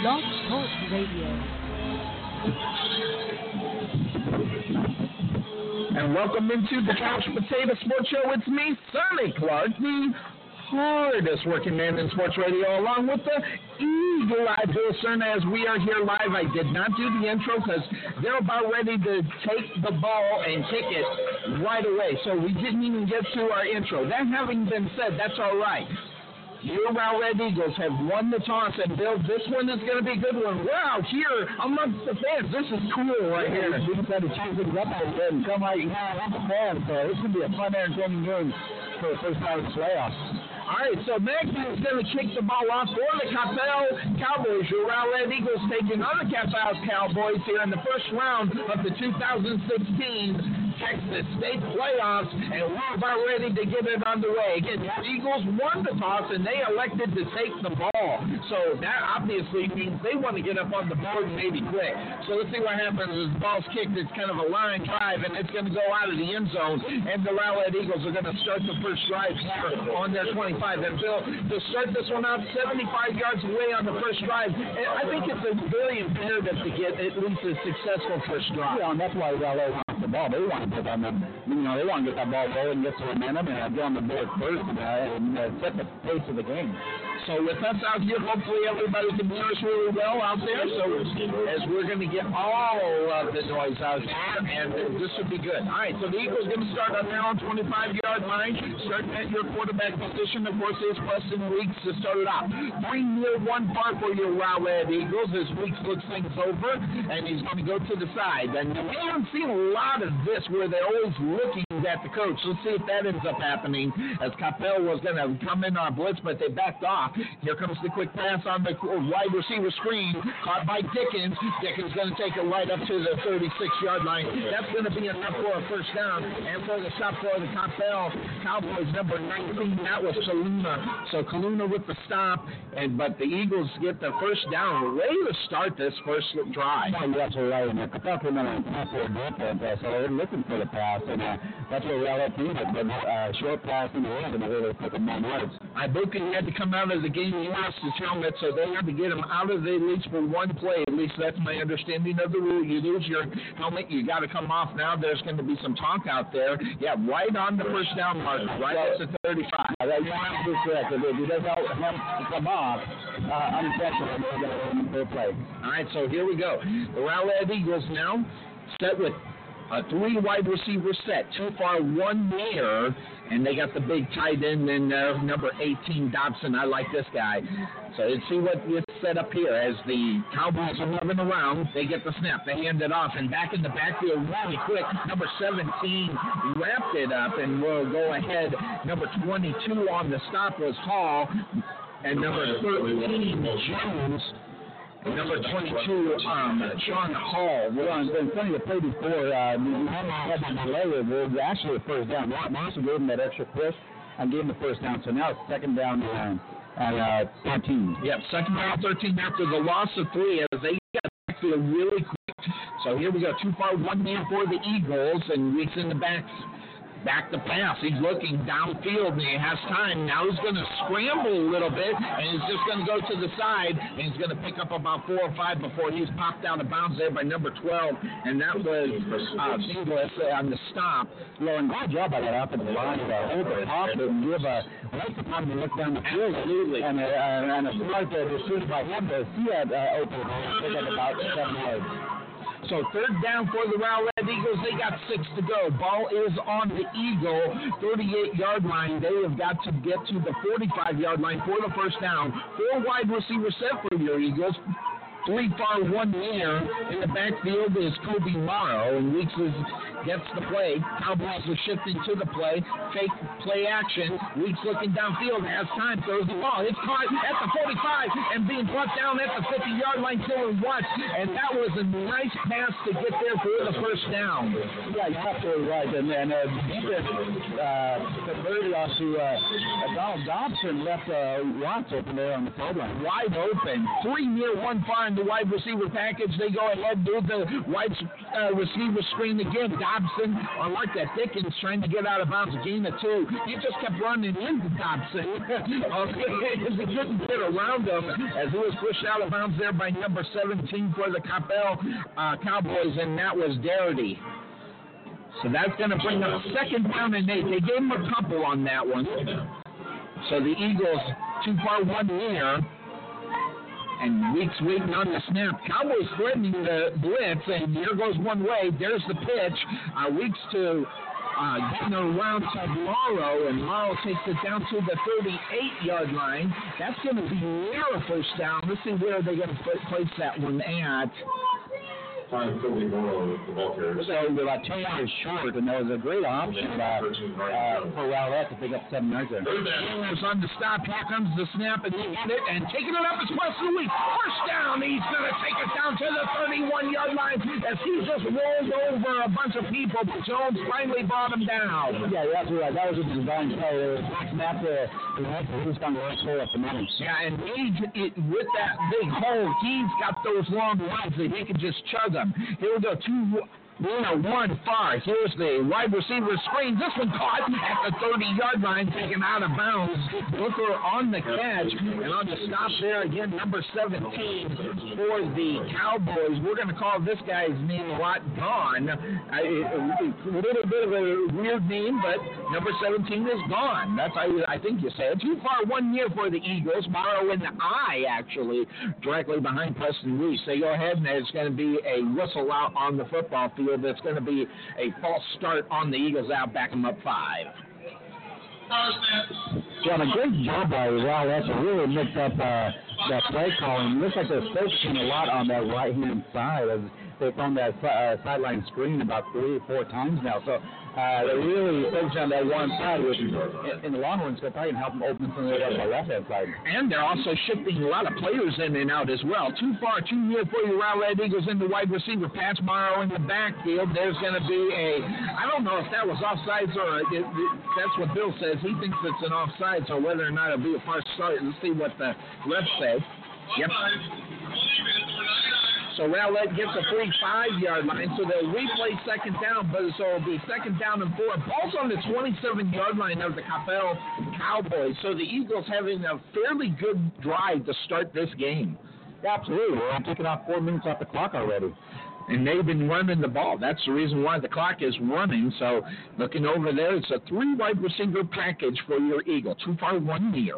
Blog Talk Radio. And welcome into the Couch Potato Sports Show. It's me, Sonny Clark, the hardest working man in sports radio, along with the eagle eyed Cerna as we are here live. I did not do the intro because they're about ready to take the ball and kick it right away. So we didn't even get to our intro. That having been said, that's all right. Your Red Eagles have won the toss, and Bill, this one is going to be a good one. Wow, here amongst the fans, this is cool right here. We just had to change things up a bit and come out, you know, with the fans. So this could be a fun, entertaining game for the first time of the playoffs. All right, so Maggie is going to kick the ball off for the Coppell Cowboys. Your Red Eagles taking on the Coppell Cowboys here in the first round of the 2016 Texas State playoffs, and we're about ready to get it underway. Again, the Eagles won the toss, and they elected to take the ball. So that obviously means they want to get up on the board maybe quick. So let's see what happens the ball's kicked. It's kind of a line drive, and it's going to go out of the end zone, and the Rowlett Eagles are going to start the first drive here on their 25. And Bill, to start this one out 75 yards away on the first drive, and I think it's a very imperative to get at least a successful first drive. Yeah, and that's why the ball. They want to get on you know, they want to get that ball rolling, get some momentum, and get on the board first uh, and uh, set the pace of the game. So with us out here, hopefully everybody can hear us really well out there. So as we're going to get all of the noise out here, and this should be good. All right, so the Eagles going to start on their own 25-yard line, starting at your quarterback position. Of course, is Preston Weeks to start it off. Three near one part for your Rowlett Eagles as Weeks looks things over, and he's going to go to the side. And we haven't seen a lot of this where they're always looking at the coach. Let's see if that ends up happening as Coppell was going to come in on blitz, but they backed off. Here comes the quick pass on the wide receiver screen, caught by Dickens. Dickens is going to take it right up to the 36-yard line. That's going to be enough for a first down. And for the stop for the top Coppell Cowboys, number 19, that was Kaluna. So Kaluna with the stop, and but the Eagles get the first down. Way to start this first drive. You're absolutely right. And Coppell came in on top of defense, uh, so they're looking for the pass, and uh, that's what Rowlett needed. But uh, short pass in the end, and they really put them on yards. Ibuka had to come out of the game. He lost his helmet, so they had to get him out of the least for one play. At least that's my understanding of the rule. You lose your helmet, you got to come off now. There's going to be some talk out there. Yeah, right on the first down marker, right at the 35. Uh, that you have to be correct. If he doesn't come off, uh, going to play. All right, so here we go. The Rowlett Eagles now set with a three wide receiver set, two far, one near, and they got the big tight end in there, number 18, Dobson. I like this guy. So let's see what is set up here as the Cowboys are moving around. They get the snap, they hand it off, and back in the backfield really quick. Number 17 wrapped it up, and we'll go ahead. Number 22 on the stop was Hall, and number 13 Jones. Number 22, um, Sean Hall. Well, it's been funny to play before. Uh, had the delay. It was actually a first down. Monson gave him that extra push and gave him the first down. So now it's second down and, and uh, 13. Yep, second down 13 after the loss of three as they got backfield really quick. So here we go, too far, one man for the Eagles, and Weeks in the back back to pass. He's looking downfield and he has time. Now he's going to scramble a little bit and he's just going to go to the side and he's going to pick up about four or five before he's popped out of bounds there by number 12. And that was uh, Inglis on the stop. Well, and good job by that offensive line to hold the pocket and give a right the time to look down the field. Absolutely. And a, uh, and a smart uh, decision by him to see that uh, open pick up about seven yards. So third down for the Rowlett Eagles. They got six to go. Ball is on the Eagle 38-yard line. They have got to get to the 45-yard line for the first down. Four wide receivers set for your Eagles. Three far, one near. In the backfield is Kobe Morrow, and Weeks is, gets the play. Cowboys are shifting to the play. Fake play action. Weeks looking downfield, has time, throws the ball. It's caught at the 45 and being brought down at the 50-yard line, Dylan Watts. And that was a nice pass to get there for the first down. Yeah, you're absolutely right. And, and uh, defense uh, converted onto uh, Donald Dobson left uh, Watts open there on the sideline. Wide open. Three near, one far, run the wide receiver package. They go ahead, do the wide uh, receiver screen again. Dobson, or like that Dickens, trying to get out of bounds. Gain of two. He just kept running into Dobson. he couldn't get around him as he was pushed out of bounds there by number 17 for the Coppell uh, Cowboys, and that was Darity. So that's going to bring up second down and eight. They gave him a couple on that one. So the Eagles too far one near. And Weeks waiting on the snap. Cowboys threatening the blitz, and here goes one way. There's the pitch. Uh, Weeks to uh, getting around to Morrow, and Morrow takes it down to the 38-yard line. That's going to be near a first down. Let's see where they're going to place that one at time Philly Morrow the ball carrier. So they're about two yards short, and that was a great option uh, uh, for Rowlett to pick up seven yards there. Steelers on the stop. Here comes the snap, and he hit it, and taking it up is Wesley Week. First down. He's going to take it down to the 31-yard line as he just rolled over a bunch of people, but Jones finally brought him down. Yeah, that's right. That was a design play. There was a snap there. He was going to hole at the moment. Yeah, and he, with that big hole, he's got those long legs that he can just chug them. Here we go. Two Bruno one far. Here's the wide receiver screen. This one caught at the 30 yard line, taken out of bounds. Booker on the catch and on the stop there again, number 17 for the Cowboys. We're going to call this guy's name a lot gone. a little bit of a weird name, but number 17 is gone. That's how I think you say it. Too far one year for the Eagles. Morrow in the eye, actually, directly behind Preston Reese. They go ahead and it's going to be a whistle out on the football field field. That's going to be a false start on the Eagles out, back them up five. John, a great job by Rowlett to really mixed up uh, that play calling. Looks like they're focusing a lot on that right hand side. As they've on that uh, sideline screen about three or four times now. So uh, they really focus on that one side, which in, in the long run is going to probably help them open some of the other left hand side. And they're also shifting a lot of players in and out as well. Too far, too near for you, Rowlett Eagles in the wide receiver. Patch Morrow in the backfield. There's going to be a, I don't know if that was offsides or it, it, that's what Bill says. He thinks it's an offside, so whether or not it'll be a false start, let's see what the refs say. Yep. So Rowlett gets a free five-yard line, so they'll replay second down, but so it'll be second down and four. Ball's on the 27-yard line of the Coppell Cowboys. So the Eagles having a fairly good drive to start this game. Absolutely. We're taking off four minutes off the clock already and they've been running the ball. That's the reason why the clock is running. So looking over there, it's a three wide receiver package for your Eagle. Too far, one near.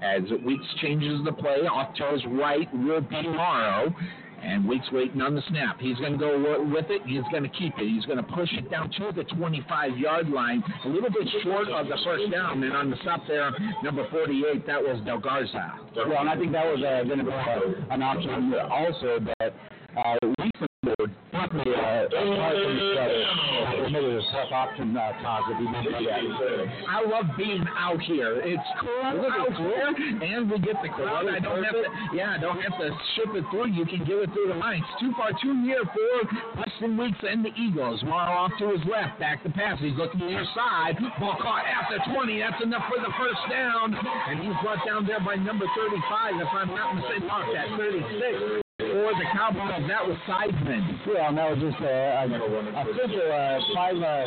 As Weeks changes the play, off to his right will be Morrow. And Weeks waiting on the snap. He's going to go with it. He's going to keep it. He's going to push it down to the 25 yard line, a little bit short of the first down. And on the stop there, number 48, that was Del Garza. Well, and I think that was uh, going to be uh, an option also, but uh, Weeks board. Luckily, uh, apart from each other, maybe a tough option, uh, Todd, if you mentioned that. I love being out here. It's cool out here, and we get the crowd. I don't have to, yeah, I don't have to ship it through. You can give it through the lines. Too far, too near for Preston Weeks and the Eagles. Morrow off to his left, back to pass. He's looking near side. Ball caught at the 20. That's enough for the first down, and he's brought down there by number 35, if I'm not mistaken. Mark that 36 for the Cowboys. That was Seidman. Yeah, and that was just a, a, a simple uh, five uh,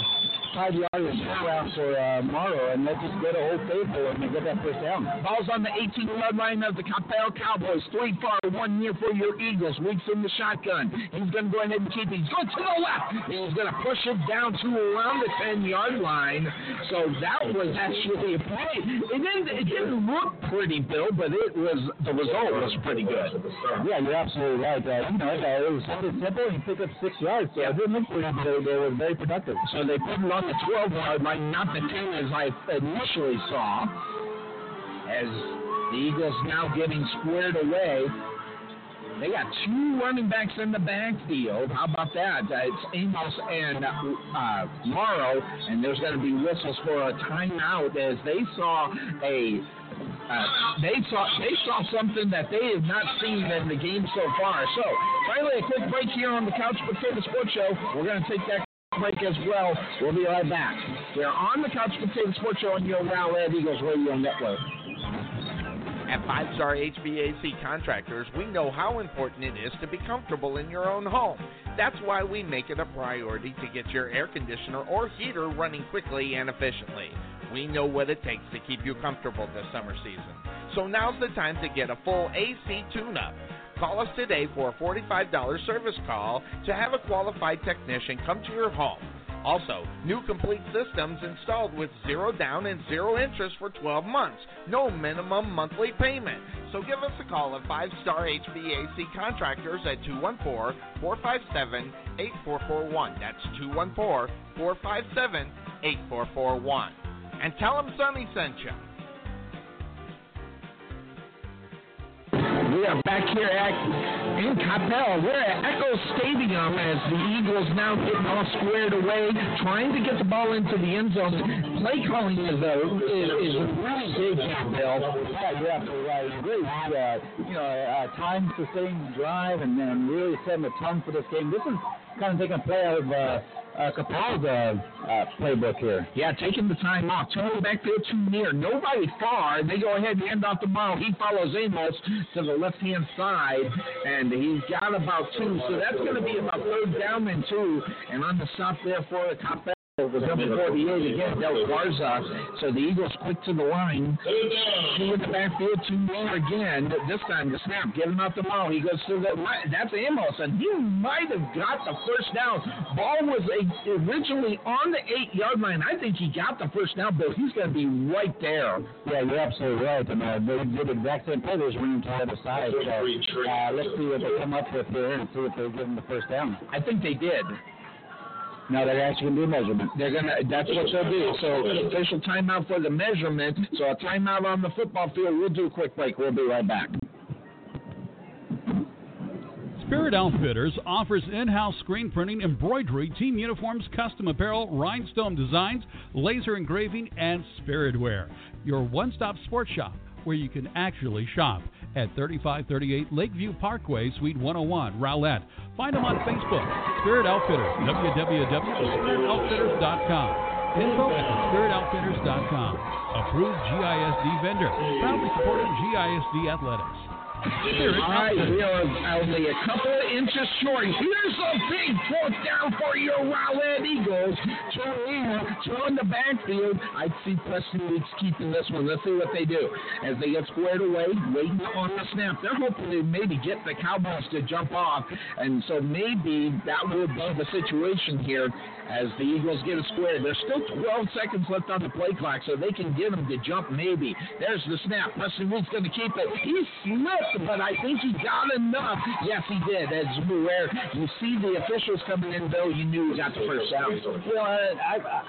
five yardage around for uh, Morrow, and let's just go to Old Faithful and get that first down. Ball's on the 18 yard line of the Coppell Cowboys. Three far, one near for your Eagles. Weeks in the shotgun. He's going to go ahead and keep it. He's going to the left. He's going to push it down to around the 10 yard line. So that was actually a play. It didn't, it didn't look pretty, Bill, but it was the result was pretty good. Yeah, you're absolutely right. Uh, you know, it was simple. He picked up six yards, so it didn't look pretty, but they, were very productive. So they put it on the 12 yard line, not the 10 as I initially saw. As the Eagles now getting squared away. They got two running backs in the backfield. How about that? Uh, it's Amos and uh, Morrow, and there's going to be whistles for a timeout as they saw a uh, they saw they saw something that they have not seen in the game so far. So finally, a quick break here on the Couch Potato Sports Show. We're going to take that break as well. We'll be right back. We're on the Couch Potato Sports Show on your Rowlett Eagles Radio Network. At Five Star HVAC Contractors, we know how important it is to be comfortable in your own home. That's why we make it a priority to get your air conditioner or heater running quickly and efficiently. We know what it takes to keep you comfortable this summer season. So now's the time to get a full AC tune up. Call us today for a $45 service call to have a qualified technician come to your home. Also, new complete systems installed with zero down and zero interest for 12 months. No minimum monthly payment. So give us a call at 5 Star HVAC Contractors at 214 457 8441. That's 214 457 8441. And tell them Sonny sent you. We are back here at in Coppell. We're at Echo Stadium as the Eagles now getting all squared away, trying to get the ball into the end zone. Play calling is a is, is really big, Bill. Yeah, you're absolutely right. Really, uh, you know, uh, time sustained drive and then really setting the tone for this game. This is kind of taking a play out of uh, uh, Coppell's uh, uh, playbook here. Yeah, taking the time off. Two in the backfield, too near. Nobody far. They go ahead and hand off the ball. He follows Amos to the left hand side, and he's got about two. So that's going to be about third down and two. And on the stop there for the top was number 48 again, Del Garza. So the Eagles quick to the line. Two in the backfield, two more again. This time the snap, giving out the ball. He goes to the. That's Amos, and he might have got the first down. Ball was a, originally on the eight yard line. I think he got the first down, but he's going to be right there. Yeah, you're absolutely right. And uh, they did the exact same play. There's room to the other side. So, uh, let's see what they come up with here and see if they give him the first down. I think they did. No, they're asking gonna do a measurement. They're gonna. That's what they'll do. So official timeout for the measurement. So a timeout on the football field. We'll do a quick break. We'll be right back. Spirit Outfitters offers in-house screen printing, embroidery, team uniforms, custom apparel, rhinestone designs, laser engraving, and spirit wear. Your one-stop sports shop where you can actually shop at 3538 Lakeview Parkway, Suite 101, Rowlett. Find them on Facebook, Spirit Outfitters, www.spiritoutfitters.com. Info at spiritoutfitters.com. Approved GISD vendor. Proudly supporting GISD Athletics. Spirit All right, we are only a couple of inches short. Here's a big fourth down for your Rowlett Eagles. Throw in the backfield. I see Preston Weeks keeping this one. Let's see what they do. As they get squared away, waiting on the snap. They're hoping to maybe get the Cowboys to jump off. And so maybe that will be the situation here as the Eagles get a square. There's still 12 seconds left on the play clock, so they can get them to jump maybe. There's the snap. Preston Weeks going to keep it. He slipped, but I think he got enough. Yes, he did. As where you see the officials coming in, though, you knew he got the first down. Well, I, I,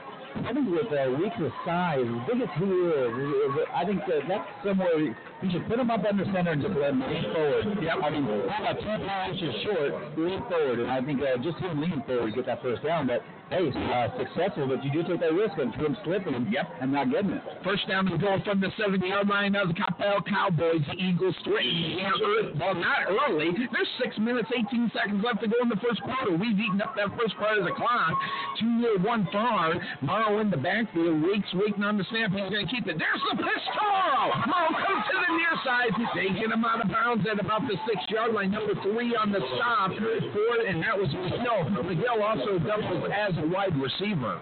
I think with uh, Weeks' size, as big as he is, I think that that's somewhere you should put him up under center and just let him lean forward. Yep. I mean, about two inches short, lean forward, and I think uh, just him lean forward to get that first down. But hey, uh, successful, but you do take that risk of him slipping yep. and not getting it. First down and goal from the 70 yard line of the Coppell Cowboys. The Eagles straighten Well, not early. There's six minutes, 18 seconds left to go in the first quarter. We've eaten up that first part of the clock. Two near, one far. Morrow in the backfield. Weeks waiting on the snap. He's going to keep it. There's the pistol. Morrow comes to the near side. Get him out of bounds at about the six yard line. Number three on the stop. Four, and that was no. Miguel also doubles as a wide receiver.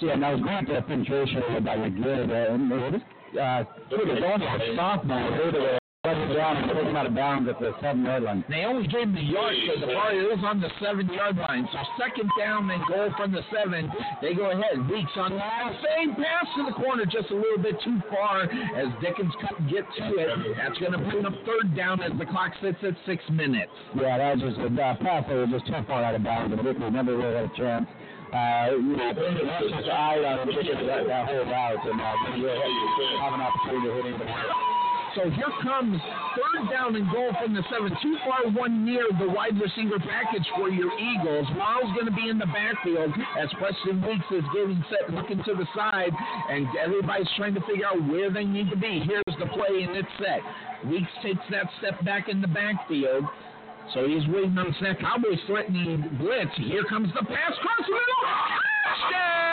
So, yeah, now going to penetration by McGill, uh, and uh, this uh, kid is only a sophomore. They're let him down and take him out of bounds at the seven yard line. They only gave him the yard because the ball is on the seven yard line. So second down and goal from the seven. They go ahead. Weeks on the same pass to the corner, just a little bit too far as Dickens couldn't get to it. That's going to bring up third down as the clock sits at six minutes. Yeah, that was just a uh, pass that was just too far out of bounds. And Dickens never really had a chance. Uh, you know, that's just eye on Dickens that, that whole route, and uh, have an opportunity to hit him. So here comes third down and goal from the seven. Too far, one near the wide receiver package for your Eagles. Miles going to be in the backfield as Preston Weeks is getting set, looking to the side, and everybody's trying to figure out where they need to be. Here's the play, and it's set. Weeks takes that step back in the backfield. So he's waiting on snap. Cowboys threatening blitz. Here comes the pass cross the middle. Touchdown!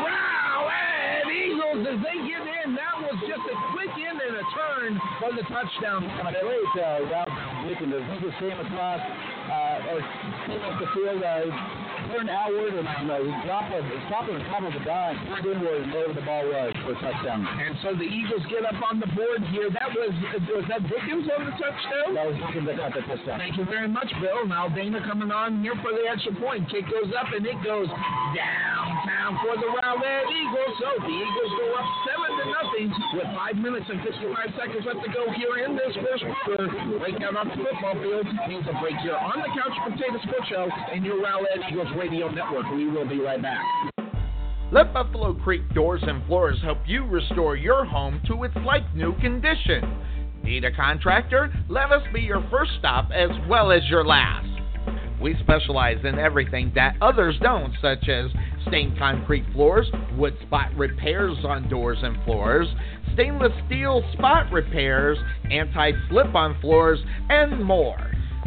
Wow! And Eagles as they get in. That was just a quick in for the touchdown. Great uh, route Dickens. He just came across uh, or came up the field. Uh, turned outward and you know, dropped it, dropped it on top of the dime, turned inward, and wherever the ball was for a touchdown. And so the Eagles get up on the board here. That was was that Dickens on the touchdown? That was Dickens that got the touchdown. Thank you very much, Bill. Now Dana coming on here for the extra point. Kick goes up and it goes downtown for the Rowlett Eagles. So the Eagles go up seven to nothing with five minutes and 55 seconds left to go here in this first quarter. Breakout on the football field means a break here on the Couch Potato Sports Show and your Rowlett Eagles Radio Network. We will be right back. Let Buffalo Creek Doors and Floors help you restore your home to its like new condition. Need a contractor? Let us be your first stop as well as your last. We specialize in everything that others don't, such as stained concrete floors, wood spot repairs on doors and floors, stainless steel spot repairs, anti slip on floors, and more.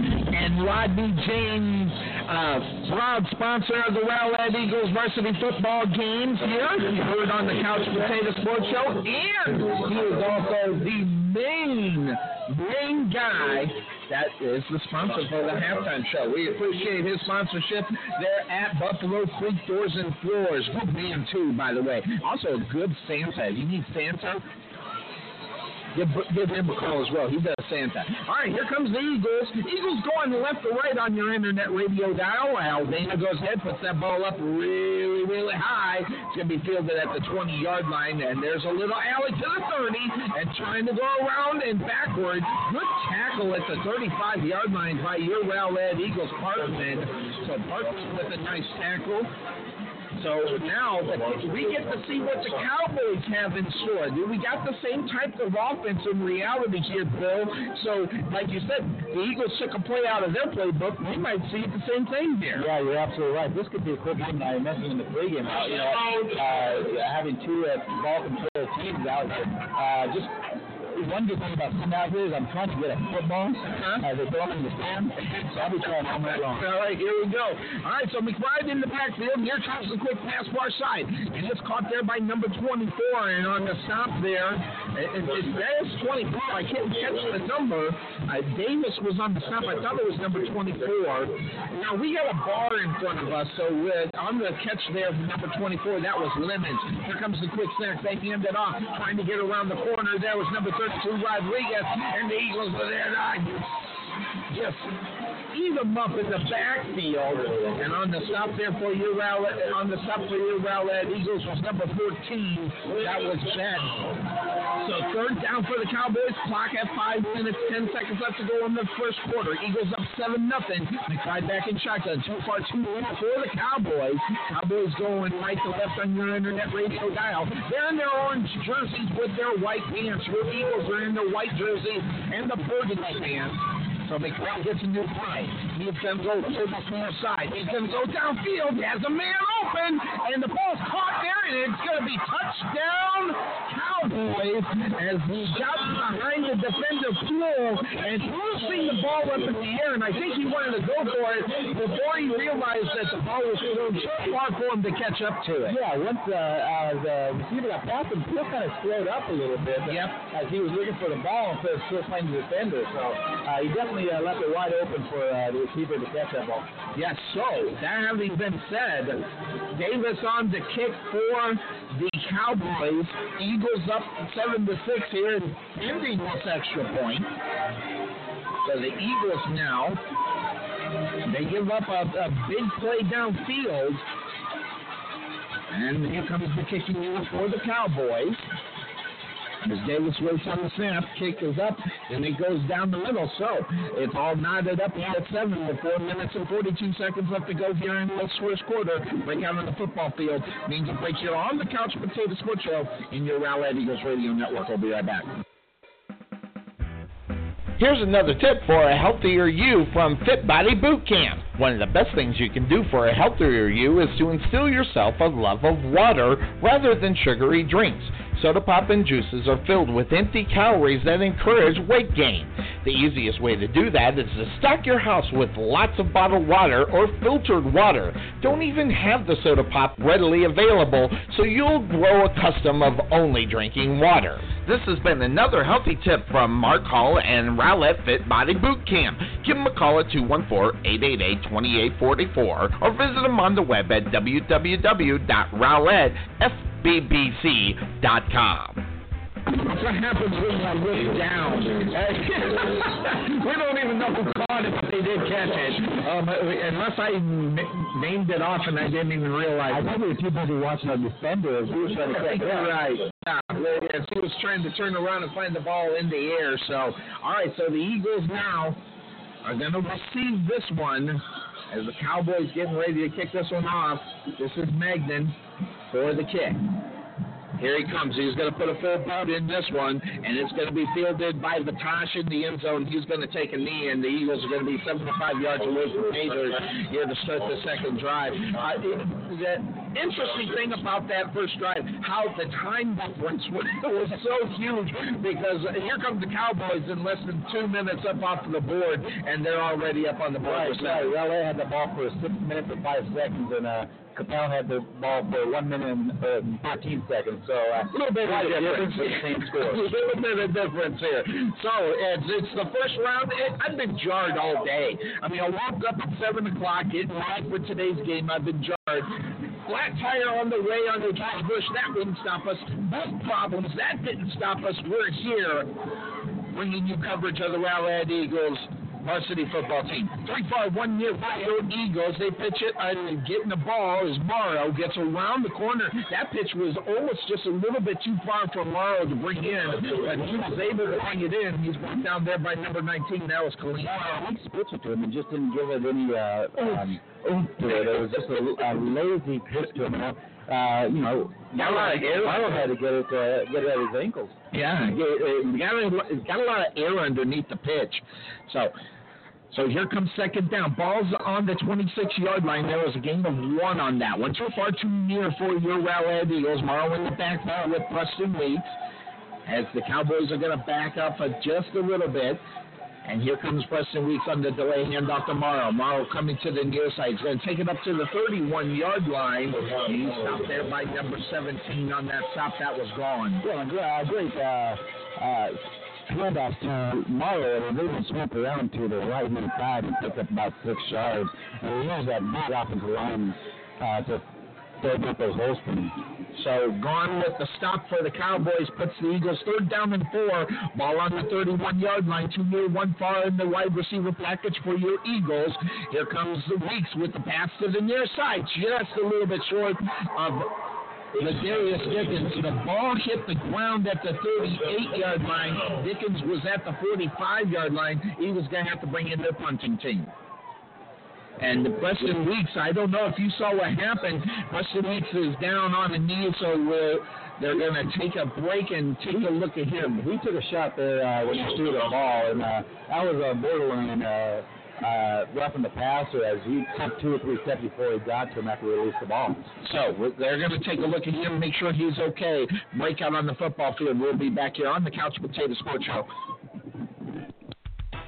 And Rodney James, uh, proud sponsor of the Rowlett Eagles varsity football games here. You heard on the Couch Potato Sports Show. And he is also the main, main guy that is the sponsor for the halftime show. We appreciate his sponsorship there at Buffalo Creek Doors and Floors. Good man, too, by the way. Also, a good Santa. You need Santa, Give, give him a call as well. He does Santa. All right, here comes the Eagles. Eagles going left to right on your internet radio dial. Dana goes ahead, puts that ball up really, really high. It's going to be fielded at the 20 yard line, and there's a little alley to the 30 and trying to go around and backwards. Good tackle at the 35 yard line by your Rowlett Eagles Parkman. So Parkman with a nice tackle. So now we get to see what the Cowboys have in store. We got the same type of offense in reality here, Bill. So, like you said, the Eagles took a play out of their playbook. We might see the same thing here. Yeah, you're absolutely right. This could be a quick game. I mentioned in the pregame, you know, uh, having two uh, ball control teams out here. Uh, just one good thing about sitting out here is I'm trying to get a football uh-huh. as they throw in the stand, so I'll be trying all night long. All right, here we go. All right, so McBride in the backfield. Here tries a quick pass far side, and it's caught there by number 24. And on the stop there, it, it, it says 24. I can't catch the number. Uh, Davis was on the stop. I thought it was number 24. Now we got a bar in front of us, so with, on the catch there number 24, that was Lemons. Here comes the quick snap. They hand it off, trying to get around the corner. There was number 30 to Rodriguez, and the Eagles were there to just eat them up in the backfield. And on the stop there for Rowlett, on the stop for your Rowlett Eagles was number 14. That was Ben. So third down for the Cowboys. Clock at five minutes, 10 seconds left to go in the first quarter. Eagles up 7 nothing. McBride back in shotgun. Too far, too late for the Cowboys. Cowboys going right to left on your internet radio dial. They're in their orange jerseys with their white pants. Your Eagles are in their white jerseys and the burgundy pants. So McBride gets a new play. He's going to go to the far side. He's going to go downfield. He has a man open, and the ball's caught there, and it's going to be touchdown Cowboys as he got behind the defender pool and thrusting the ball up in the air. And I think he wanted to go for it before he realized that the ball was too far for him to catch up to it. Yeah, once uh, uh, the receiver got past him, he kind of slowed up a little bit. Yep. As he was looking for the ball instead of still playing the defender. So uh, he definitely uh, left it wide open for uh, the receiver to catch that ball. Yes, so that having been said, Davis on the kick for the Cowboys. Eagles up seven to six here, and ending this extra point. So the Eagles now they give up a, a big play downfield. And here comes the kicking unit for the Cowboys. As Davis waits on the snap, kick is up, and it goes down the middle. So it's all knotted up at seven with four minutes and 42 seconds left to go here in this first quarter. Break out on the football field means a break here on the Couch Potato Sports Show in your Rowlett Eagles Radio Network. We'll be right back. Here's another tip for a healthier you from Fit Body Boot Camp. One of the best things you can do for a healthier you is to instill yourself a love of water rather than sugary drinks. Soda pop and juices are filled with empty calories that encourage weight gain. The easiest way to do that is to stock your house with lots of bottled water or filtered water. Don't even have the soda pop readily available, so you'll grow a custom of only drinking water. This has been another healthy tip from Mark Hall and Rowlett Fit Body Boot Camp. Give them a call at 214-888-2844 or visit them on the web at www.rowlettfbbc.com. What happens when I look down? we don't even know who caught it, but they did catch it. Um, unless I m- named it off and I didn't even realize. I think we were too busy watching our defender as we were trying to catch it. right. Yeah, yes, he was trying to turn around and find the ball in the air. So, all right. So the Eagles now are going to receive this one as the Cowboys getting ready to kick this one off. This is Magnan for the kick. Here he comes. He's going to put a full boot in this one, and it's going to be fielded by Vatash in the end zone. He's going to take a knee, and the Eagles are going to be 75 yards away from Major here to start the second drive. Uh, the interesting thing about that first drive, how the time difference was, was so huge because here come the Cowboys in less than two minutes up off the board, and they're already up on the board. Right, right. Well, they had the ball for six minutes and five seconds, and uh, Coppell had the ball for one minute and uh, 14 seconds. So uh, A little bit of a difference. difference, but same score. A little bit of difference here. So it's, it's the first round. It, I've been jarred all day. I mean, I woke up at seven o'clock, getting ready for today's game. I've been jarred. Flat tire on the way under the George Bush. That wouldn't stop us. Both problems. That didn't stop us. We're here bringing you coverage of the Rowlett Eagles varsity football team. Three far, one near right Eagles. They pitch it and getting the ball as Morrow gets around the corner. That pitch was almost just a little bit too far for Morrow to bring in, but he was able to bring it in. He's down there by number 19. That was Khalil. He switched it to him and just didn't give it any uh, um, oomph to it. It was just a, a lazy pitch to him. Uh, you know, Got a lot of air. Had to get it, uh, get it at his ankles. Yeah, it, it got a, got a lot of air underneath the pitch. So, so here comes second down. Ball's on the 26-yard line. There was a gain of one on that one. Too far, too near for your Rowlett Eagles. Morrow in the backfield with Preston Weeks. As the Cowboys are going to back up just a little bit. And here comes Preston Weeks on the delay handoff to Morrow. Morrow coming to the near side. He's going to take it up to the 31-yard line. He's stopped there by number 17 on that stop. That was gone. Yeah, uh, great uh, uh, handoff to Morrow, and they even swooped around to the right hand side and picked up about six yards. And he used that big offensive line uh, to those holes for him. So gone with the stop for the Cowboys puts the Eagles third down and four. Ball on the 31 yard line, two near, one far in the wide receiver package for your Eagles. Here comes the Weeks with the pass to the near side, just a little bit short of Ladarius Dickens. The ball hit the ground at the 38 yard line. Dickens was at the 45 yard line. He was going to have to bring in their punting team. And Preston Weeks, I don't know if you saw what happened. Preston Weeks is down on the knee, so we're, they're going to take a break and take a look at him. He took a shot there uh, when he threw the ball, and uh, that was a borderline uh, uh, roughing the passer as he took two or three steps before he got to him after he released the ball. So they're going to take a look at him, make sure he's okay. Break out on the football field. We'll be back here on the Couch Potato Sports Show.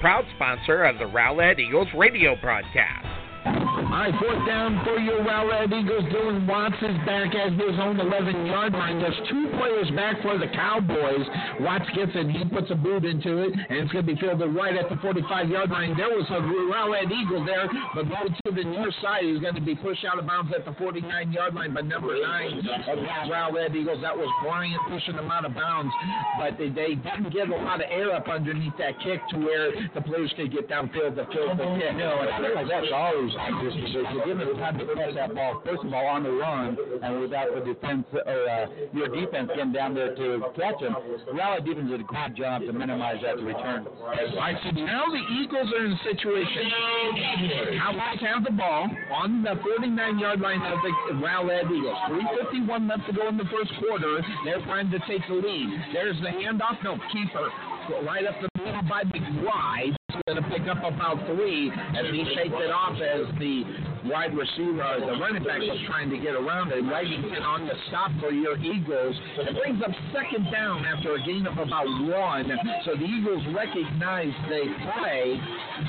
proud sponsor of the Rowlett Eagles radio broadcast. All right, fourth down for your Rowlett Eagles. Dylan Watts is back at his own 11 yard line. There's two players back for the Cowboys. Watts gets it, he puts a boot into it, and it's going to be fielded right at the 45 yard line. There was a Rowlett Eagle there, but going to the near side, he's going to be pushed out of bounds at the 49 yard line by number nine of the Rowlett Eagles. That was Bryant pushing them out of bounds, but they, they didn't get a lot of air up underneath that kick to where the players could get downfield to field the kick. No, that's always like this because you're given the time to catch that ball, first of all, on the run, and without the defense or uh, your defense getting down there to catch him. Rally defense did a great job to minimize that return. All right, so now the Eagles are in a situation. Cowboys have the ball on the 49 yard line of the Rowlett Eagles. 3.51 left to go in the first quarter. They're trying to take the lead. There's the handoff. No, keeper. Right up the middle by McBride. Going to pick up about three as he shakes it off as the wide receiver, the running back was trying to get around it. Right on the stop for your Eagles. It brings up second down after a gain of about one. So the Eagles recognize they play.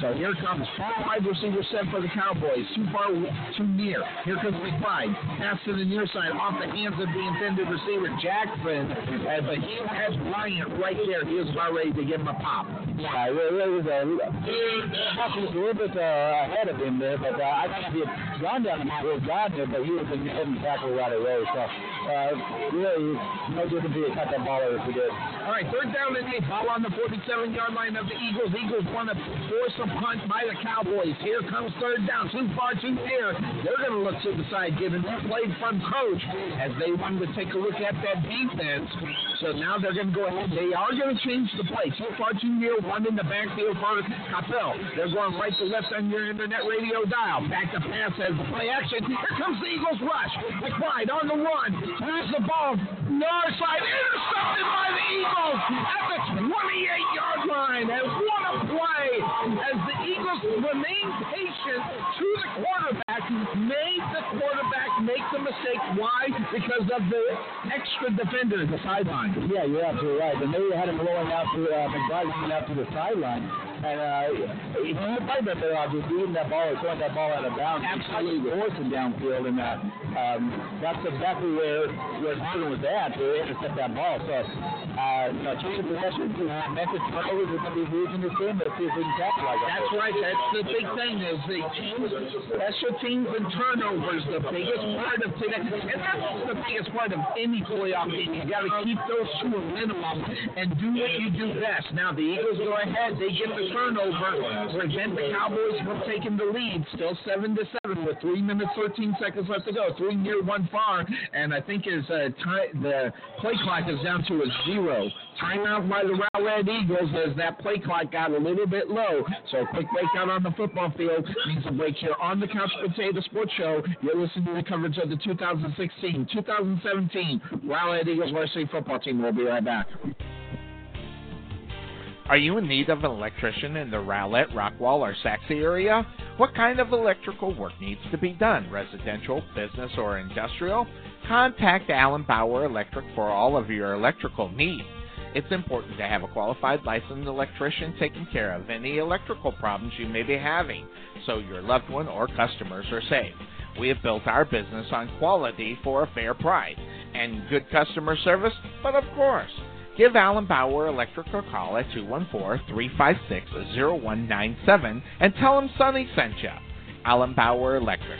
So here comes four wide receiver set for the Cowboys. Too far, too near. Here comes McBride. Pass to the near side off the hands of the intended receiver, Jackson. But he has Bryant right there. He was about ready to give him a pop. Yeah, it was was a little bit uh, ahead of him there, but uh, I if he had gone down the have gone there, but he was in the tackle right away. So, uh, really, no difference if he cut that ball if he did. All right, third down and eight. Ball on the 47 yard line of the Eagles. Eagles want to force a punt by the Cowboys. Here comes third down. Too far, too near. They're going to look to the side, given their play from coach as they wanted to take a look at that defense. So now they're going to go ahead. They are going to change the play. Too far, too near. One in the backfield for Coppell. They're going right to left on your internet radio dial. Back to pass as the play action. Here comes the Eagles rush. McBride on the run. There's the ball. North side intercepted by the Eagles at the 28 yard line. And what a play as the Eagles remain patient to the quarterback. Made the quarterback make the mistake. Why? Because of the extra defender at the sideline. Yeah, you're absolutely right. And they had him rolling out to uh, McBride going out to the sideline. And uh, he probably been better off just beating that ball or throwing that ball out of bounds. Absolutely. Forcing downfield. And uh, um, that's exactly where, where Gordon was at to intercept that ball. So, uh, you know, change of possession, you know, Memphis turnovers are going to be huge in this game, but see if we can capitalize on That's right. That's the big thing is the teams, special teams and turnovers, the biggest part of today. And that's the biggest part of any playoff game. You got to keep those to a minimum and do what you do best. Now the Eagles go ahead. They get the turnover, prevent the Cowboys from taking the lead. Still seven to seven with three minutes thirteen seconds left to go. Three near, one far, and I think is uh, time, the play clock is down to a zero. Timeout by the Rowlett Eagles as that play clock got a little bit low. So a quick breakout on the football field means a break here on the Couch Potato Sports Show. You're listening to the coverage of the 2016-2017 Rowlett Eagles varsity football team. We'll be right back. Are you in need of an electrician in the Rowlett, Rockwall, or Sachse area? What kind of electrical work needs to be done? Residential, business, or industrial? Contact Allen Bauer Electric for all of your electrical needs. It's important to have a qualified licensed electrician taking care of any electrical problems you may be having so your loved one or customers are safe. We have built our business on quality for a fair price and good customer service, but of course, Give Allen Bauer Electric a call at 214-356-0197 and tell him Sonny sent you. Allen Bauer Electric,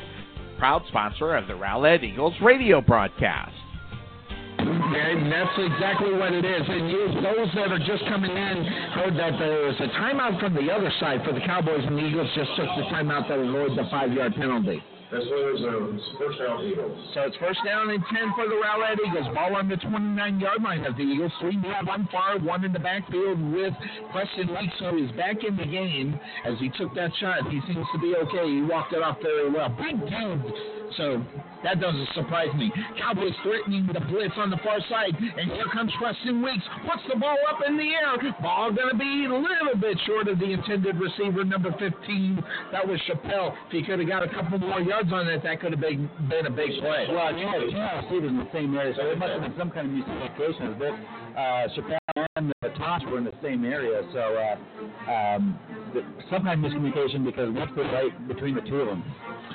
proud sponsor of the Rowlett Eagles radio broadcast. And that's exactly what it is. And you, those that are just coming in heard that there was a timeout from the other side for the Cowboys, and the Eagles just took the timeout that avoided the five-yard penalty. That's why there's a uh, first down Eagles. So it's first down and 10 for the Rowlett Eagles. Ball on the 29 yard line of the Eagles. Three near, one far, one in the backfield with Preston Weeks, who is back in the game as he took that shot. He seems to be okay. He walked it off very well. Big dude. So that doesn't surprise me. Cowboys threatening the blitz on the far side, and here comes Preston Weeks. Puts the ball up in the air. Ball going to be a little bit short of the intended receiver, number 15. That was Chappelle. If he could have got a couple more yards on it, that could have been, been a big play. Well, Channel City in the same area, so there must have been some kind of miscommunication. As both uh, Chappelle and the Tosh were in the same area, so uh, um, some kind of miscommunication because what's the right between the two of them.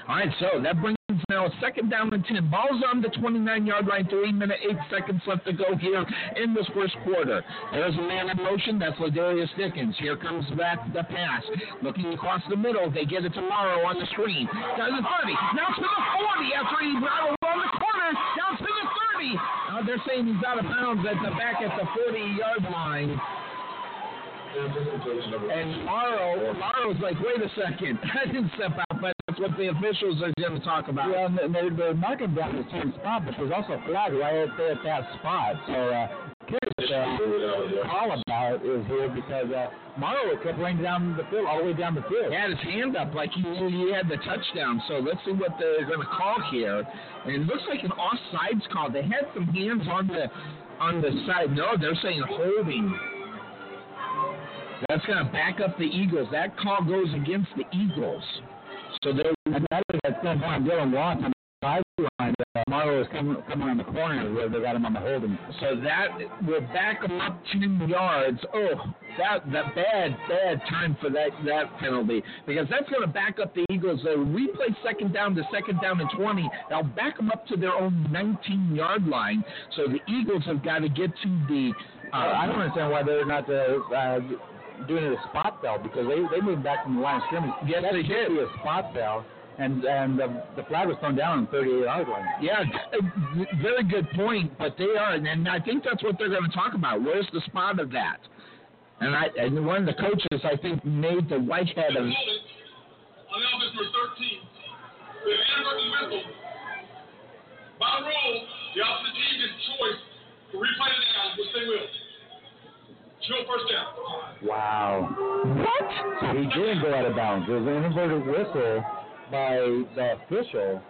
All right, so that brings now second down and 10. Ball's on the 29 yard line, three minute, eight seconds left to go here in this first quarter. There's a man in motion. That's Ladarius Dickens. Here comes back the pass. Looking across the middle. They get it tomorrow on the screen. Down to the 30. Now to the 40 after he rattled on the corner. Down to the 30. Now they're saying he's out of bounds at the back at the 40 yard line. And Morrow, Morrow's like, wait a second, I didn't step out, but that's what the officials are going to talk about. Yeah, and they, they're marking down the same spot, but there's also a flag right there at that spot. So, uh, curious the call about is here because uh, Morrow kept laying down the field, all the way down the field. He had his hand up like he knew he had the touchdown. So let's see what they're going to call here. And it looks like an offsides call. They had some hands on the on the side. No, they're saying holding. That's going to back up the Eagles. That call goes against the Eagles. So they're that is at some point Dylan Watts on the sideline. Uh, Morrow is coming, coming on the corner where they got him on the holding. So that will back them up 10 yards. Oh, that that bad, bad time for that that penalty because that's going to back up the Eagles. They replay second down to second down and 20. They'll back them up to their own 19 yard line. So the Eagles have got to get to the. Uh, I don't understand why they're not uh, uh, doing it a spot bell because they they moved back from the line of scrimmage. Yes, that they should did. be a spot bell, and and the, the flag was thrown down on the 38 yard line. Yeah, uh, very good point. But they are, and I think that's what they're going to talk about. Where's the spot of that? And I and one of the coaches I think made the whitehead of On the offense for 13. The inadvertent whistle. By rule, the opposite team gets choice to replay the down, which they will. Show first down. Wow. What? He didn't go out of bounds. It was an inverted whistle by the official.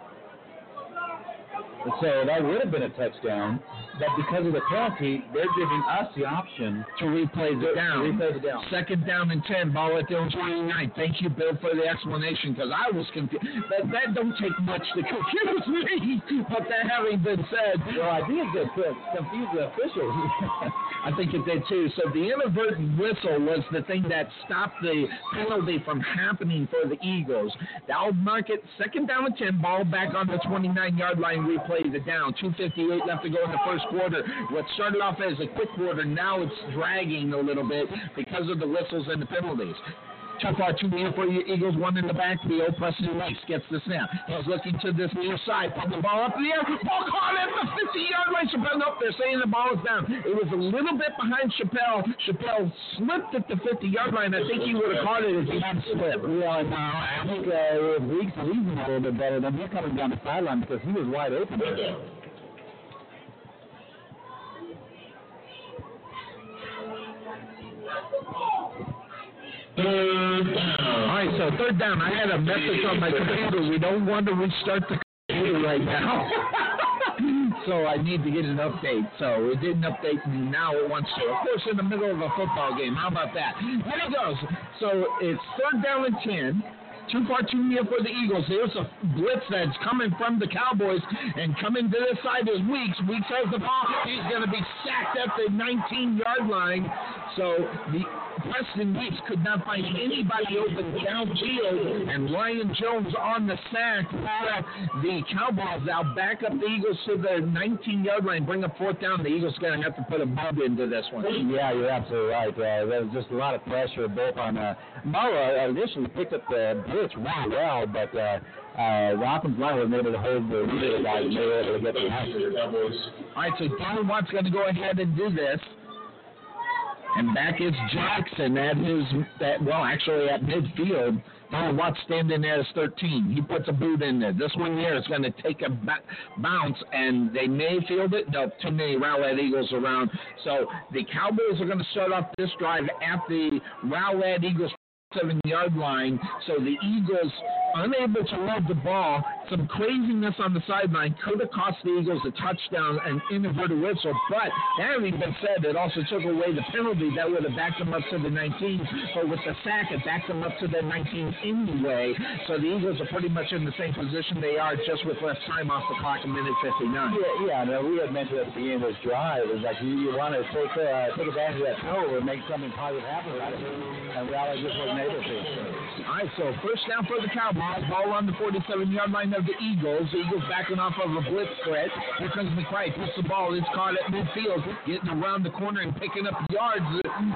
So that would have been a touchdown. But because of the penalty, they're giving us the option to replay the down. replay the down. Second down and 10, ball at the own 29. Thank you, Bill, for the explanation because I was confused. That, that don't take much to confuse me. But that having been said, Well, I think it confused the officials. I think it did too. So the inadvertent whistle was the thing that stopped the penalty from happening for the Eagles. That'll mark it second down and 10, ball back on the 29 yard line, replay the down. 2.58 left to go in the first quarter. What started off as a quick quarter, now it's dragging a little bit because of the whistles and the penalties. Too far, too near for you Eagles. One in the backfield. Preston Weiss gets the snap. He's looking to this near side. Put the ball up in the air. Ball caught at the 50-yard line. Chappelle up there saying the ball is down. It was a little bit behind Chappelle. Chappelle slipped at the 50-yard line. I think he would have caught it if he hadn't slipped. yeah, no, I think uh, Weeks leading a little bit better than he's coming down the sideline because he was wide open. Third down. All right, so third down. I had a message on my computer. We don't want to restart the computer right now. so I need to get an update. So it didn't update me. Now it wants to. Of course, in the middle of a football game. How about that? Here it goes. So it's third down and 10. Too far, too near for the Eagles. There's a blitz that's coming from the Cowboys, and coming to this side is Weeks. Weeks has the ball. He's going to be sacked at the 19-yard line. So the Preston Weeks could not find anybody open downfield, and Ryan Jones on the sack the Cowboys. Now back up the Eagles to the 19-yard line, bring up fourth down. The Eagles going to have to put a bump into this one. Yeah, you're absolutely right. Uh, just a lot of pressure both on uh, Mara initially picked up the blitz really well, but uh, uh, the offensive wasn't able to hold the leader guys and they were able to get the. Cowboys. All right, so Don Watt's going to go ahead and do this. And back is Jackson at his, that, well, actually at midfield. Don Watt's standing there as 13. He puts a boot in there. This one here is going to take a bounce, and they may field it. No, too many Rowlett Eagles around. So the Cowboys are going to start off this drive at the Rowlett Eagles seven yard line. So the Eagles unable to move the ball. Some craziness on the sideline could have cost the Eagles a touchdown and inverted whistle. But that having been said, it also took away the penalty that would have backed them up to the 19. But with the sack, it backed them up to the 19 anyway. So the Eagles are pretty much in the same position they are, just with less time off the clock, a minute 59. Yeah, yeah. No, we had mentioned at the beginning of this drive is like you, you want to take uh, take advantage of that turnover and make something positive happen it, and Rowlett just wasn't able to. All right, so first down for the Cowboys. Ball on the 47-yard line of the Eagles. The Eagles backing off of a blitz threat. Here comes McBride. Puts the ball. It's caught at midfield. Getting around the corner and picking up yards.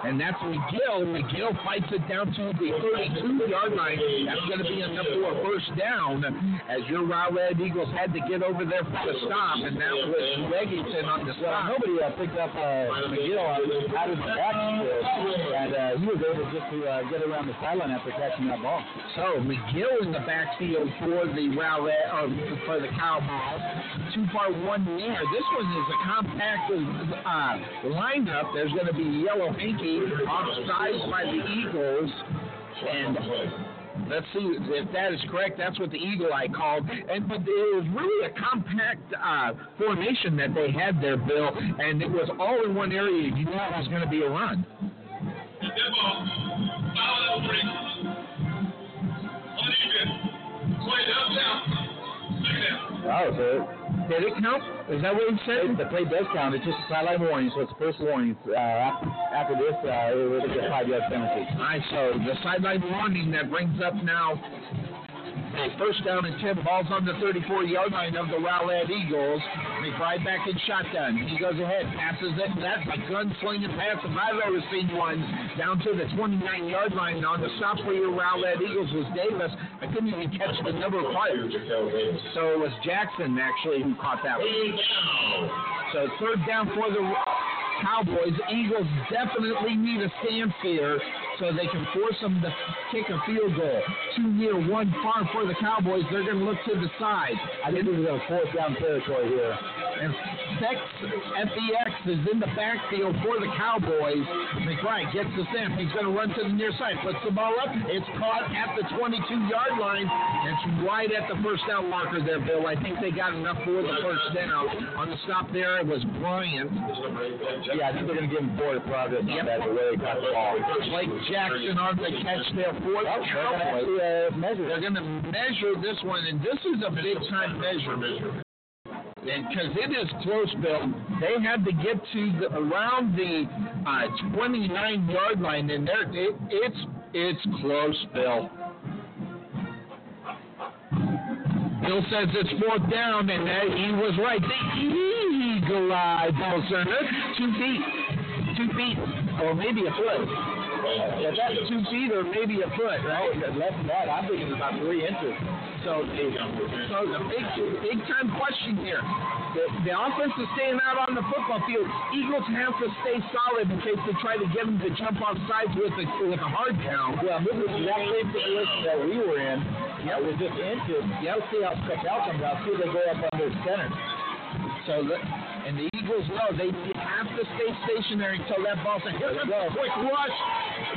And that's McGill. McGill fights it down to the 32-yard line. That's going to be enough for a first down as your Rowlett Eagles had to get over there for the stop. And that was Reggington on the Well, stop. nobody uh, picked up uh, McGill out of the backfield, and uh, he was able just to uh, get around the sideline after catching that ball. So McGill in the backfield for the Rowlett, or for the Cowboys. Two part one there. This one is a compact uh, lineup. There's going to be Yellow Hanky offside by the Eagles, and let's see if that is correct. That's what the Eagle Eye called. And but it was really a compact uh, formation that they had there, Bill, and it was all in one area. You knew it was going to be a run. Defense. Play down, down. Second down. Oh, so Did it count? Is that what he said? the play does count. It's just a sideline warning, so it's the first warning. Uh, after, this, uh, it will get five yard penalty. All right, so the sideline warning that brings up now first down and 10 balls on the 34 yard line of the Rowlett Eagles. McBride back in shotgun. He goes ahead, passes it. That's a gunslinging pass if I've ever seen one down to the 29 yard line. On the stop for your Rowlett Eagles was Davis. I couldn't even catch the number of players. So it was Jackson actually who caught that one. So third down for the Cowboys. Eagles definitely need a stand here so they can force them to kick a field goal. Two near, one far for the Cowboys. They're going to look to the side. I think this is a fourth down territory here. And FEX is in the backfield for the Cowboys. McBride gets the snap. He's going to run to the near side. Puts the ball up. It's caught at the 22-yard line. It's right at the first down marker there, Bill. I think they got enough for the first down. On the stop there, it was Bryant. Yeah, I think they're going to give him forward progress on that, the way they caught the ball. Blake Jackson on the catch there for the They're going to Cowboys. They're going to measure this one, and this is a big time measure. Because it is close, Bill. They had to get to the, around the uh, 29 yard line, and there it, it's it's close, Bill. Bill says it's fourth down, and uh, he was right. The eagle eye, Bill Cerner. Two feet, two feet, or maybe a foot. If that's two feet or maybe a foot, right? Oh, less than that, I'm thinking about three inches. So, the, so the big, big time question here. The, the offense is staying out on the football field. Eagles have to stay solid in case they try to get them to jump off sides with a, with a hard count. Well, this is that same situation that we were in. Yeah, with just inches. Yeah, let's see how out comes out. See if they go up under center. So, the, and the Eagles know they have to stay stationary until that ball's in. Here comes a quick rush.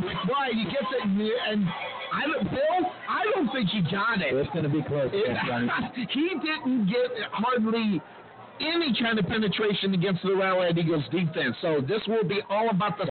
McBride, he gets it, and I don't, Bill, I don't think he got it. It's going to be close. It- he didn't get hardly any kind of penetration against the Rowlett Eagles defense. So this will be all about the.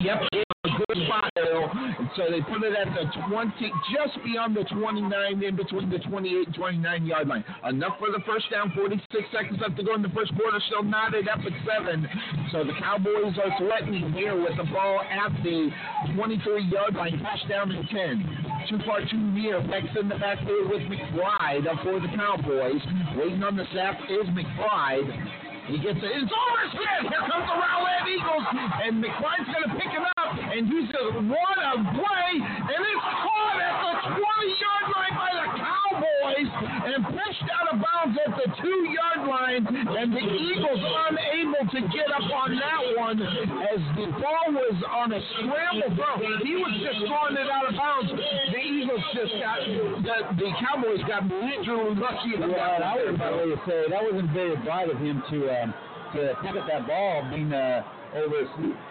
Yep, a good Bill. So they put it at the 20, just beyond the 29, in between the 28 and 29 yard line. Enough for the first down. 46 seconds left to go in the first quarter. Still knotted up at seven. So the Cowboys are threatening here with the ball at the 23 yard line. First down and 10. Too far, too near. Beck's in the backfield with McBride for the Cowboys. Waiting on the snap is McBride. He gets it. It's over his head. Here comes the Rowlett Eagles. And McBride's going to pick him up. And he's going to run a play. And it's caught at the 20 yard line by the Cowboys. And pushed out of bounds at the two yard line. And the Eagles unable to get up on that one as the ball was on a scramble throw. He was just throwing it out of bounds. The Eagles just got, the, the Cowboys got literally lucky Yeah, I one. would probably say that wasn't very bright of him to um, to pick up that ball being uh, over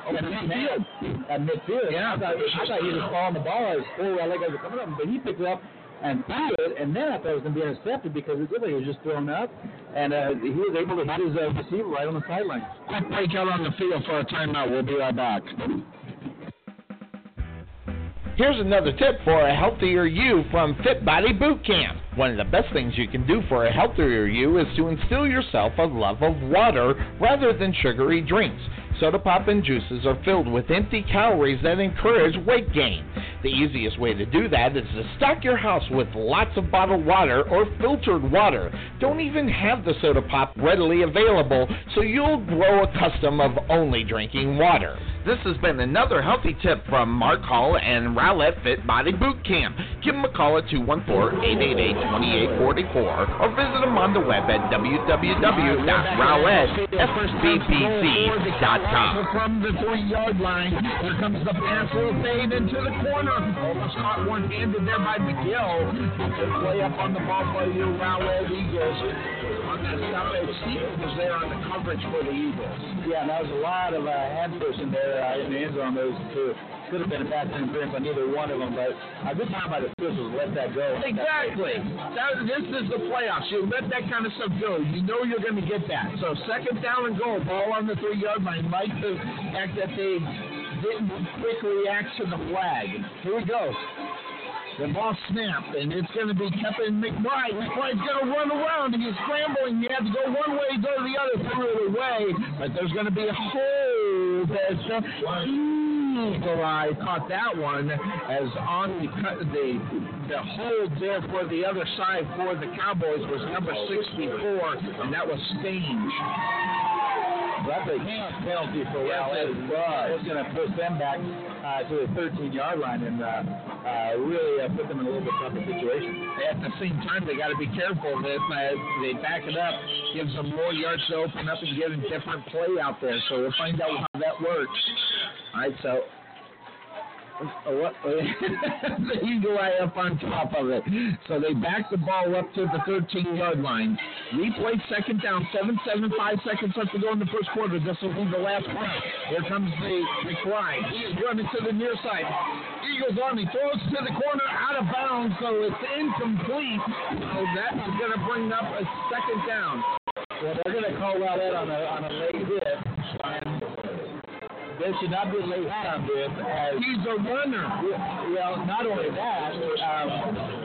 over midfield. At midfield. Yeah. I thought, I thought he was following the ball as four leg guys were coming up, but he picked it up and threw it, and then I thought it was going to be intercepted because it looked like it was just thrown up, and uh, he was able to hit his uh, receiver right on the sideline. Quick break out on the field for a timeout. We'll be right back. Here's another tip for a healthier you from Fit Body Boot Camp. One of the best things you can do for a healthier you is to instill yourself a love of water rather than sugary drinks. Soda pop and juices are filled with empty calories that encourage weight gain. The easiest way to do that is to stock your house with lots of bottled water or filtered water. Don't even have the soda pop readily available, so you'll grow a custom of only drinking water. This has been another healthy tip from Mark Hall and Rowlett Fit Body Boot Camp. Give them a call at 214-888-2844 or visit them on the web at www.rowlettfbbc.com. From the three-yard line, here comes the pass, little fade into the corner. Almost caught one-handed there by McGill. Good play up on the ball by the Rowlett Eagles. Stop, Steve was there on the coverage for the Eagles. Yeah, and that was a lot of uh, hand pushing there uh, in the end zone. Those two could have been a bad interference on either one of them, but a good time by the officials let that go. Exactly. That, this is the playoffs. You let that kind of stuff go. You know you're going to get that. So second down and goal, ball on the three yard line. Like the fact that they didn't quick react to the flag. Here we go. The ball snapped, and it's going to be Kevin McBride. McBride's going to run around, and he's scrambling. He had to go one way, go the other, threw it away. But there's going to be a hold as Eagle Eye caught that one as on the the the hold there for the other side for the Cowboys was number 64, and that was Stange. That's a huge penalty for Yes, was. It's going to push them back uh, to the 13-yard line and uh, uh, really uh, put them in a little bit tougher situation. At the same time, they got to be careful that uh, they back it up, gives them more yards to open up and get a different play out there. So we'll find out how that works. All right, so. The eagle eye up on top of it. So they back the ball up to the 13 yard line. Replay second down, 7 7 5 seconds left to go in the first quarter. This will be the last play. Here comes the McBride. He is running to the near side. Eagles on. He throws to the corner out of bounds, so it's incomplete. So that's going to bring up a second down. Well, they're going to call Rowlett on a, on a late hit, there should not be a late hit on this as He's a runner. Well, not only that, um,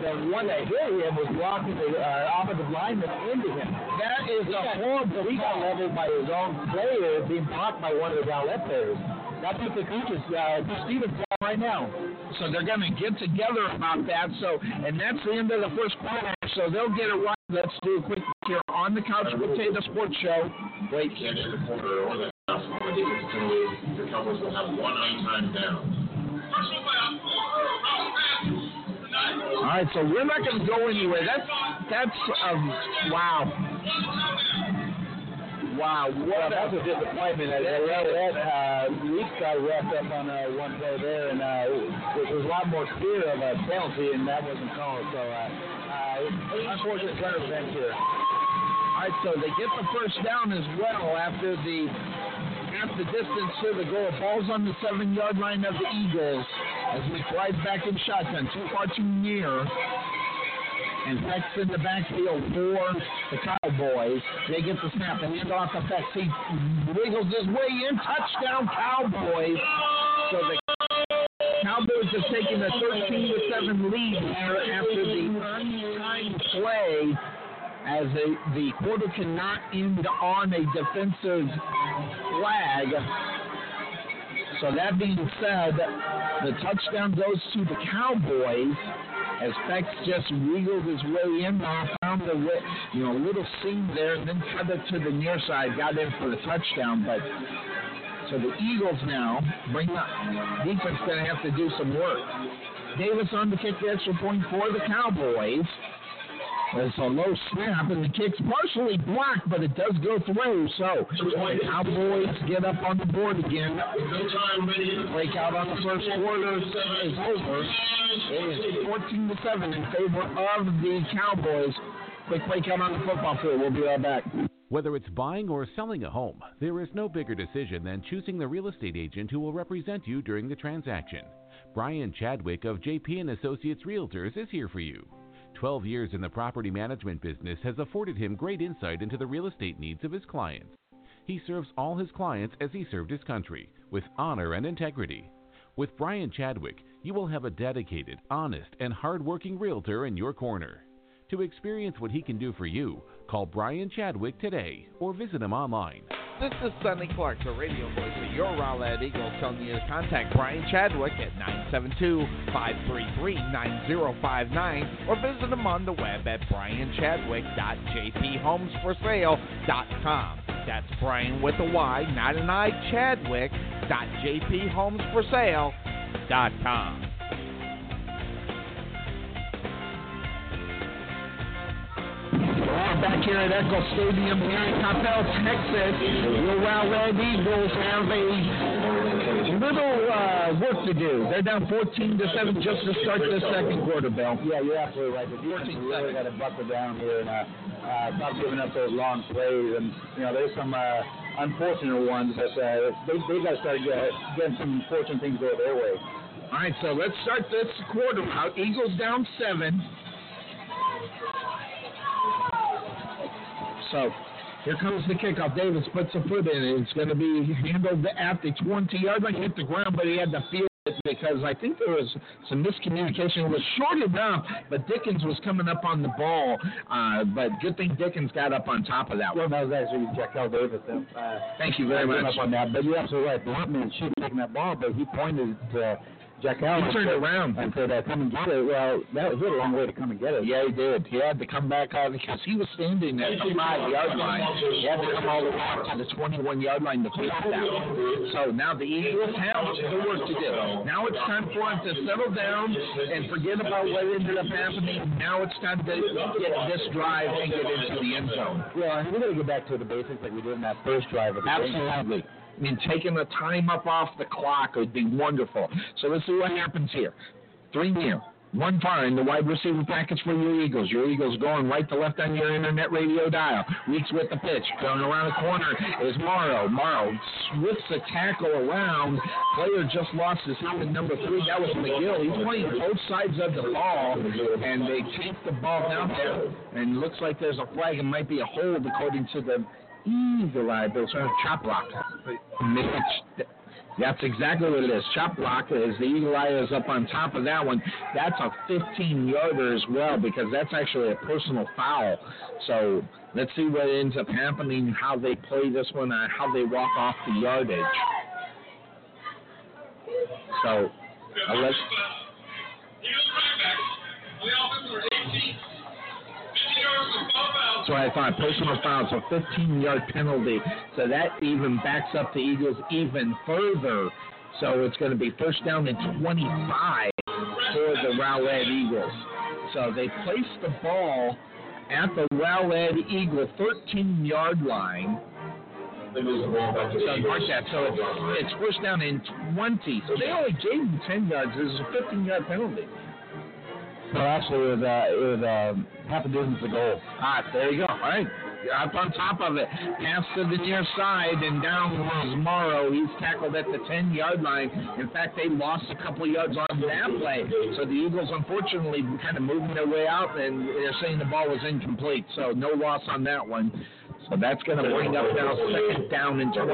the one that hit him was blocking the uh, offensive lineman into him. That is He a got, horrible he got leveled by his own player being blocked by one of the Rowlett players. That's what the coaches, uh, Stevens right now. So they're going to get together about that. So, and that's the end of the first quarter. So they'll get it right. Let's do a quick here on the Couch Potato Sports Show. Wait, Can't the corner or the house. I think it's penalty. The Cowboys will have one on-time down. Personal foul. Foul pass. Tonight. All right, so we're not going to go anywhere. That's that's um, wow, wow. Well, What that's a, a disappointment. That, that, that uh, Leafs got wrapped up on uh, one play there, and uh, there was a lot more fear of a penalty, and that wasn't called. So, uh, uh, unfortunate turn of events here. Right, so they get the first down as well after the half the distance to the goal. Ball's on the seven yard line of the Eagles as McBride's back in shotgun, too far too near. And Peck's in the backfield for the Cowboys. They get the snap. and hand off to Peck. He wiggles his way in. Touchdown, Cowboys. So the Cowboys have taken a 13 to 7 lead here after the play as a, the quarter cannot end on a defensive flag. So that being said, the touchdown goes to the Cowboys as Pex just wiggled his way in found the you know little seam there, and then cut it to the near side, got in for the touchdown. But so the Eagles now bring up defense going to have to do some work. Davis on to kick the extra point for the Cowboys. It's a low snap, and the kick's partially blocked, but it does go through. So Cowboys get up on the board again. No time. Break out on the first quarter is over. It is 14 to 7 in favor of the Cowboys. Quick break out on the football field. We'll be right back. Whether it's buying or selling a home, there is no bigger decision than choosing the real estate agent who will represent you during the transaction. Brian Chadwick of JP and Associates Realtors is here for you. 12 years in the property management business has afforded him great insight into the real estate needs of his clients. He serves all his clients as he served his country, with honor and integrity. With Brian Chadwick, you will have a dedicated, honest, and hardworking realtor in your corner. To experience what he can do for you, call Brian Chadwick today or visit him online. This is Sonny Clark, the radio voice of your Rowlett Eagles, telling you to contact Brian Chadwick at 972-533-9059 or visit him on the web at brianchadwick.jphomesforsale.com. That's Brian with a Y, not an I, Chadwick.jphomesforsale.com. We're back here at Echo Stadium here in Coppell, Texas. Your Rowlett Eagles have a little uh, work to do. They're down 14 to 7 just to start the second quarter, Bill. Yeah, you're absolutely right. The defense really got to buckle down here and uh, uh, stop giving up those long plays. And you know, there's some uh, unfortunate ones, but uh, they they got to start get, getting some fortunate things go their way. All right, so let's start this quarter out. Eagles down seven. So here comes the kickoff. Davis puts a foot in it. It's going to be handled at the 20 yard line. Hit the ground, but he had to feel it because I think there was some miscommunication. It was short enough, but Dickens was coming up on the ball. Uh, but good thing Dickens got up on top of that Well, one. that was actually Jackal Davis. Uh, Thank you very much. up on that, but you're absolutely right. The Blackman should have taken that ball, but he pointed to Jack Allen. He turned around. and said, uh, "Come and get it." Well, that he had a long way to come and get it. Yeah, he did. He had to come back out because he was standing at the five yard line. He had to come all the way out to the 21 yard line to take that. So now the Eagles have the work to do. Now it's time for them to settle down and forget about what ended up happening. Now it's time to get this drive and get into the end zone. Well, and we got to get back to the basics like we did in that first drive of the game. Mean, taking the time up off the clock would be wonderful. So let's see what happens here. Three near. One in the wide receiver package for your Eagles. Your Eagles going right to left on your internet radio dial. Weeks with the pitch. Going around the corner is Morrow. Morrow swifts a tackle around. Player just lost his helmet number three. That was McGill. He's playing both sides of the ball, and they take the ball down there. And looks like there's a flag. It might be a hold according to the Eagle Eye Bill. Sorry, chop block. That's exactly what it is. Chop block is the Eagle Eye is up on top of that one. That's a 15 yarder as well because that's actually a personal foul. So let's see what ends up happening, how they play this one, and how they walk off the yardage. So uh, let's. So I thought personal foul, so 15 yard penalty. So that even backs up the Eagles even further. So it's going to be first down and 25 for the Rowlett Eagles. So they place the ball at the Rowlett Eagle 13 yard line. So mark that. So it's, first down and 20. So they only gave him 10 yards. This is a 15 yard penalty. Well, actually, it was, uh, it was uh, half a dozen to go. Ah, there you go. All right. Up on top of it. Pass to the near side, and down was Morrow. He's tackled at the 10 yard line. In fact, they lost a couple yards on that play. So the Eagles, unfortunately, kind of moving their way out, and they're saying the ball was incomplete. So no loss on that one. So that's going to bring up now second down and 20.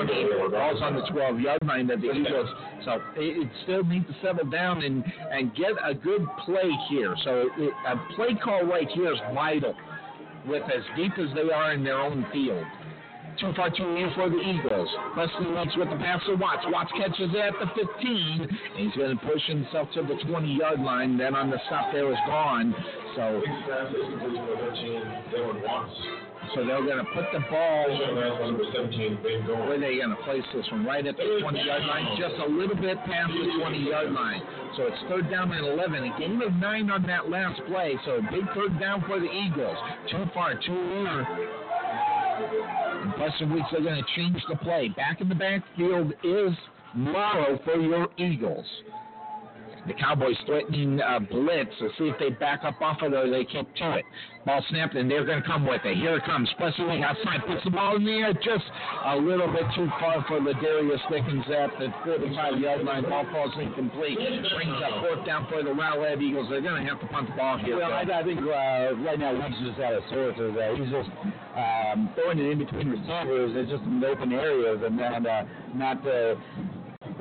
Ball's on the 12 yard line of the Eagles. So it, it still needs to settle down and, and get a good play here. So it, a play call right here is vital with as deep as they are in their own field. Too far too near for the Eagles. Preston Watts with the pass to Watts. Watts catches it at the 15. He's going to push himself to the 20 yard line. Then on the stop there is gone. So, Big pass is completed to 15, Dylan Watts. so they're going to put the ball Short pass number 17, Ben where Goins. they going to place this one? Right at the 20 yard line, just a little bit past the 20 yard line. So it's third down and 11. A gain of nine on that last play. So big third down for the Eagles. Too far, too near. And Preston Weeks they're going to change the play. Back in the backfield is Morrow for your Eagles. The Cowboys threatening uh, blitz to see if they back up off it or they kick to it. Ball snapped and they're going to come with it. Here it comes. Preston Weeks outside puts the ball in the air just a little bit too far for Ladarius Dickens at the 45 yard line. Ball falls incomplete. Brings up fourth down for the Rowlett Eagles. They're going to have to punt the ball here. Well, I, I think uh, right now Weeks just out of sorts. Is that he's just um, throwing it in between receivers. It's just in open areas and, and uh, not uh,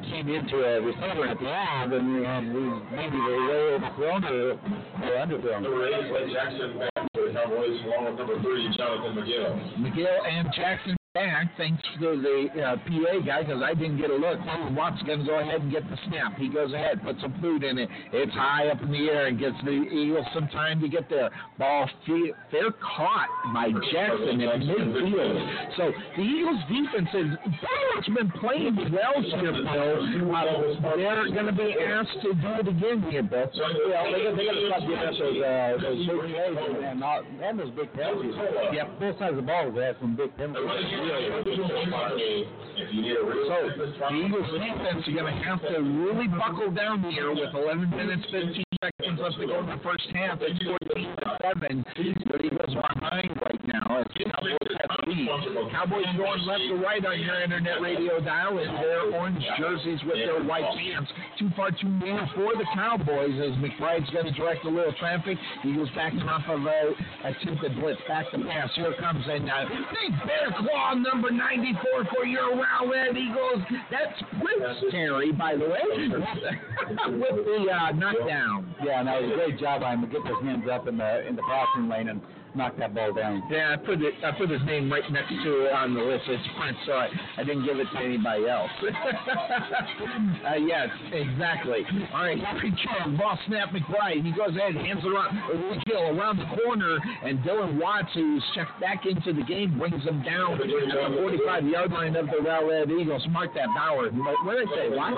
came into a receiver at the end, and, we maybe they way overthrown or, or underthrown. Number 8, Blake Jackson the Cowboys, along with number 3, Jonathan McGill. McGill and Jackson back, thanks to the uh, PA guy, because I didn't get a look. Watt's going to go ahead and get the snap. He goes ahead, puts some food in it. It's high up in the air and gets the Eagles some time to get there. Ball fair caught by Jackson in midfield. So the Eagles defense has pretty much been playing well here, Bill. Uh, they're going to be asked to do it again here, Bill. Yeah, they got, they got to stop giving us those, uh, those plays and, and, and those big penalties. Yeah, both sides of the ball, they had some big penalties. So the Eagles defense are going to have to really buckle down here with 11 minutes, 15 seconds left to go in the first half. It's 14 to 7. The Eagles are behind right now as Cowboys have the lead. Cowboys going left to right on your internet radio dial in their orange jerseys with their white pants. Too far too near for the Cowboys as McBride's going to direct a little traffic. Eagles backing off of a attempted blitz. Back to pass. Here comes a uh, big bear claw number 94 for your Rowlett Eagles. That's Prince Terry, by the way, with the uh, knockdown. Yeah, no, it was a great job. Him to get his hands up in the in the passing lane and knock that ball down. Yeah, I put it. I put his name right next to it on the list. It's Prince, so I, I didn't give it to anybody else. uh, yes, exactly. All right, Harry Chung, ball snap McBride. He goes ahead, hands it around, kill around the corner, and Dylan Watts, who's checked back into the game, brings him down at the 45-yard line of the Rowlett Eagles. Mark that Bauer. What did I say? What?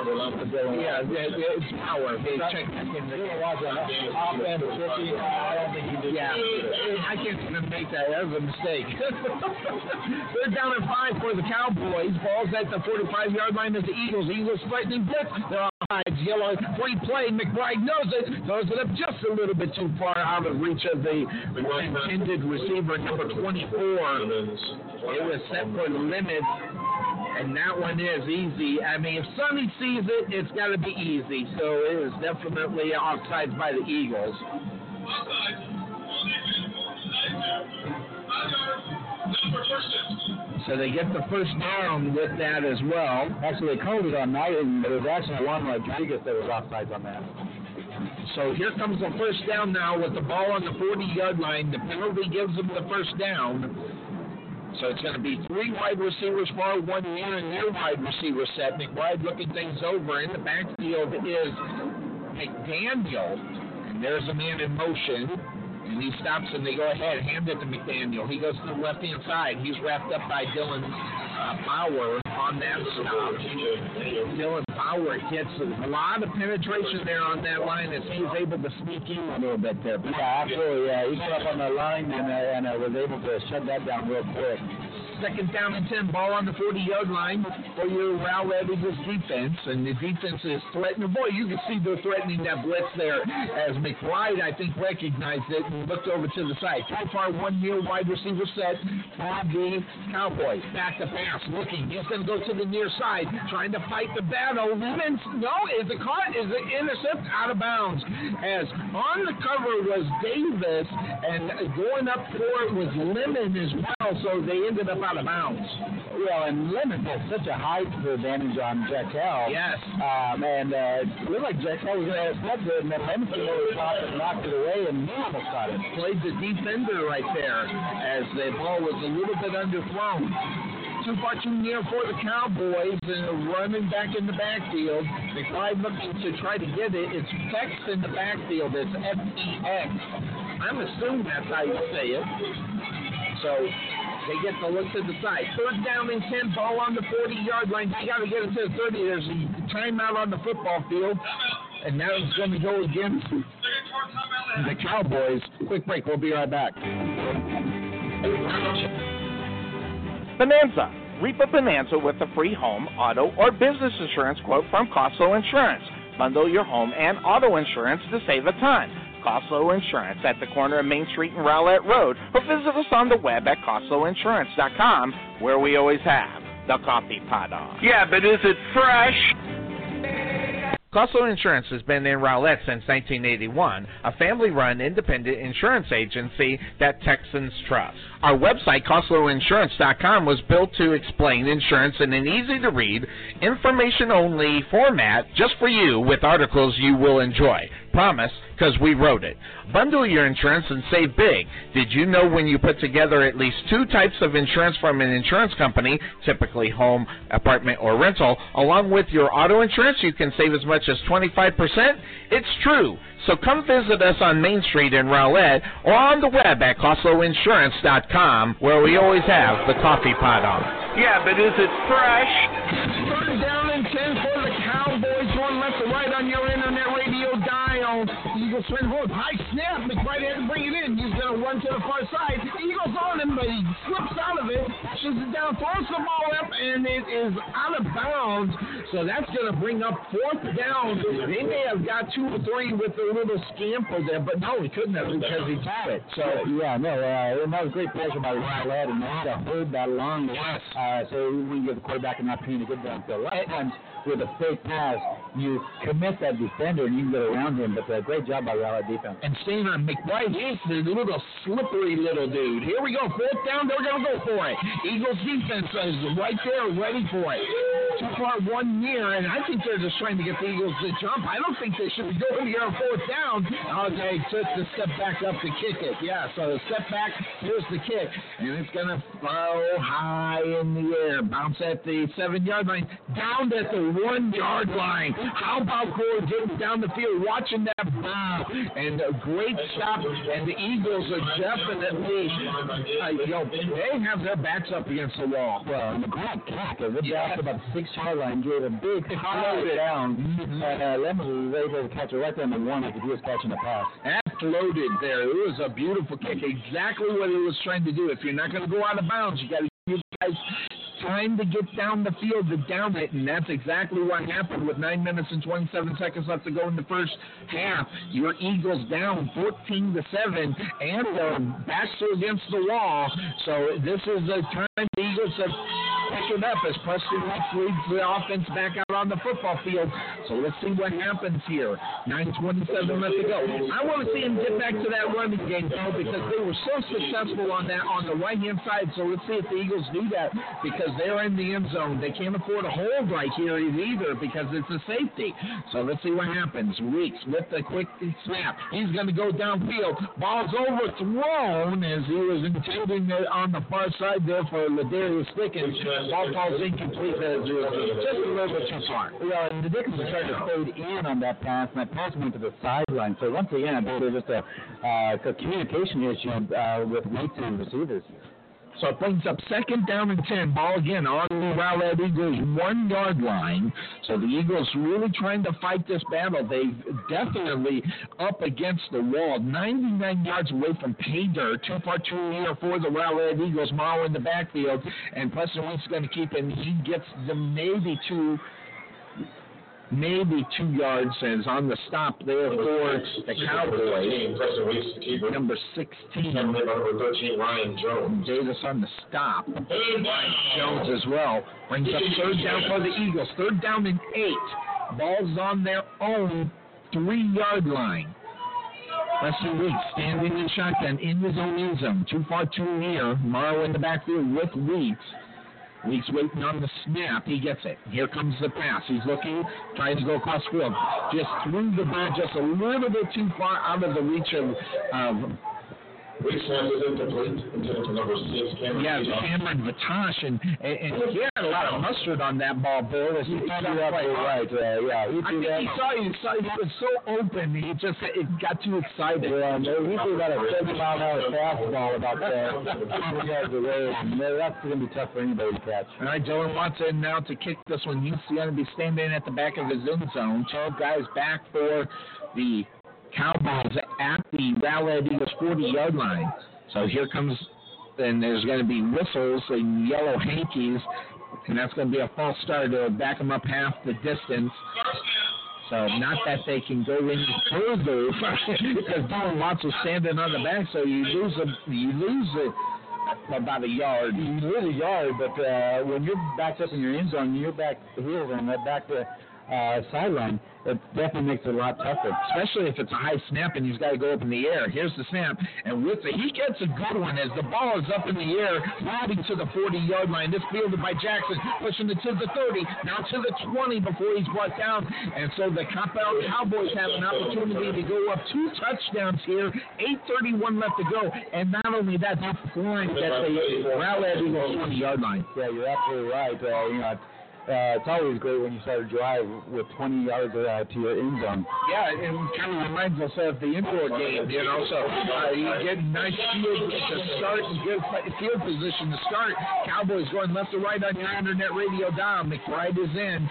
Yeah, it's Bauer. They checked back in the game. Offense, 50. I don't Yeah, I can't make that. That a mistake. They're down at five for the Cowboys. Ball's at the 45 yard line of the Eagles. Eagles threatening blitz. They're on sides. Yellow free play. McBride knows it. Throws it up just a little bit too far out of reach of the intended receiver, number 24. It was set for the limit. And that one is easy. I mean, if Sonny sees it, it's got to be easy. So it is definitely offsides by the Eagles. So they get the first down with that as well. Actually, they called it on night, and there was actually one Rodriguez that was offsides on that. So here comes the first down now with the ball on the 40-yard line. The penalty gives them the first down. So it's going to be three wide receivers far, one near and near wide receiver set. McBride looking things over. In the backfield is McDaniel. And there's a man in motion. And he stops and they go ahead, hand it to McDaniel. He goes to the left hand side. He's wrapped up by Dylan uh, Power on that stop. Dylan Power hits a lot of penetration there on that line as he's able to sneak in a little bit there. Yeah, absolutely. Yeah, he got up on the line and, uh, and uh, was able to shut that down real quick second down and 10, ball on the 40 yard line for your Rowlett Eagles defense. And the defense is threatening. Boy, you can see they're threatening that blitz there as McBride, I think, recognized it and looked over to the side. Too far, one near wide receiver set for the Cowboys. Back to pass, looking. He's going to go to the near side, trying to fight the battle. Lemons, no, is it caught? Is it intercept? Out of bounds. As on the cover was Davis, and going up for it was Lemon as well, so they ended up out of bounds. Well, and Lemon has such a height advantage on Jekyll. Yes. Um, and uh, it looked like Jekyll was going to have stepped it, and then Lemon came over the top and knocked it away, and he almost caught it. Played the defender right there as the ball was a little bit underthrown too far too near for the Cowboys and running back in the backfield. McBride looking to try to get it. It's Fex in the backfield. It's F-E-X. I'm assuming that's how you say it. So they get the look to the side. Third down and 10, ball on the 40 yard line. They got to get it to the 30. There's a timeout on the football field. And now it's going to go against the Cowboys. Quick break. We'll be right back. Bonanza. Reap a bonanza with a free home, auto, or business insurance quote from Costlow Insurance. Bundle your home and auto insurance to save a ton. Costlow Insurance at the corner of Main Street and Rowlett Road, or visit us on the web at costlowinsurance.com, where we always have the coffee pot on. Yeah, but is it fresh? Costlow Insurance has been in Rowlett since 1981, a family run independent insurance agency that Texans trust. Our website, CostloInsurance.com, was built to explain insurance in an easy to read, information only format just for you with articles you will enjoy. Promise, because we wrote it. Bundle your insurance and save big. Did you know when you put together at least two types of insurance from an insurance company, typically home, apartment, or rental, along with your auto insurance, you can save as much as 25%? It's true. So come visit us on Main Street in Rowlett or on the web at CostloInsurance.com where we always have the coffee pot on. Yeah, but is it fresh? Third down and 10 for the Cowboys. One left to right on your internet dial. Eagles swing hold. High snap. McBride had to bring it in. He's going to run to the far side. Eagles on him, but he slips out of it. Pushes it down, throws the ball up, and it is out of bounds. So that's going to bring up fourth down. They may have got two or three with a little scamper there, but no, he couldn't have because he had it. So yeah, no, uh, that was great pressure by Rowlett, and they had to hold that long. Yes. Uh, so we give the quarterback an opportunity to get downfield. A lot of times with a fake pass, you commit that defender and you can get around him. But uh, great job by Rowlett defense. and on McBride. He's the little slippery little dude. Here we go. Fourth down. They're going to go for it. Eagles defense is right there, ready for it. Too far one near, and I think they're just trying to get the Eagles to jump. I don't think they should be going here on fourth down. Oh, they took the step back up to kick it. Yeah, so the step back, here's the kick, and it's going to flow high in the air, bounce at the seven yard line, down at the one yard line. How about Gore getting down the field, watching that ball, and a great stop, and the Eagles are definitely, uh, you know, they have their backs up against the wall. Well, and the great kick. It Yeah. about the six yard line, gave a big high down. And uh, Lemon was able to catch it right there on the one if he was catching the pass. That floated there. It was a beautiful kick. Exactly what he was trying to do. If you're not going to go out of bounds, you got to give guys time to get down the field to down it, and that's exactly what happened with nine minutes and 27 seconds left to go in the first half. Your Eagles down 14 to seven, and uh, their backs are against the wall. So this is the time the Eagles have picked it up as Preston Weeks leads the offense back out on the football field. So let's see what happens here. 9:27 left to go. I want to see him get back to that running game, though, because they were so successful on that on the right hand side. So let's see if the Eagles do that because they're in the end zone. They can't afford a hold right here either because it's a safety. So let's see what happens. Weeks with the quick snap. He's going to go downfield. Ball's overthrown as he was intending it on the far side there for Ladarius Dickens. Ball falls incomplete as it just a little bit too far. Well, and the Dickens was to fade in on that pass, and that pass went to the sideline. So once again, I it's just a, uh, a communication issue uh, with Waits and receivers. So it brings up second down and 10. Ball again on the Rowlett Eagles one yard line. So the Eagles really trying to fight this battle. They definitely up against the wall. 99 yards away from pay dirt. Too far too near for the Rowlett Eagles. Morrow in the backfield. And Preston is going to keep him. He gets them maybe two. Maybe two yards is on the stop there for the Cowboys. Preston Weeks, the keeper. Number 16. Number 13, Ryan Jones. Davis on the stop. Down. Jones as well. Brings up third down for the Eagles. Third down and eight. Ball's on their own three yard line. Preston Weeks standing in shotgun in his own end zone. Too far, too near. Morrow in the backfield with Weeks. Weeks waiting on the snap. He gets it. Here comes the pass. He's looking, trying to go across field. Just threw the ball just a little bit too far out of the reach of, of Weeks pass is incomplete. Intended to number six, Cameron. Yeah, Keaton. Cameron Vatosh, and, and, and he had a lot of mustard on that ball, Bill. As he He shot threw that quite hard. right. Uh, yeah, he I threw think that. he saw, he saw he was so open, he just it got too excited. Yeah, and he threw about a 70 mile an hour fastball about 20 yards away. And uh, that's going to be tough for anybody to catch. All right, Dylan Watson now to kick this one. He's going to be standing at the back of his end zone. 12 guys back for the Cowboys at the Rowlett Eagles 40 yard line. So here comes, and there's going to be whistles and yellow hankies, and that's going to be a false start to back them up half the distance. So not that they can go any further because Dylan Watson's standing on the back, so you lose a you lose a, about a yard. You lose a yard, but uh, when you're backed up in your end zone, you're back here and uh, back to uh, sideline, it definitely makes it a lot tougher. especially if it's a high snap and he's got to go up in the air. Here's the snap, and with the, he gets a good one as the ball is up in the air, moving to the 40-yard line. This fielded by Jackson, pushing it to the 30, now to the 20 before he's brought down. And so the Cowboys have an opportunity to go up two touchdowns here. 8:31 left to go, and not only that, they're flying at the Rowlett Eagles 20-yard line. Yeah, you're absolutely right. Uh, you know, uh, it's always great when you start a drive with 20 yards uh, to your end zone. Yeah, it kind of reminds us of the indoor game, you know. So uh, you get nice field to start good field position to start. Cowboys going left to right on your internet radio dial. McBride is in.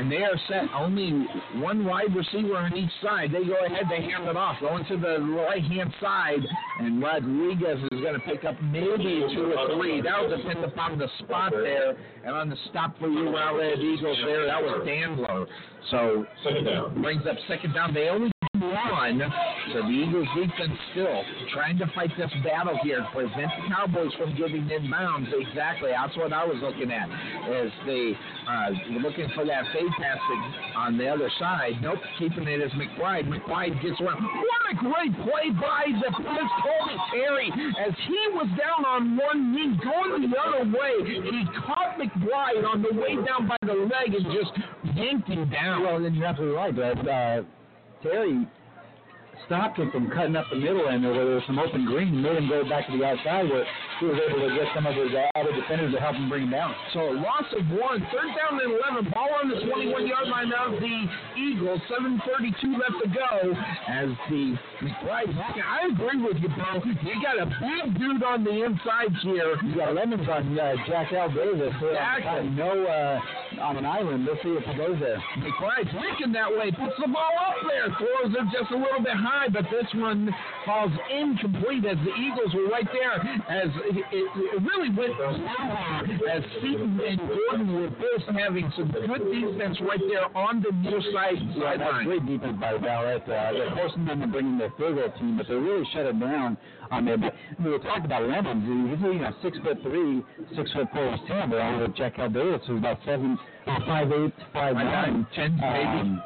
And they are set only one wide receiver on each side. They go ahead, they hand it off, going to the right hand side, and Rodriguez is going to pick up maybe two or three. That will depend upon the spot there. And on the stop for you, Rowlett Eagles there, that was Dandler. So Second down. brings up second down. They only one. So the Eagles defense still trying to fight this battle here, prevent the Cowboys from getting inbounds. Exactly, that's what I was looking at. As they uh, looking for that fade passing on the other side. Nope, keeping it as McBride. McBride gets around. What a great play by the Prince Colby Terry as he was down on one knee, going the other way. He caught McBride on the way down by the leg and just yanked him down. Well, then you're absolutely right. But uh, Terry stopped him from cutting up the middle end where there was some open green, made him go back to the outside where he was able to get some of his other defenders to help him bring him down. So a loss of one. Third down and 11. Ball on the 21-yard line of the Eagles. 7.32 left to go as the McBride. I agree with you, bro. You got a big dude on the inside here. You got lemons on uh, Jack L. Davis. Uh, Exactly. No, uh, on an island. Let's see if he goes there. McBride's thinking that way. Puts the ball up there. Throws it just a little bit high, but this one falls incomplete as the Eagles were right there. As it, it, it really went nowhere. As Seaton and Gordon were both having some good defense right there on the near side Yeah, sideline. great defense by Valette. Uh, they're forcing them to bring in their field goal team, but they really shut it down on there. We were talking about Lemons. He's you know six foot three, six foot four. He's terrible. Along with Jack Davis, who's about seven, uh, five eight, five nine, Ten, maybe. Um,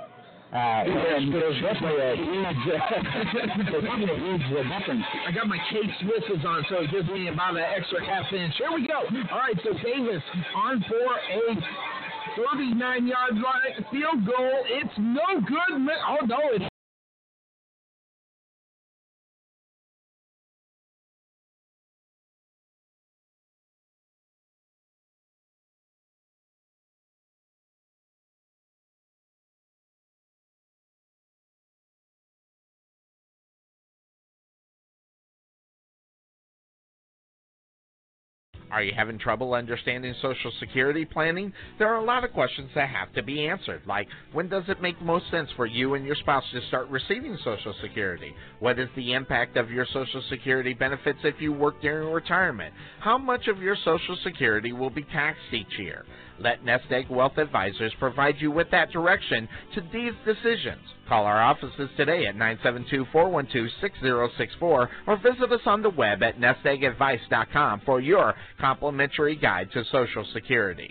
uh, and there's definitely a huge, there's definitely a huge difference. I got my K Swisses on, so it gives me about an extra half inch. Here we go. All right, so Davis on for a 39 yard line field goal. It's no good. Oh, no, it's Are you having trouble understanding Social Security planning? There are a lot of questions that have to be answered, like when does it make most sense for you and your spouse to start receiving Social Security? What is the impact of your Social Security benefits if you work during retirement? How much of your Social Security will be taxed each year? Let Nest Egg Wealth Advisors provide you with that direction to these decisions. Call our offices today at 972-412-6064 or visit us on the web at nesteggadvice.com for your complimentary guide to Social Security.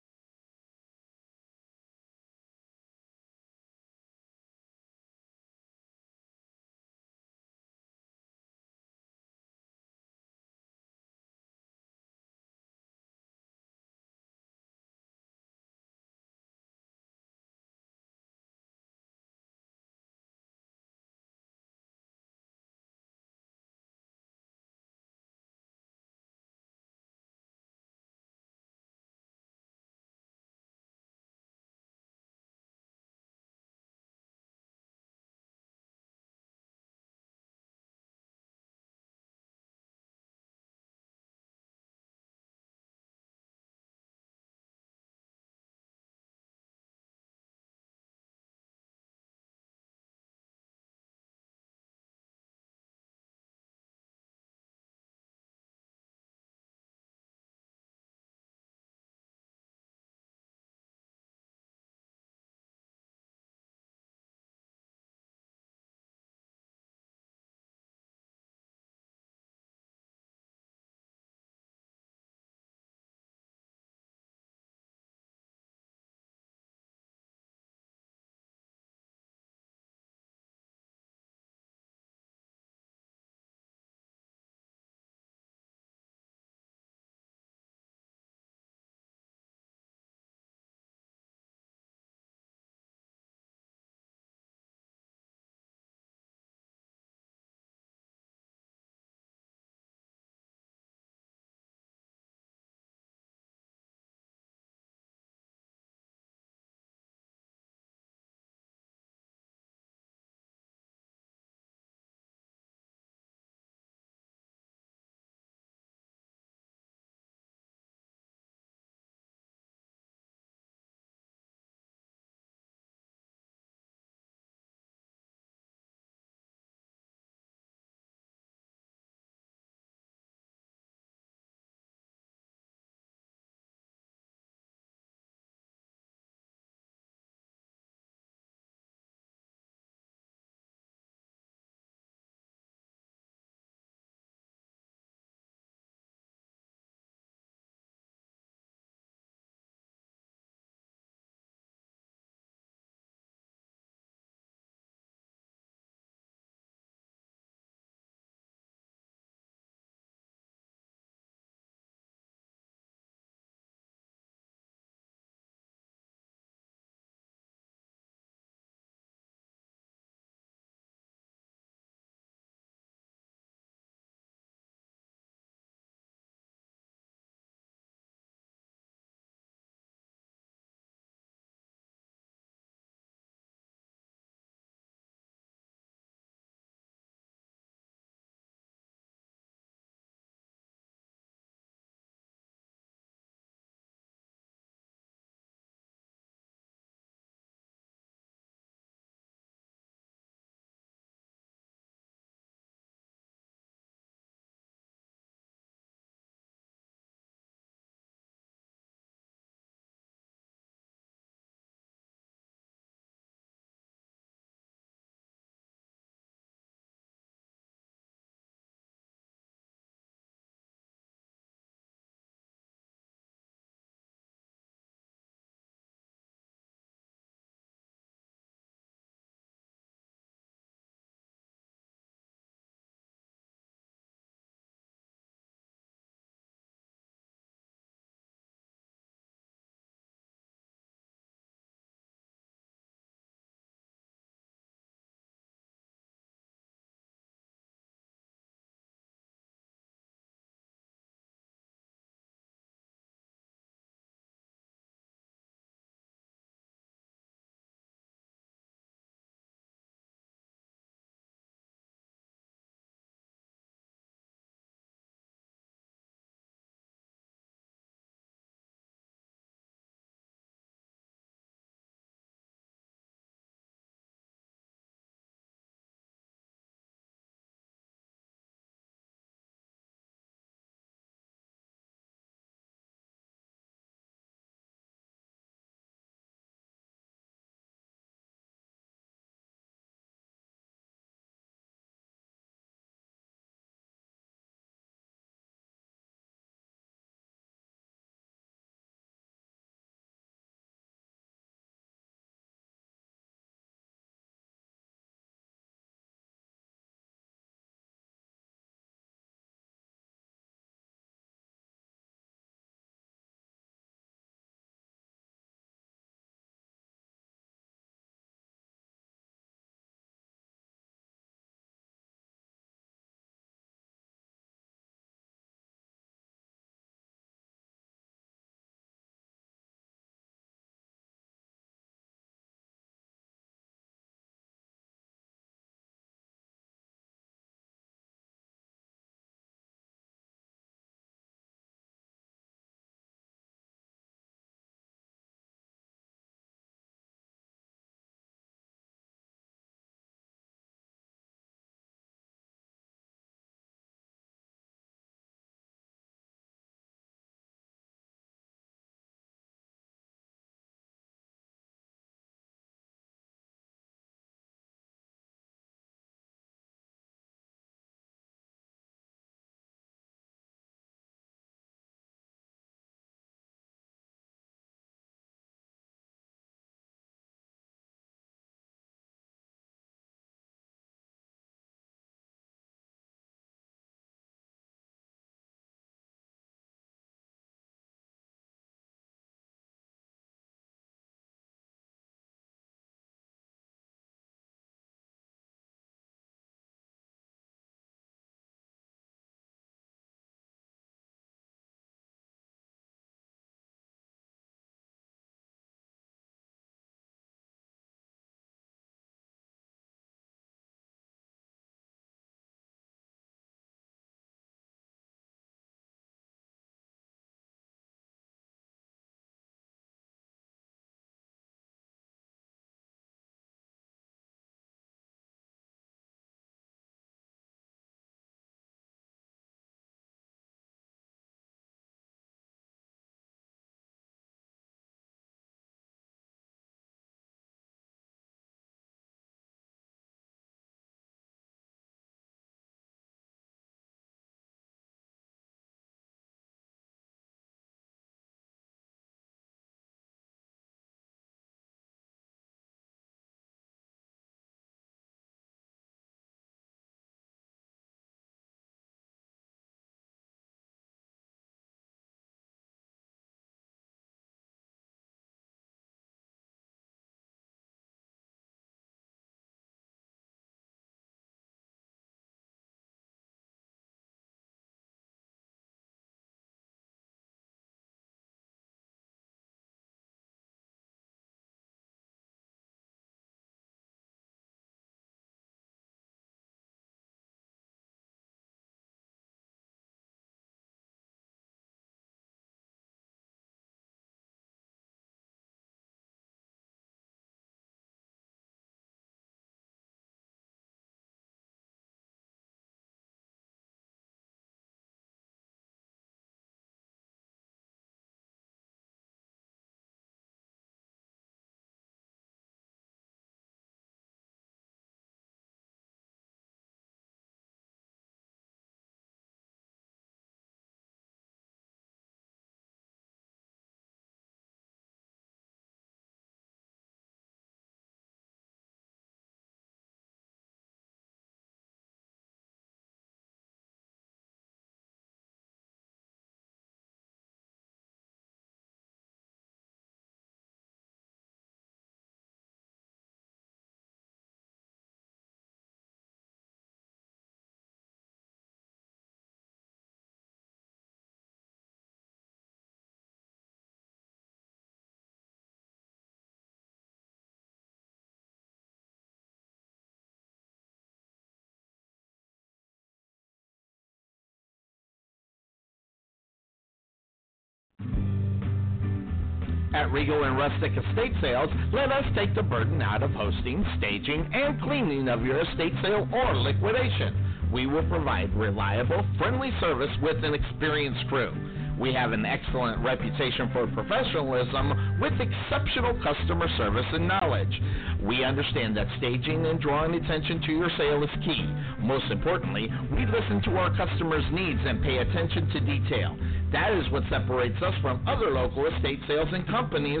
At Regal and Rustic Estate Sales, let us take the burden out of hosting, staging, and cleaning of your estate sale or liquidation. We will provide reliable, friendly service with an experienced crew. We have an excellent reputation for professionalism with exceptional customer service and knowledge. We understand that staging and drawing attention to your sale is key. Most importantly, we listen to our customers' needs and pay attention to detail. That is what separates us from other local estate sales and companies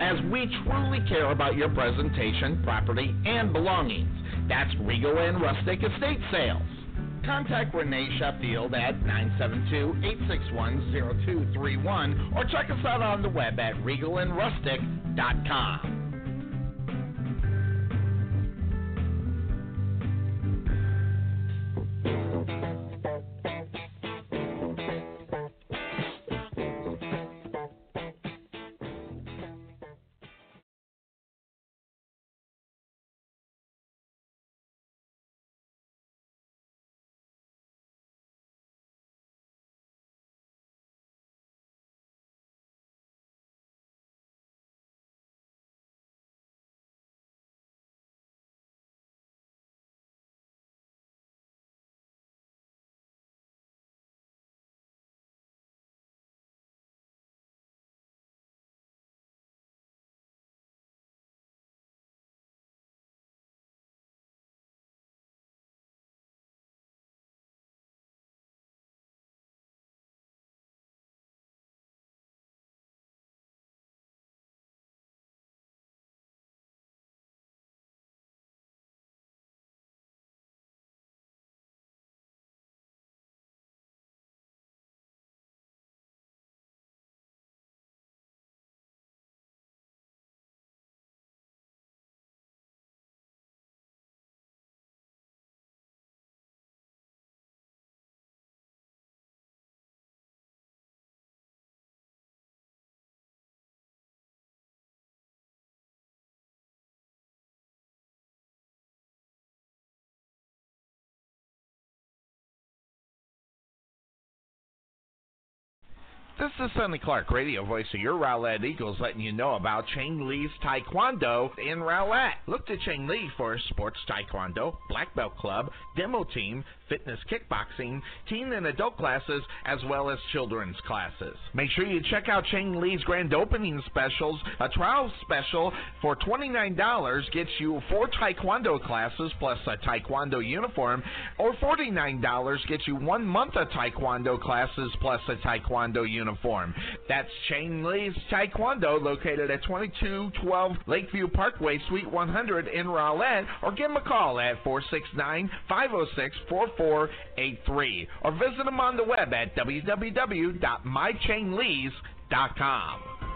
as we truly care about your presentation, property, and belongings. That's Regal and Rustic Estate Sales. Contact Renee Sheffield at 972-861-0231 or check us out on the web at regalandrustic.com. This is Sonny Clark, radio voice of your Rowlett Eagles, letting you know about Cheng Lee's Taekwondo in Rowlett. Look to Cheng Lee for sports taekwondo, black belt club, demo team, fitness kickboxing, teen and adult classes, as well as children's classes. Make sure you check out Cheng Lee's grand opening specials. A trial special for $29 gets you four taekwondo classes plus a taekwondo uniform, or $49 gets you one month of taekwondo classes plus a taekwondo uniform uniform. That's Cheng Lee's Taekwondo, located at 2212 Lakeview Parkway, Suite 100 in Rowlett, or give them a call at 469 506 4483, or visit them on the web at www.mychenglees.com.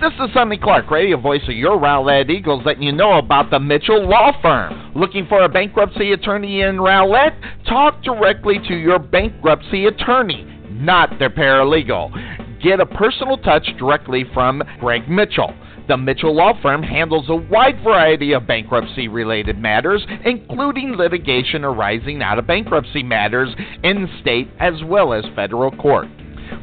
This is Sonny Clark, radio voice of your Rowlett Eagles, letting you know about the Mitchell Law Firm. Looking for a bankruptcy attorney in Rowlett? Talk directly to your bankruptcy attorney, not their paralegal. Get a personal touch directly from Greg Mitchell. The Mitchell Law Firm handles a wide variety of bankruptcy related matters, including litigation arising out of bankruptcy matters in state as well as federal court.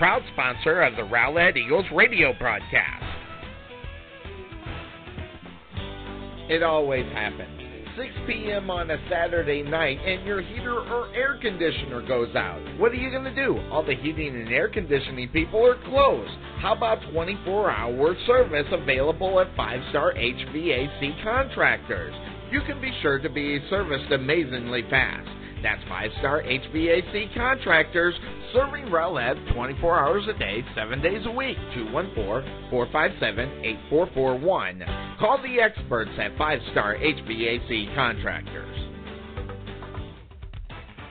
proud sponsor of the Rowlett Eagles radio broadcast. It always happens. 6 p.m. on a Saturday night and your heater or air conditioner goes out. What are you going to do? All the heating and air conditioning people are closed. How about 24 hour service available at 5 Star HVAC Contractors? You can be sure to be serviced amazingly fast. That's five star HVAC contractors serving Rowlett 24 hours a day, 7 days a week. 214 457 8441. Call the experts at five star HVAC contractors.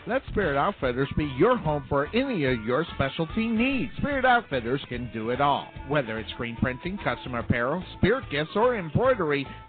Let Spirit Outfitters be your home for any of your specialty needs. Spirit Outfitters can do it all. Whether it's screen printing, custom apparel, spirit gifts, or embroidery,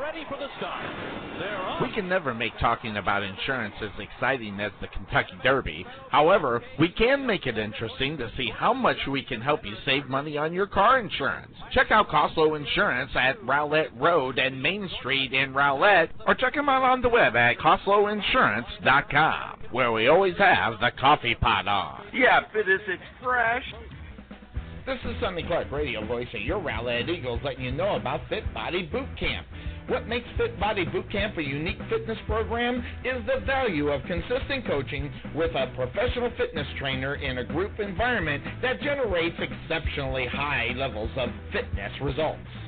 Ready for the start. We can never make talking about insurance as exciting as the Kentucky Derby. However, we can make it interesting to see how much we can help you save money on your car insurance. Check out Costlow Insurance at Rowlett Road and Main Street in Rowlett, or check them out on the web at CostlowInsurance.com, where we always have the coffee pot on. Yeah, fit is it's fresh. This is Sonny Clark, radio voice of your Rowlett Eagles, letting you know about Fit Body Boot Camp. What makes Fit Body Boot Camp a unique fitness program is the value of consistent coaching with a professional fitness trainer in a group environment that generates exceptionally high levels of fitness results.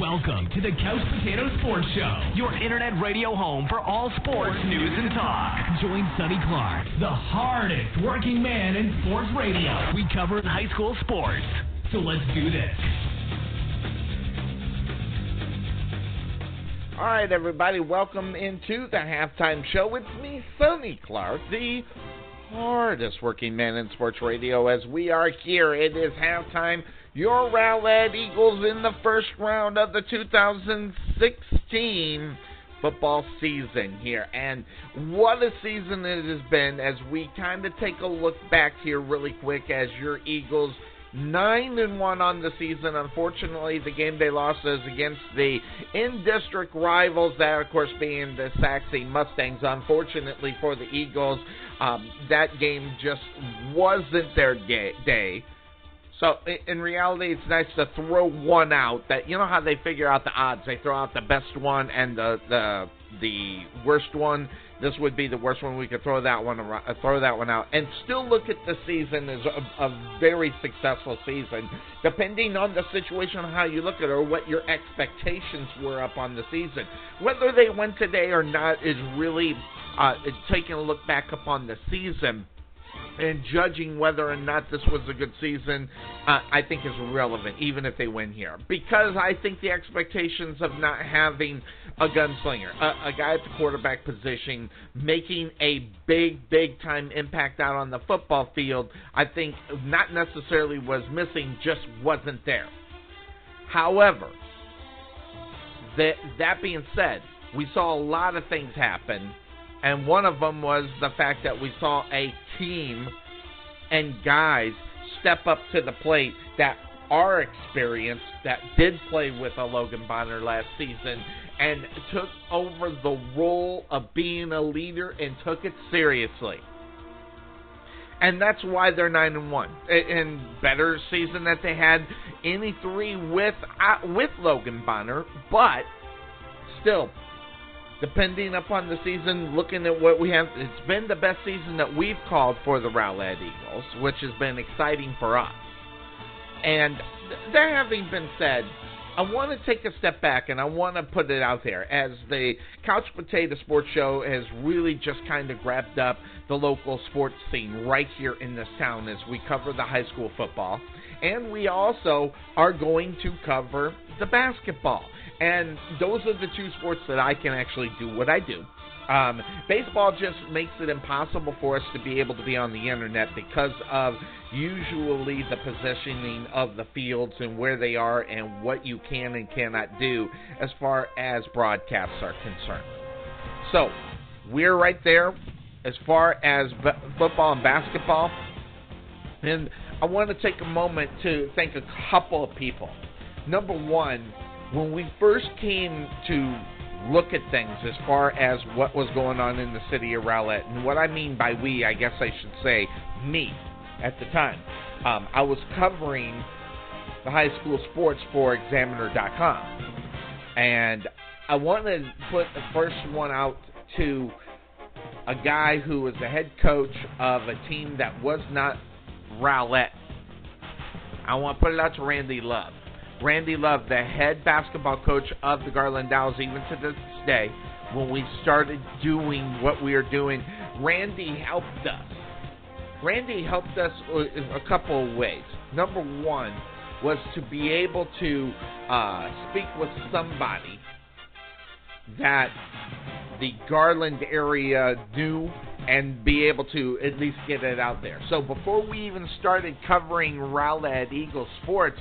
Welcome to the Couch Potato Sports Show, your internet radio home for all sports news and talk. Join Sonny Clark, the hardest working man in sports radio. We cover high school sports. So let's do this. All right, everybody, welcome into the halftime show. It's me, Sonny Clark, the hardest working man in sports radio. As we are here, it is halftime. Your Rowlett Eagles in the first round of the 2016 football season here. And what a season it has been as we kind of take a look back here really quick as your Eagles nine and one on the season. Unfortunately, the game they lost is against the in-district rivals, that of course being the Sachse Mustangs. Unfortunately for the Eagles, um, that game just wasn't their day. So in reality, it's nice to throw one out. That you know how they figure out the odds? They throw out the best one and the the the worst one. This would be the worst one. We could throw that one uh, throw that one out and still look at the season as a, a very successful season, depending on the situation, how you look at it, or what your expectations were up on the season. Whether they win today or not is really uh, taking a look back upon the season and judging whether or not this was a good season, uh, I think is relevant, even if they win here. Because I think the expectations of not having a gunslinger, a, a guy at the quarterback position, making a big, big time impact out on the football field, I think not necessarily was missing, just wasn't there. However, that, that being said, we saw a lot of things happen and one of them was the fact that we saw a team and guys step up to the plate that are experienced, that did play with a Logan Bonner last season, and took over the role of being a leader and took it seriously. And that's why they're nine and one, and better season that they had any three with uh, with Logan Bonner, but still depending upon the season, looking at what we have, it's been the best season that we've called for the Rowlett Eagles, which has been exciting for us. And that having been said, I want to take a step back and I want to put it out there as the Couch Potato Sports Show has really just kind of grabbed up the local sports scene right here in this town as we cover the high school football. And we also are going to cover the basketball. And those are the two sports that I can actually do what I do. Um, baseball just makes it impossible for us to be able to be on the internet because of usually the positioning of the fields and where they are and what you can and cannot do as far as broadcasts are concerned. So, we're right there as far as b- football and basketball. And I want to take a moment to thank a couple of people. Number one, when we first came to look at things as far as what was going on in the city of Rowlett, and what I mean by we, I guess I should say me at the time, um, I was covering the high school sports for Examiner.com, and I want to put the first one out to a guy who was the head coach of a team that was not Rowlett. I want to put it out to Randy Love. Randy Love, the head basketball coach of the Garland Owls, even to this day, when we started doing what we are doing, Randy helped us. Randy helped us a couple of ways. Number one was to be able to uh, speak with somebody that the Garland area knew and be able to at least get it out there. So before we even started covering Rowlett Eagle sports,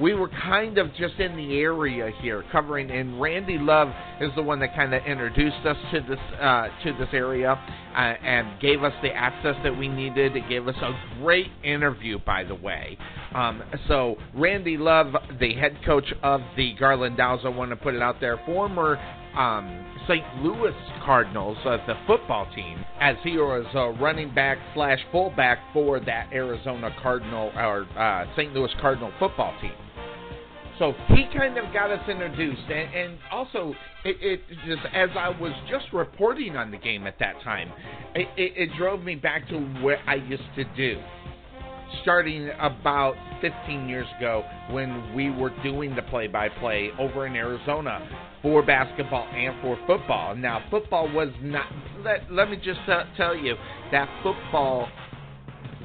we were kind of just in the area here covering and Randy Love is the one that kind of introduced us to this uh, to this area uh, and gave us the access that we needed it gave us a great interview by the way um, so Randy Love the head coach of the Garland Owls I want to put it out there former um, St. Louis Cardinals, uh, the football team, as he was a running back slash fullback for that Arizona Cardinal or uh, St. Louis Cardinal football team. So he kind of got us introduced, and, and also it, it, just as I was just reporting on the game at that time, it, it, it drove me back to what I used to do. Starting about 15 years ago, when we were doing the play-by-play over in Arizona for basketball and for football. Now, football was not. Let, let me just tell you that football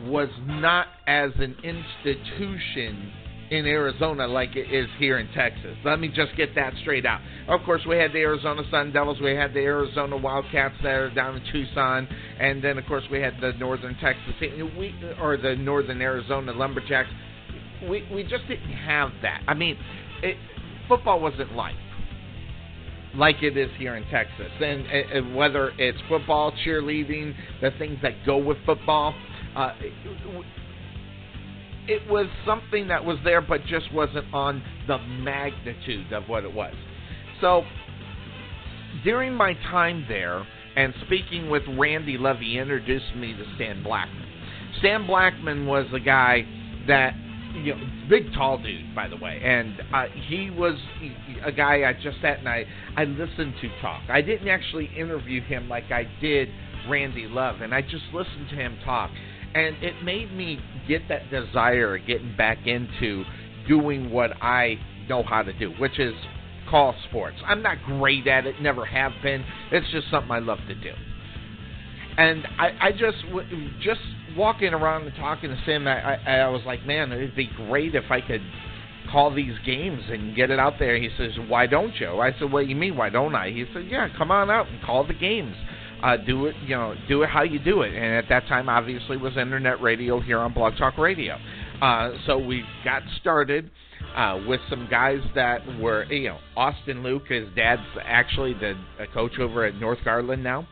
was not as an institution in Arizona like it is here in Texas. Let me just get that straight out. Of course, we had the Arizona Sun Devils, we had the Arizona Wildcats that are down in Tucson, and then of course we had the Northern Texas we or the Northern Arizona Lumberjacks. We we just didn't have that. I mean, it, football wasn't life like it is here in Texas, and, and whether it's football, cheerleading, the things that go with football. Uh, it was something that was there, but just wasn't on the magnitude of what it was. So during my time there, and speaking with Randy Levy, introduced me to Stan Blackman. Stan Blackman was a guy that you know, big tall dude, by the way, and uh, he was a guy I just sat and I I listened to talk. I didn't actually interview him like I did Randy Love, and I just listened to him talk, and it made me get that desire of getting back into doing what I know how to do, which is call sports. I'm not great at it, never have been. It's just something I love to do. And I, I just just walking around and talking to Sam, I, I, I was like, man, it'd be great if I could call these games and get it out there. He says, why don't you? I said, what do you mean, why don't I? He said, yeah, come on out and call the games. Uh, do it, you know, do it how you do it. And at that time, obviously, was internet radio here on Blog Talk Radio. Uh, so we got started uh, with some guys that were, you know, Austin Luke, his dad's actually the coach over at North Garland now.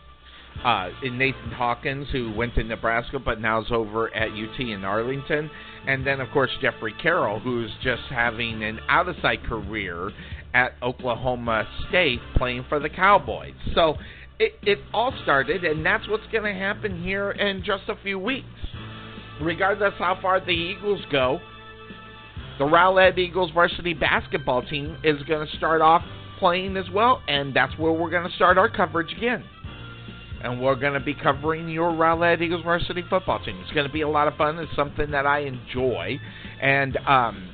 Uh, and Nathan Hawkins, who went to Nebraska but now is over at UT in Arlington. And then, of course, Jeffrey Carroll, who's just having an out of sight career at Oklahoma State playing for the Cowboys. So it, it all started, and that's what's going to happen here in just a few weeks. Regardless how far the Eagles go, the Rowlett Eagles varsity basketball team is going to start off playing as well, and that's where we're going to start our coverage again. And we're going to be covering your Rowlett Eagles varsity football team. It's going to be a lot of fun. It's something that I enjoy, and um,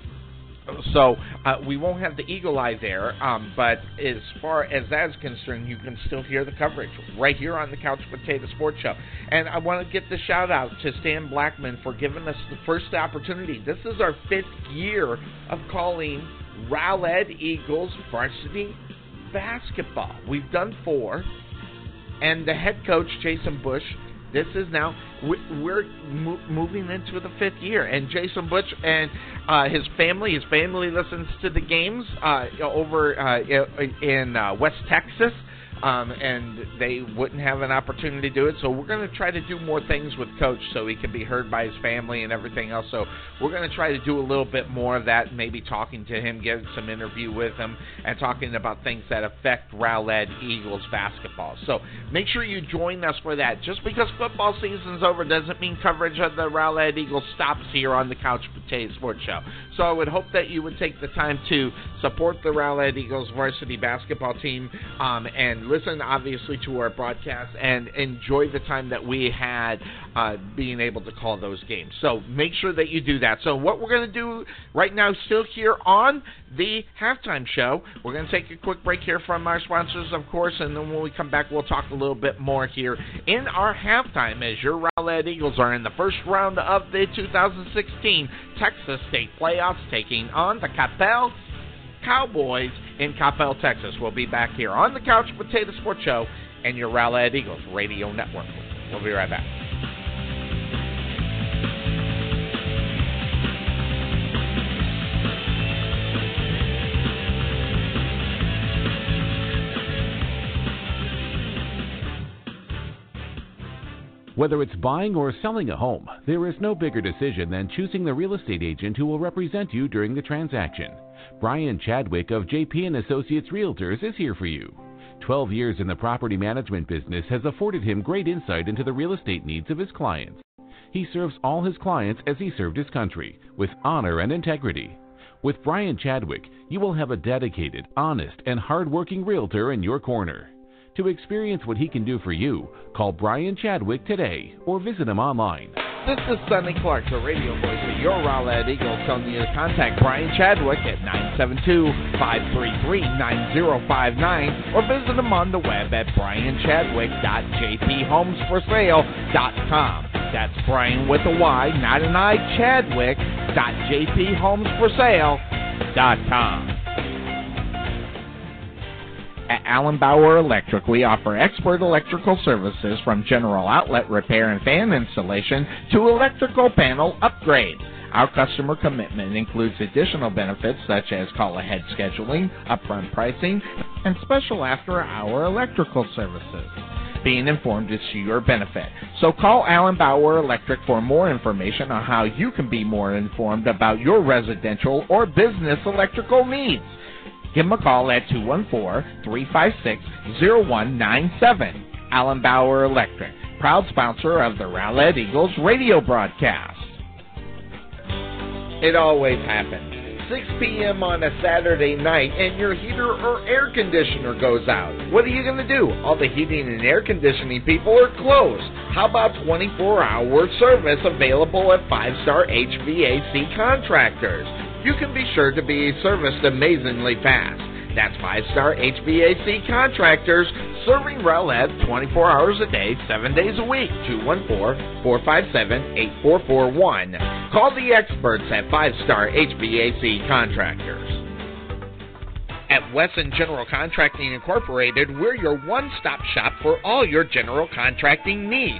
so uh, we won't have the eagle eye there, um, but as far as that is concerned, you can still hear the coverage right here on the Couch Potato Sports Show. And I want to get the shout out to Stan Blackman for giving us the first opportunity. This is our fifth year of calling Rowlett Eagles varsity basketball. We've done four, and the head coach Jason Bush this is now we're moving into the fifth year, and Jason Bush and uh, his family, his family listens to the games uh, over uh, in uh, West Texas um, and they wouldn't have an opportunity to do it. So we're going to try to do more things with Coach so he can be heard by his family and everything else. So we're going to try to do a little bit more of that, maybe talking to him, getting some interview with him, and talking about things that affect Rowlett Eagles basketball. So make sure you join us for that. Just because football season's over doesn't mean coverage of the Rowlett Eagles stops here on the Couch Potato Sports Show. So I would hope that you would take the time to support the Rowlett Eagles varsity basketball team um, and listen, obviously, to our broadcast and enjoy the time that we had uh, being able to call those games. So make sure that you do that. So what we're going to do right now, still here on the halftime show, we're going to take a quick break here from our sponsors, of course, and then when we come back, we'll talk a little bit more here in our halftime as your Rowlett Eagles are in the first round of the 2016 Texas State playoffs, taking on the Coppell Cowboys in Coppell, Texas. We'll be back here on the Couch Potato Sports Show and your Rowlett Eagles Radio Network. We'll be right back. Whether it's buying or selling a home, there is no bigger decision than choosing the real estate agent who will represent you during the transaction. Bryan Chadwick of JP and Associates Realtors is here for you. 12 years in the property management business has afforded him great insight into the real estate needs of his clients. He serves all his clients as he served his country, with honor and integrity. With Bryan Chadwick, you will have a dedicated, honest, and hardworking realtor in your corner. To experience what he can do for you, call Bryan Chadwick today or visit him online. This is Sonny Clark, the radio voice of your Rowlett Eagle, telling you to contact Bryan Chadwick at 972-533-9059 or visit him on the web at bryanchadwick.jphomesforsale.com. That's Bryan with a Y, not an I, Chadwick.jphomesforsale.com. At Allen Bauer Electric, we offer expert electrical services from general outlet repair and fan installation to electrical panel upgrade. Our customer commitment includes additional benefits such as call ahead scheduling, upfront pricing, and special after hour electrical services. Being informed is to your benefit. So call Allen Bauer Electric for more information on how you can be more informed about your residential or business electrical needs. Give them a call at 214-356-0197. Allen Bauer Electric, proud sponsor of the Rowlett Eagles radio broadcast. It always happens. 6 p.m. on a Saturday night and your heater or air conditioner goes out. What are you going to do? All the heating and air conditioning people are closed. How about 24 hour service available at 5 Star HVAC contractors? You can be sure to be serviced amazingly fast. That's 5 Star HVAC contractors serving Rowlett 24 hours a day, 7 days a week. 214 457 8441. Call the experts at 5 Star HVAC contractors. At Wesson General Contracting Incorporated, we're your one stop shop for all your general contracting needs.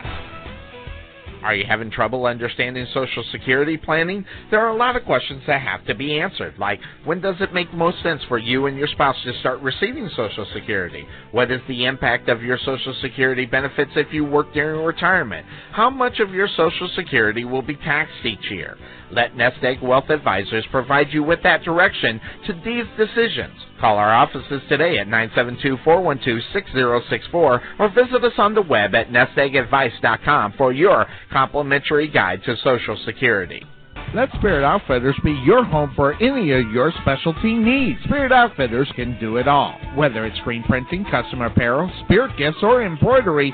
Are you having trouble understanding Social Security planning? There are a lot of questions that have to be answered, like when does it make most sense for you and your spouse to start receiving Social Security? What is the impact of your Social Security benefits if you work during retirement? How much of your Social Security will be taxed each year? Let Nest Egg Wealth Advisors provide you with that direction to these decisions. Call our offices today at 972-412-6064 or visit us on the web at nesteggadvice.com for your complimentary guide to Social Security. Let Spirit Outfitters be your home for any of your specialty needs. Spirit Outfitters can do it all. Whether it's screen printing, custom apparel, spirit gifts, or embroidery,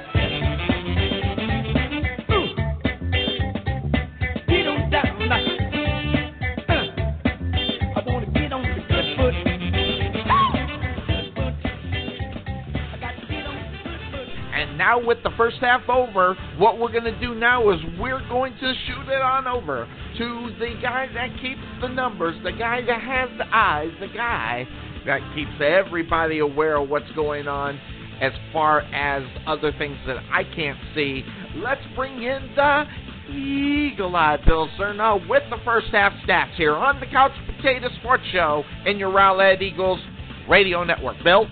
now, with the first half over, what we're going to do now is we're going to shoot it on over to the guy that keeps the numbers, the guy that has the eyes, the guy that keeps everybody aware of what's going on as far as other things that I can't see. Let's bring in the Eagle Eye Bill Cerno with the first half stats here on the Couch Potato Sports Show in your Rowlett Eagles radio network. Bill?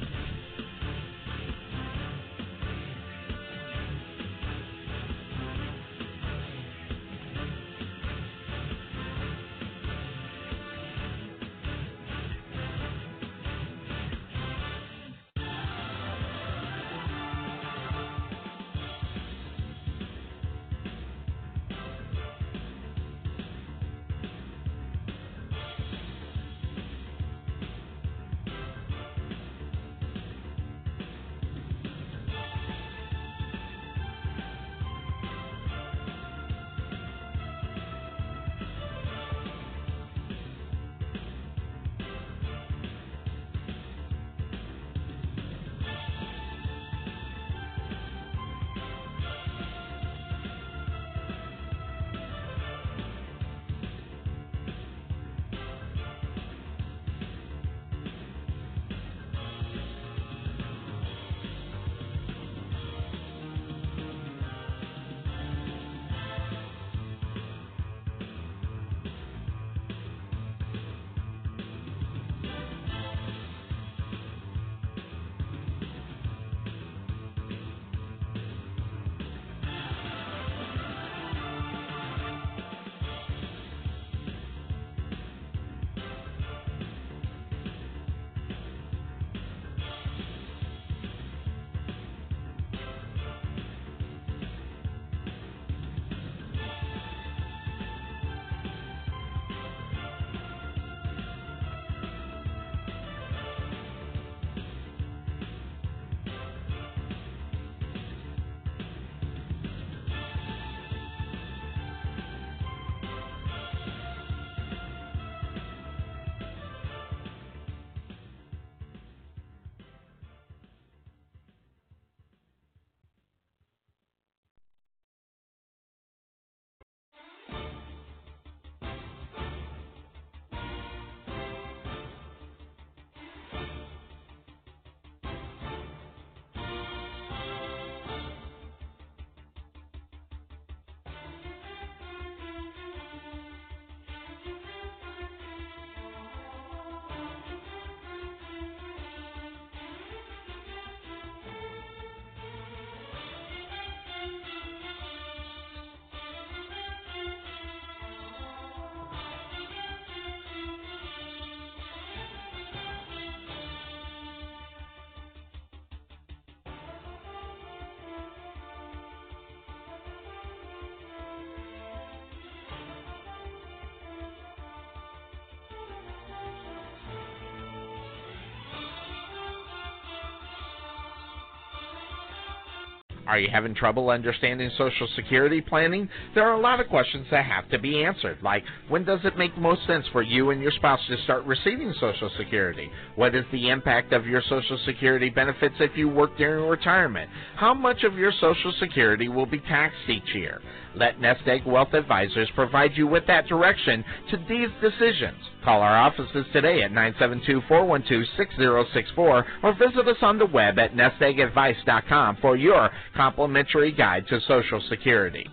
Are you having trouble understanding Social Security planning? There are a lot of questions that have to be answered, like when does it make most sense for you and your spouse to start receiving Social Security? What is the impact of your Social Security benefits if you work during retirement? How much of your Social Security will be taxed each year? Let Nest Egg Wealth Advisors provide you with that direction to these decisions. Call our offices today at 972-412-6064 or visit us on the web at nesteggadvice.com for your complimentary guide to Social Security.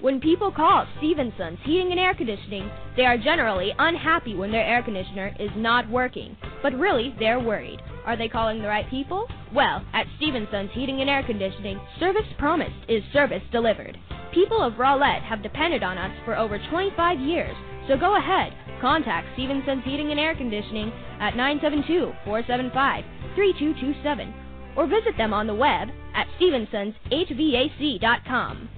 When people call Stevenson's Heating and Air Conditioning, they are generally unhappy when their air conditioner is not working. But really, they're worried. Are they calling the right people? Well, at Stevenson's Heating and Air Conditioning, service promised is service delivered. People of Rowlett have depended on us for over 25 years, so go ahead, contact Stevenson's Heating and Air Conditioning at 972-475-3227 or visit them on the web at stevensonshvac.com.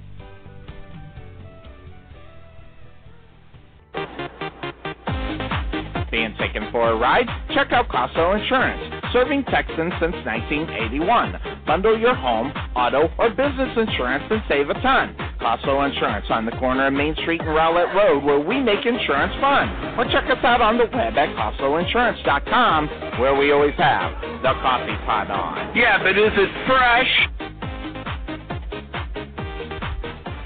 Being taken for a ride? Check out Costlow Insurance, serving Texans since 1981. Bundle your home, auto, or business insurance and save a ton. Costlow Insurance on the corner of Main Street and Rowlett Road, where we make insurance fun. Or check us out on the web at CostlowInsurance.com, where we always have the coffee pot on. Yeah, but is it fresh?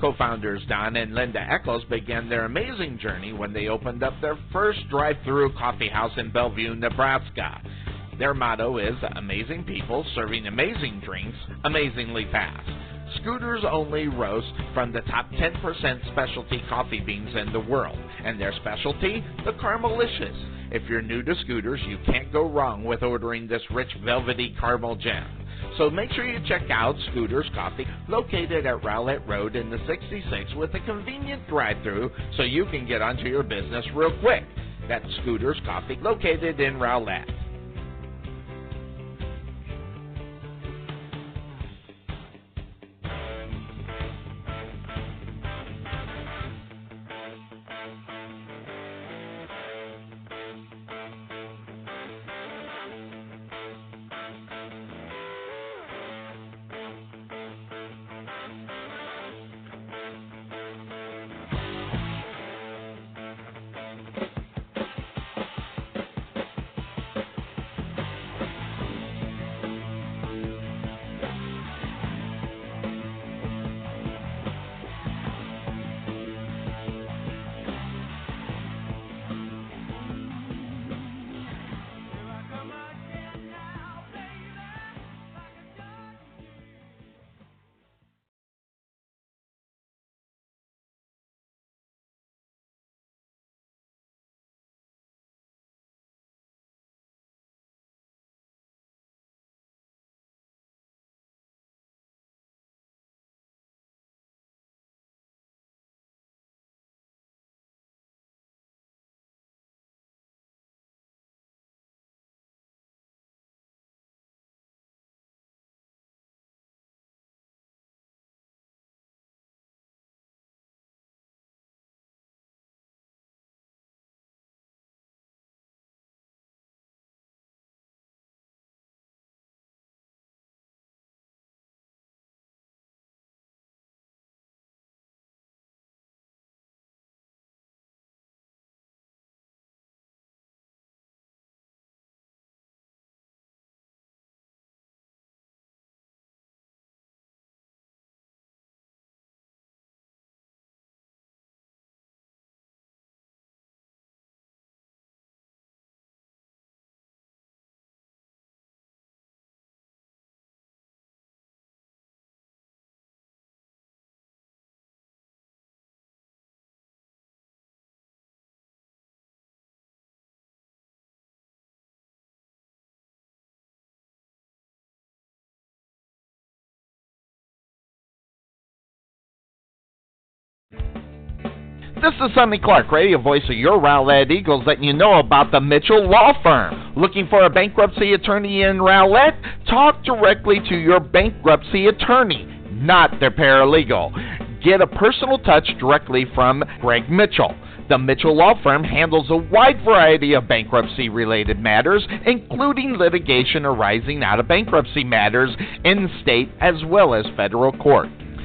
Co-founders Don and Linda Eccles began their amazing journey when they opened up their first drive-through coffee house in Bellevue, Nebraska. Their motto is amazing people serving amazing drinks amazingly fast. Scooters only roast from the top 10% specialty coffee beans in the world, and their specialty, the Caramelicious. If you're new to Scooters, you can't go wrong with ordering this rich velvety caramel gem. So make sure you check out Scooter's Coffee, located at Rowlett Road in the 66 with a convenient drive-through so you can get onto your business real quick. That's Scooter's Coffee, located in Rowlett. Thank you. This is Sonny Clark, radio voice of your Rowlett Eagles, letting you know about the Mitchell Law Firm. Looking for a bankruptcy attorney in Rowlett? Talk directly to your bankruptcy attorney, not their paralegal. Get a personal touch directly from Greg Mitchell. The Mitchell Law Firm handles a wide variety of bankruptcy related matters, including litigation arising out of bankruptcy matters in state as well as federal court.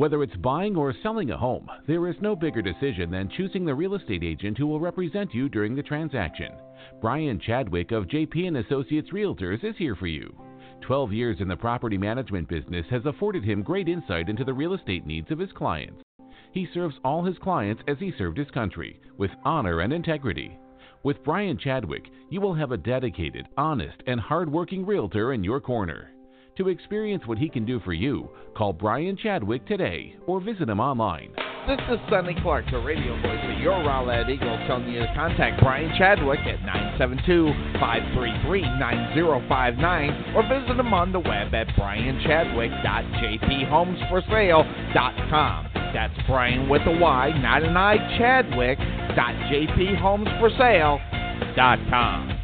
Whether it's buying or selling a home, there is no bigger decision than choosing the real estate agent who will represent you during the transaction. Bryan Chadwick of JP and Associates Realtors is here for you. 12 years in the property management business has afforded him great insight into the real estate needs of his clients. He serves all his clients as he served his country, with honor and integrity. With Bryan Chadwick, you will have a dedicated, honest, and hardworking realtor in your corner. To experience what he can do for you, call Bryan Chadwick today or visit him online. This is Sonny Clark, the radio voice of your Rowlett Eagles, telling you to contact Bryan Chadwick at 972-533-9059 or visit him on the web at bryanchadwick.jphomesforsale.com. That's Bryan with a Y, not an I, Chadwick.jphomesforsale.com.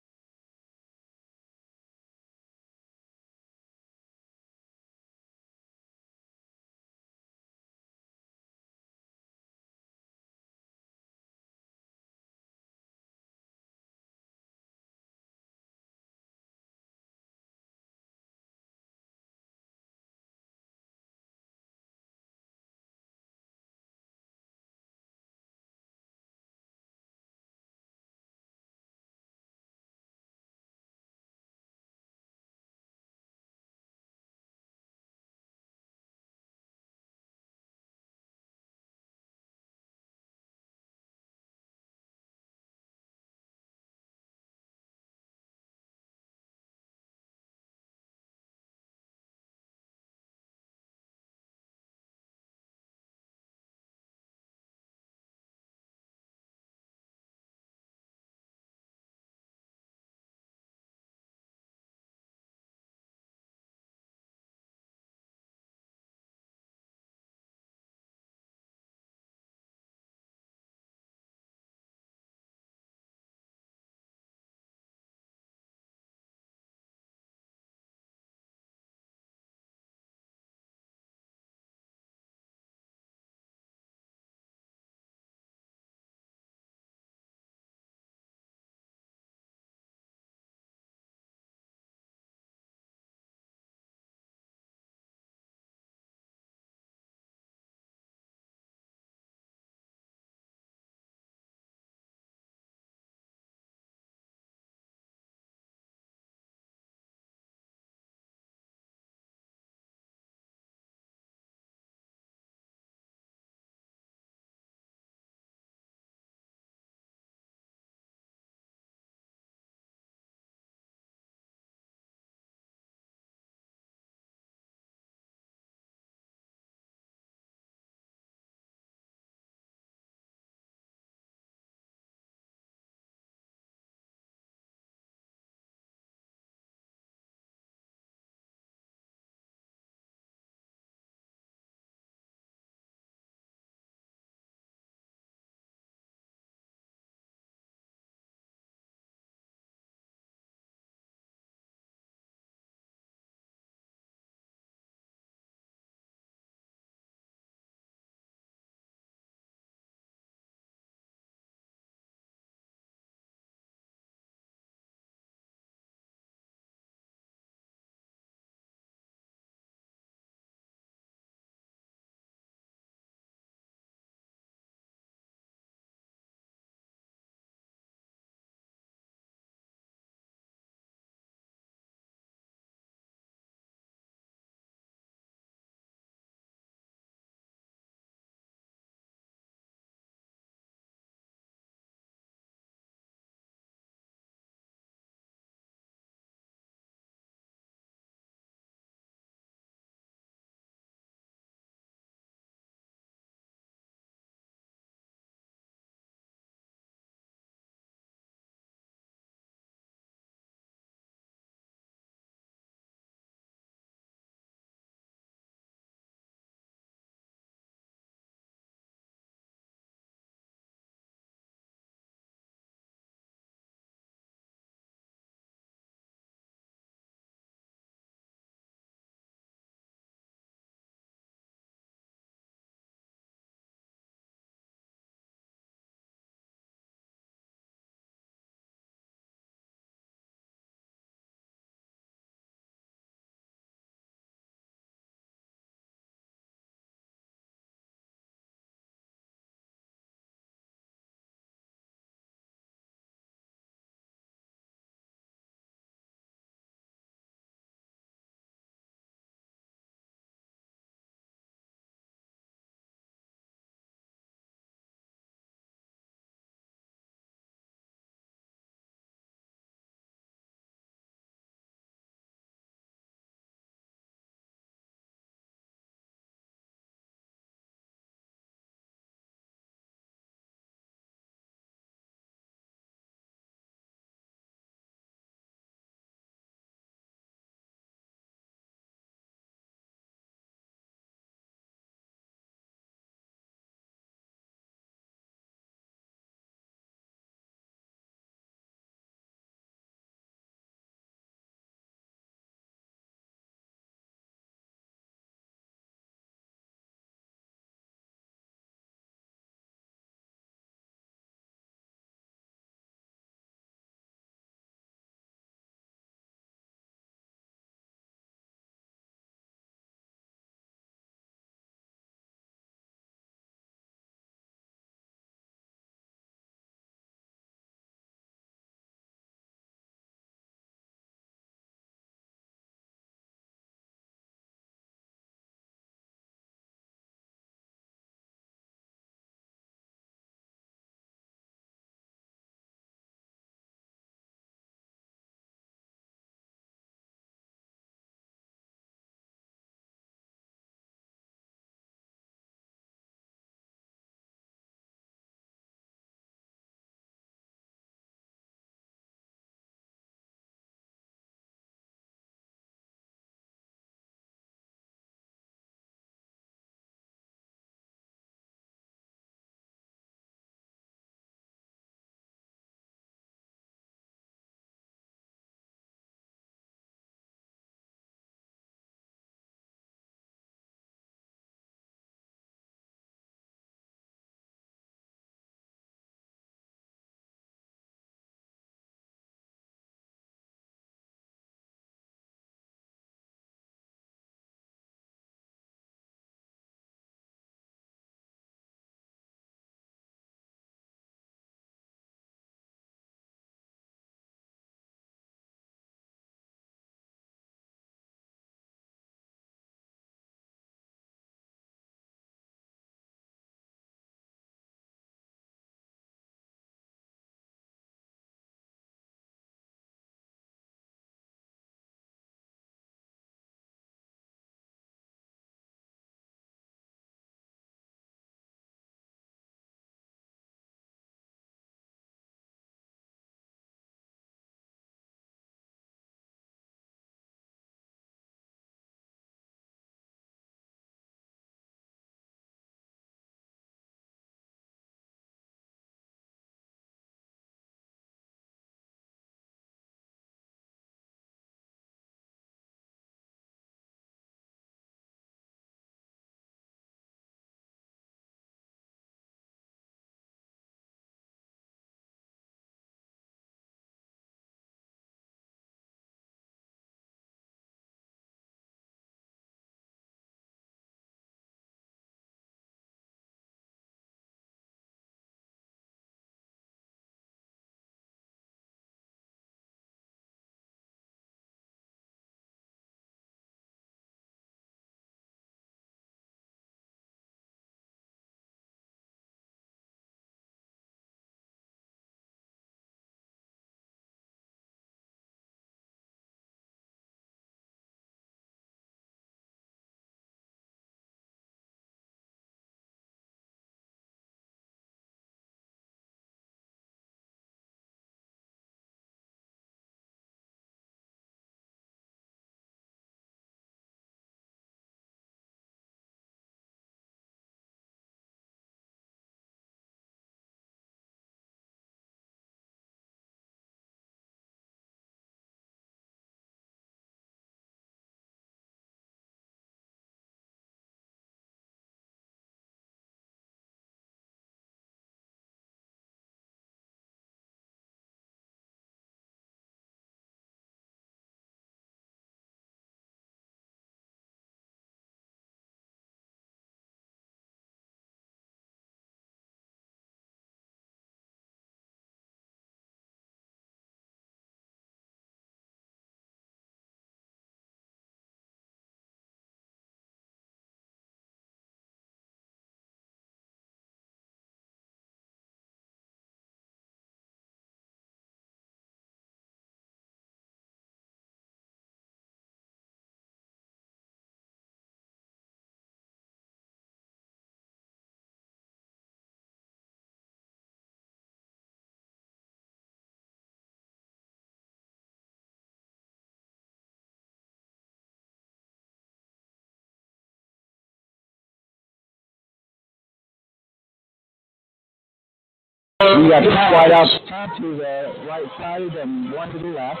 you got two wideouts, two to the right side and one to the left.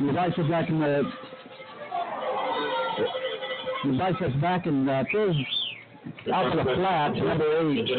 The Vice back in the the Vice back in the third out to the flat, number eight,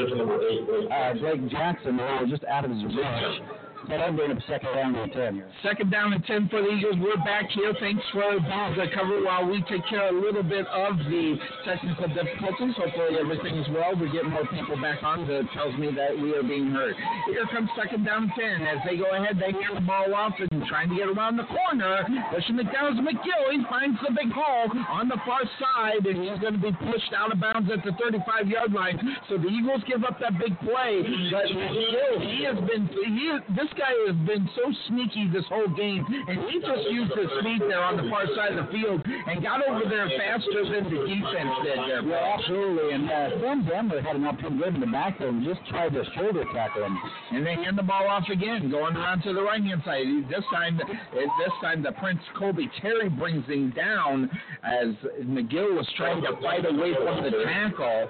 uh, Blake Jackson, uh, just out of his rush. But I'm bringing second down and 10 here. Second down and 10 for the Eagles. We're back here. Thanks for the cover while we take care of a little bit of the technical difficulties. Hopefully everything is well. We get more people back on that tells me that we are being heard. Here comes second down 10. As they go ahead, they hand the ball off and trying to get around the corner. Pushing McDonald's McGill. He finds the big hole on the far side, and he's going to be pushed out of bounds at the 35 yard line. So the Eagles give up that big play. But McGill, he has been, he, this guy has been so sneaky this whole game, and he just used his speed there on the far side of the field and got over there faster than the defense did there. Yeah, absolutely. And uh, Sam Denver had an opportunity in the backfield and just tried to shoulder tackle him. And they hand the ball off again, going around to the right hand side. This time, this time the Prince Colby Terry brings him down as McGill was trying to fight away from the tackle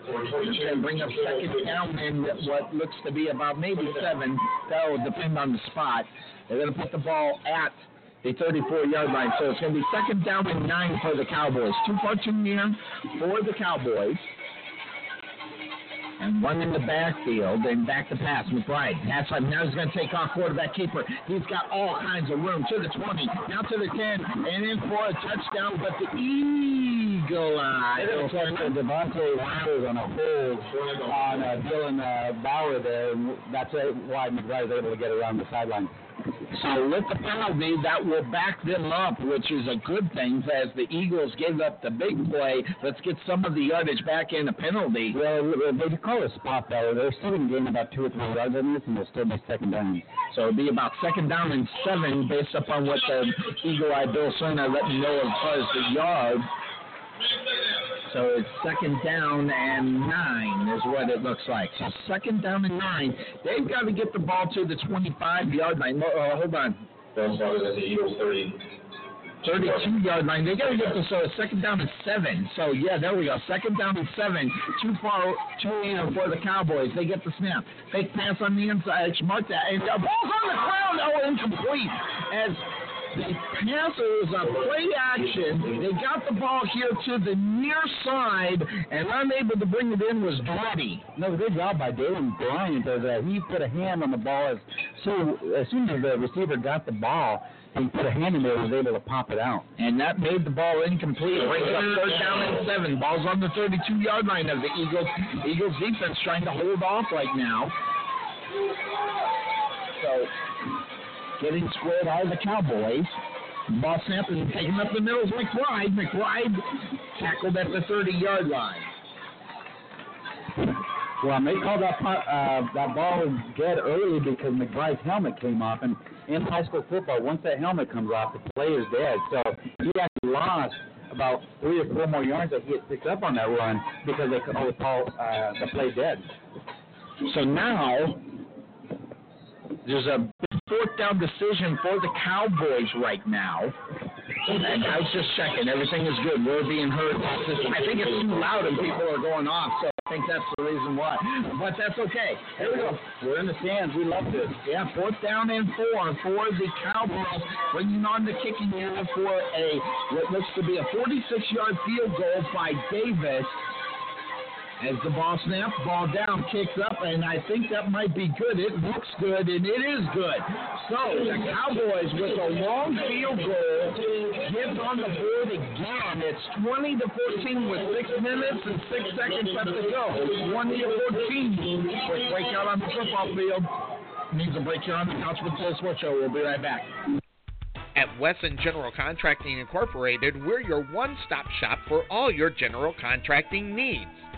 and bring up second down in what looks to be about maybe seven. That will depend on spot. They're going to put the ball at the 34 yard line. So it's going to be second down and nine for the Cowboys. Two far too near for the Cowboys. And one in the backfield, and back to pass. McBride. That's right. Now he's going to take off quarterback keeper. He's got all kinds of room to the 20, now to the 10, and in for a touchdown. But the Eagle Eye. Devontae Waters on a hold on uh, Dylan uh, Bauer there, and that's why McBride is able to get around the sideline. So with the penalty, that will back them up, which is a good thing as the Eagles gave up the big play. Let's get some of the yardage back in the penalty. Well, they call it a spot though. They're still going to gain about two or three yards on this, and they'll still be second down. So it'll be about second down and seven based upon what the Eagle Eye Bill Cerna let me know as far as the yard. So it's second down and nine is what it looks like. So second down and nine. They've got to get the ball to the 25 yard line. Oh, hold on. Don't start at the Eagles 30. 32 yard line. They got to get to so second down and seven. So yeah, there we go. Second down and seven. Too far, too in for the Cowboys. They get the snap. Fake pass on the inside. Mark that. And the ball's on the ground. Oh, incomplete. As the was a play action. They got the ball here to the near side, and unable to bring it in was Brady. No, good job by Dalen Bryant as uh, he put a hand on the ball as so as soon as the receiver got the ball. He put a hand in there and was able to pop it out. And that made the ball incomplete. Brings up third down and seven. Ball's on the 32 yard line of the Eagles. Eagles defense trying to hold off right now. So getting squared out of the Cowboys. Ball snap taking up the middle is McBride. McBride tackled at the 30 yard line. Well, they called that uh, that ball dead early because McBride's helmet came off, and in high school football, once that helmet comes off, the play is dead. So he actually lost about three or four more yards that he had picked up on that run because they always call uh, the play dead. So now there's a fourth down decision for the Cowboys right now. And I was just checking. Everything is good. We're being heard. I think it's too loud and people are going off, so I think that's the reason why. But that's okay. Here we go. We're in the stands. We love this. Yeah, fourth down and four for the Cowboys, bringing on the kicking unit for a what looks to be a 46-yard field goal by Davis. As the ball snaps, ball down, kicks up, and I think that might be good. It looks good, and it is good. So the Cowboys, with a long field goal, get on the board again. It's 20 to 14 with six minutes and six seconds left to go. 20 to 14. Quick breakout on the football field. Means a break here on the Couch with Full Sports Show. We'll be right back. At Wesson General Contracting Incorporated, we're your one stop shop for all your general contracting needs.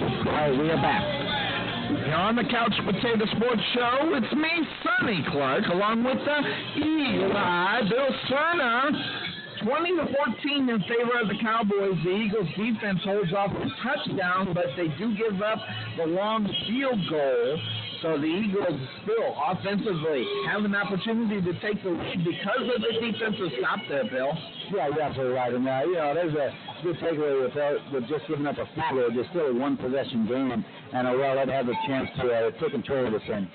All right, we are back. You're on the Couch Potato Sports Show. It's me, Sonny Clark, along with uh, the Eagle Eye, Bill Cerner. 20 to 14 in favor of the Cowboys. The Eagles defense holds off a touchdown, but they do give up the long field goal. So the Eagles still offensively have an opportunity to take the lead because of the defensive stop there, Bill. Yeah, you're absolutely right. And, uh, you know, there's a good takeaway with, uh, with just giving up a field goal. There's still a one possession game, and O'Reilly had the chance to uh, take control of this thing.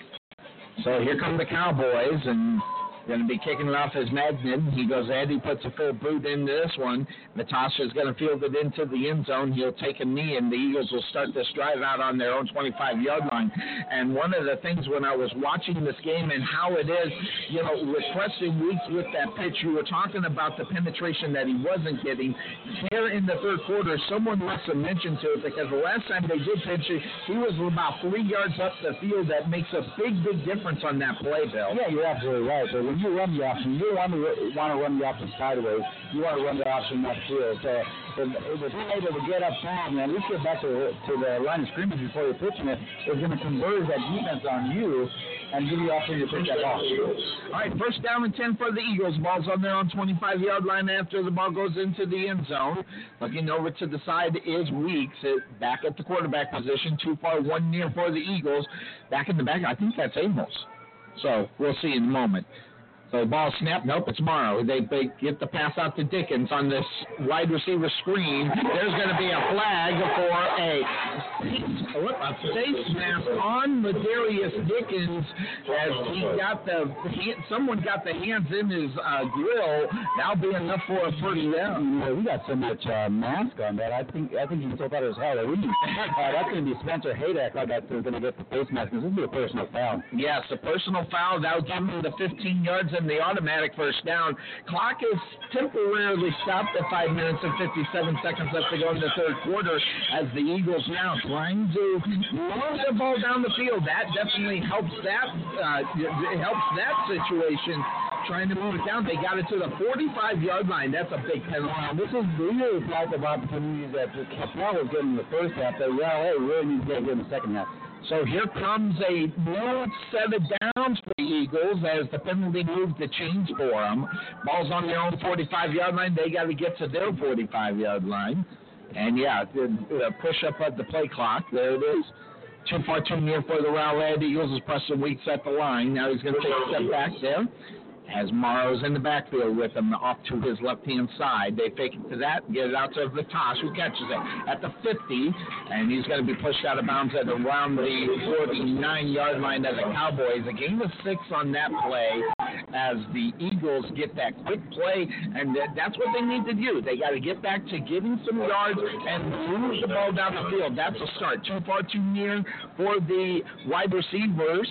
So here come the Cowboys, and going to be kicking it off as Magnin. He goes ahead, he puts a full boot into this one. Natasha's going to field it into the end zone. He'll take a knee, and the Eagles will start this drive out on their own 25 yard line. And one of the things when I was watching this game and how it is, you know, with Preston Weeks with that pitch, you were talking about the penetration that he wasn't getting. Here in the third quarter, someone must have mentioned to it because the last time they did pitch it, he was about three yards up the field. That makes a big, big difference on that play, Bill. Yeah, you're absolutely right. But you run the option, you want to want to run the option sideways. You want to run the option upfield. So if, if able to get up front and at get back to, to the line of scrimmage before you're pitching it, it's going to converge that defense on you and give you the opportunity to pitch that ball. All right, first down and 10 for the Eagles. Ball's on their own 25 yard line after the ball goes into the end zone. Looking over to the side is Weeks back at the quarterback position. Too far, one near for the Eagles. Back in the back, I think that's Amos. So we'll see in a moment. The ball snap. Nope, it's Morrow. They, they get the pass out to Dickens on this wide receiver screen. There's going to be a flag for a, a face mask on Ladarius Dickens as he got the someone got the hands in his uh, grill. That'll be enough for a first down. Yeah, we got so much uh, mask on that. I think I think he still thought it was Halloween. uh, that's going to be Spencer Haydack. I got going to get the face mask. This will be a personal foul. Yes, a personal foul. That'll give him the 15 yards and the automatic first down. Clock is temporarily stopped at 5 minutes and 57 seconds left to go in the third quarter as the Eagles now trying to move the ball down the field. That definitely helps that uh, helps that situation. Trying to move it down, they got it to the 45 yard line. That's a big penalty. Wow, this is really type of opportunity that Coppell was getting in the first half that Real A really needs to get in the second half. So here comes a new set of downs for the Eagles as the penalty moved the change for them. Ball's on their own 45 yard line. They got to get to their 45 yard line. And yeah, the, push up at the play clock. There it is. Too far, too near for the Rowlett Eagles is Preston Weeks at the line. Now he's going to take a step back there as Morrow's in the backfield with him off to his left hand side. They fake it to that, get it out to Vitosh, who catches it at the 50, and he's going to be pushed out of bounds at around the 49 yard line of the Cowboys. A game of six on that play as the Eagles get that quick play, and that's what they need to do. They got to get back to getting some yards and move the ball down the field. That's a start. Too far, too near for the wide receivers.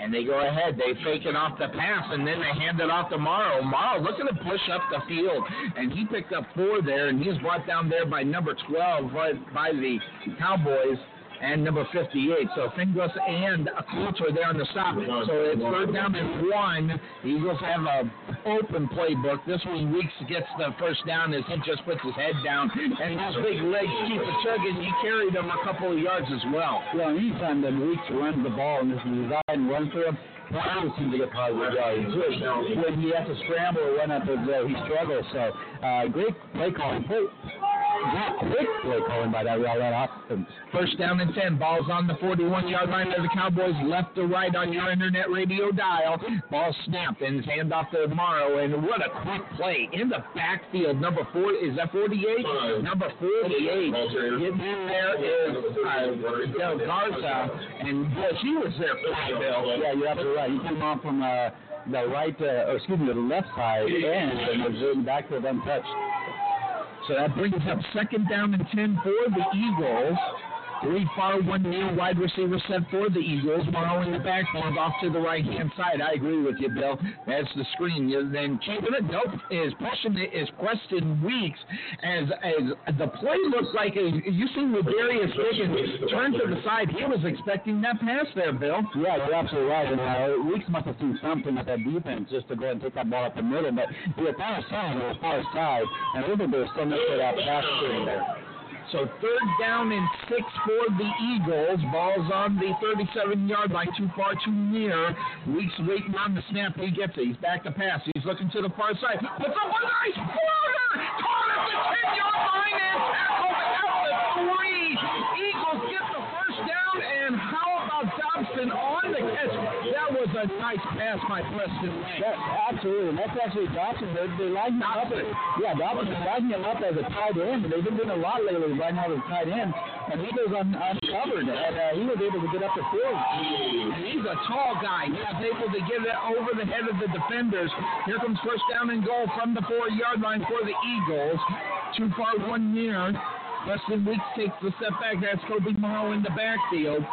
And they go ahead. They fake it off the pass, and then they hand it off to Morrow. Morrow looking to push up the field, and he picked up four there, and he's brought down there by number 12 right by the Cowboys and number 58. So Fingers and Coulter there on the stop. So it's third down and one. The Eagles have a open playbook. This one Weeks gets the first down as he just puts his head down, and his big legs keep it chugging. He carried them a couple of yards as well. Well, anytime that Weeks runs the ball and this is design run for him, he always seems to get positive yards. When he has to scramble or run up uh, he struggles. So uh, great play calling. Play, not quick play calling by that Rowlett offense. First down and 10. Ball's on the 41 yard line of the Cowboys, left to right on your internet radio dial. Ball snapped and hand off to Morrow. And what a quick play in the backfield. Number four, is that 48? Number 48. Getting in there is uh, Del Garza. And boy, he was there for Bill. Yeah, you're absolutely right. He came on from uh, the right, uh, or excuse me, the left side and was in backfield untouched. So that brings up second down and 10 for the Eagles. Three far, one near wide receiver set for the Eagles. Morrow in the backfield off to the right hand side. I agree with you, Bill. That's the screen. Then keeping it. Nope. Is pushing it is Preston Weeks as as the play looks like a, you seen Darius Dickens turn to the side. He was expecting that pass there, Bill. Yeah, you're absolutely right. And uh, Weeks must have seen something at that defense just to go and take that ball up the middle. But he was far side, he was far side, and I think there was so that pass screen there. So third down and six for the Eagles. Ball's on the 37-yard line, too far, too near. Weeks waiting on the snap. He gets it. He's back to pass. He's looking to the far side. Puts up a nice floater. Caught at the 10-yard line and tackled at the three. Eagles get the first down, and how about Dobson on the catch? That was a nice pass by Preston. That, absolutely. And that's actually Dobson. They, they line him up. As, yeah, Dobson lining him up as a tight end. They've been doing a lot lately, lining up as a tight end. And he goes un, uncovered, and uh, he was able to get up the field. He's a tall guy. He was able to get it over the head of the defenders. Here comes first down and goal from the four-yard line for the Eagles. Too far, one near. Preston Weeks takes the step back. That's Kobe Morrow in the backfield.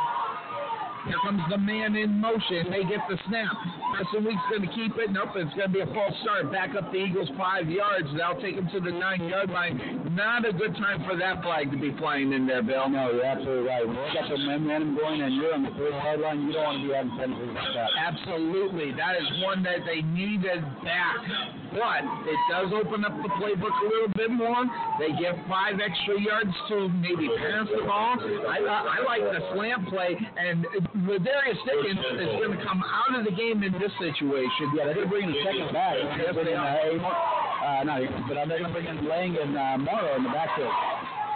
Here comes the man in motion. They get the snap. Preston Weeks going to keep it. Nope, it's going to be a false start. Back up the Eagles five yards. They'll take them to the nine-yard line. Not a good time for that flag to be flying in there, Bill. No, you're absolutely right. When you got the momentum going and you're on the three-yard line, you don't want to be having penalties like that. Absolutely. That is one that they needed back. But it does open up the playbook a little bit more. They get five extra yards to maybe pass the ball. I, uh, I like the slant play, and Ladarius Dickens is going to come out of the game in this situation. Yeah, they're going to bring in the second back. They're going to bring in uh, Amos, uh, not but they're going to bring in Lang and uh, Morrow in the backfield.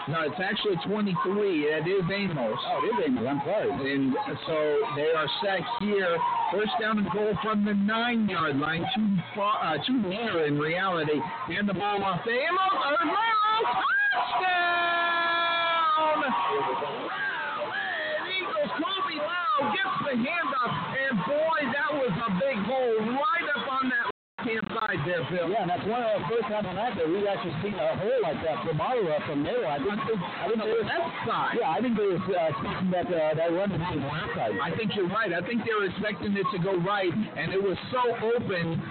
No, it's actually 23. It is Amos. Oh, it is Amos. I'm sorry. And so they are set here. First down and goal from the nine-yard line. Too far, uh, too near in reality. And the ball off to Amos. Morrow. Touchdown! Wow, and Eagles. Kobe Lau gets the handoff. And boy, that was a big hole right up on that hand side there, Bill. Yeah, and that's one of the first times tonight that we've actually seen a hole like that from Ottawa from there. I think, I think on the left side. Yeah, I think they were uh, expecting that uh, that run to be left side. I think you're right. I think they were expecting it to go right, and it was so open.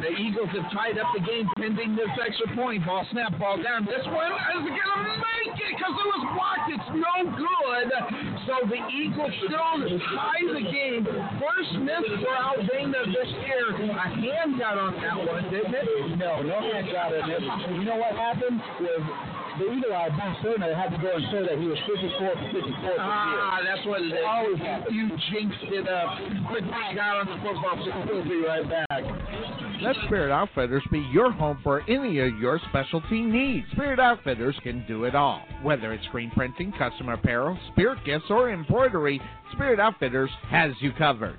The Eagles have tied up the game pending this extra point. Ball snap, ball down. This one is going to make it because it was blocked. It's no good. So the Eagles still tie the game. First miss for Aldana this year. A hand got on that one, didn't it? No, no hand got on it. You know what happened? Was the Eagle Eye, Bruce Turner, had to go and show that he was 54 for 54 Ah, that's what it is. Always you jinxed it up. Quick break out on the football field. We'll be right back. Let Spirit Outfitters be your home for any of your specialty needs. Spirit Outfitters can do it all. Whether it's screen printing, custom apparel, spirit gifts, or embroidery, Spirit Outfitters has you covered.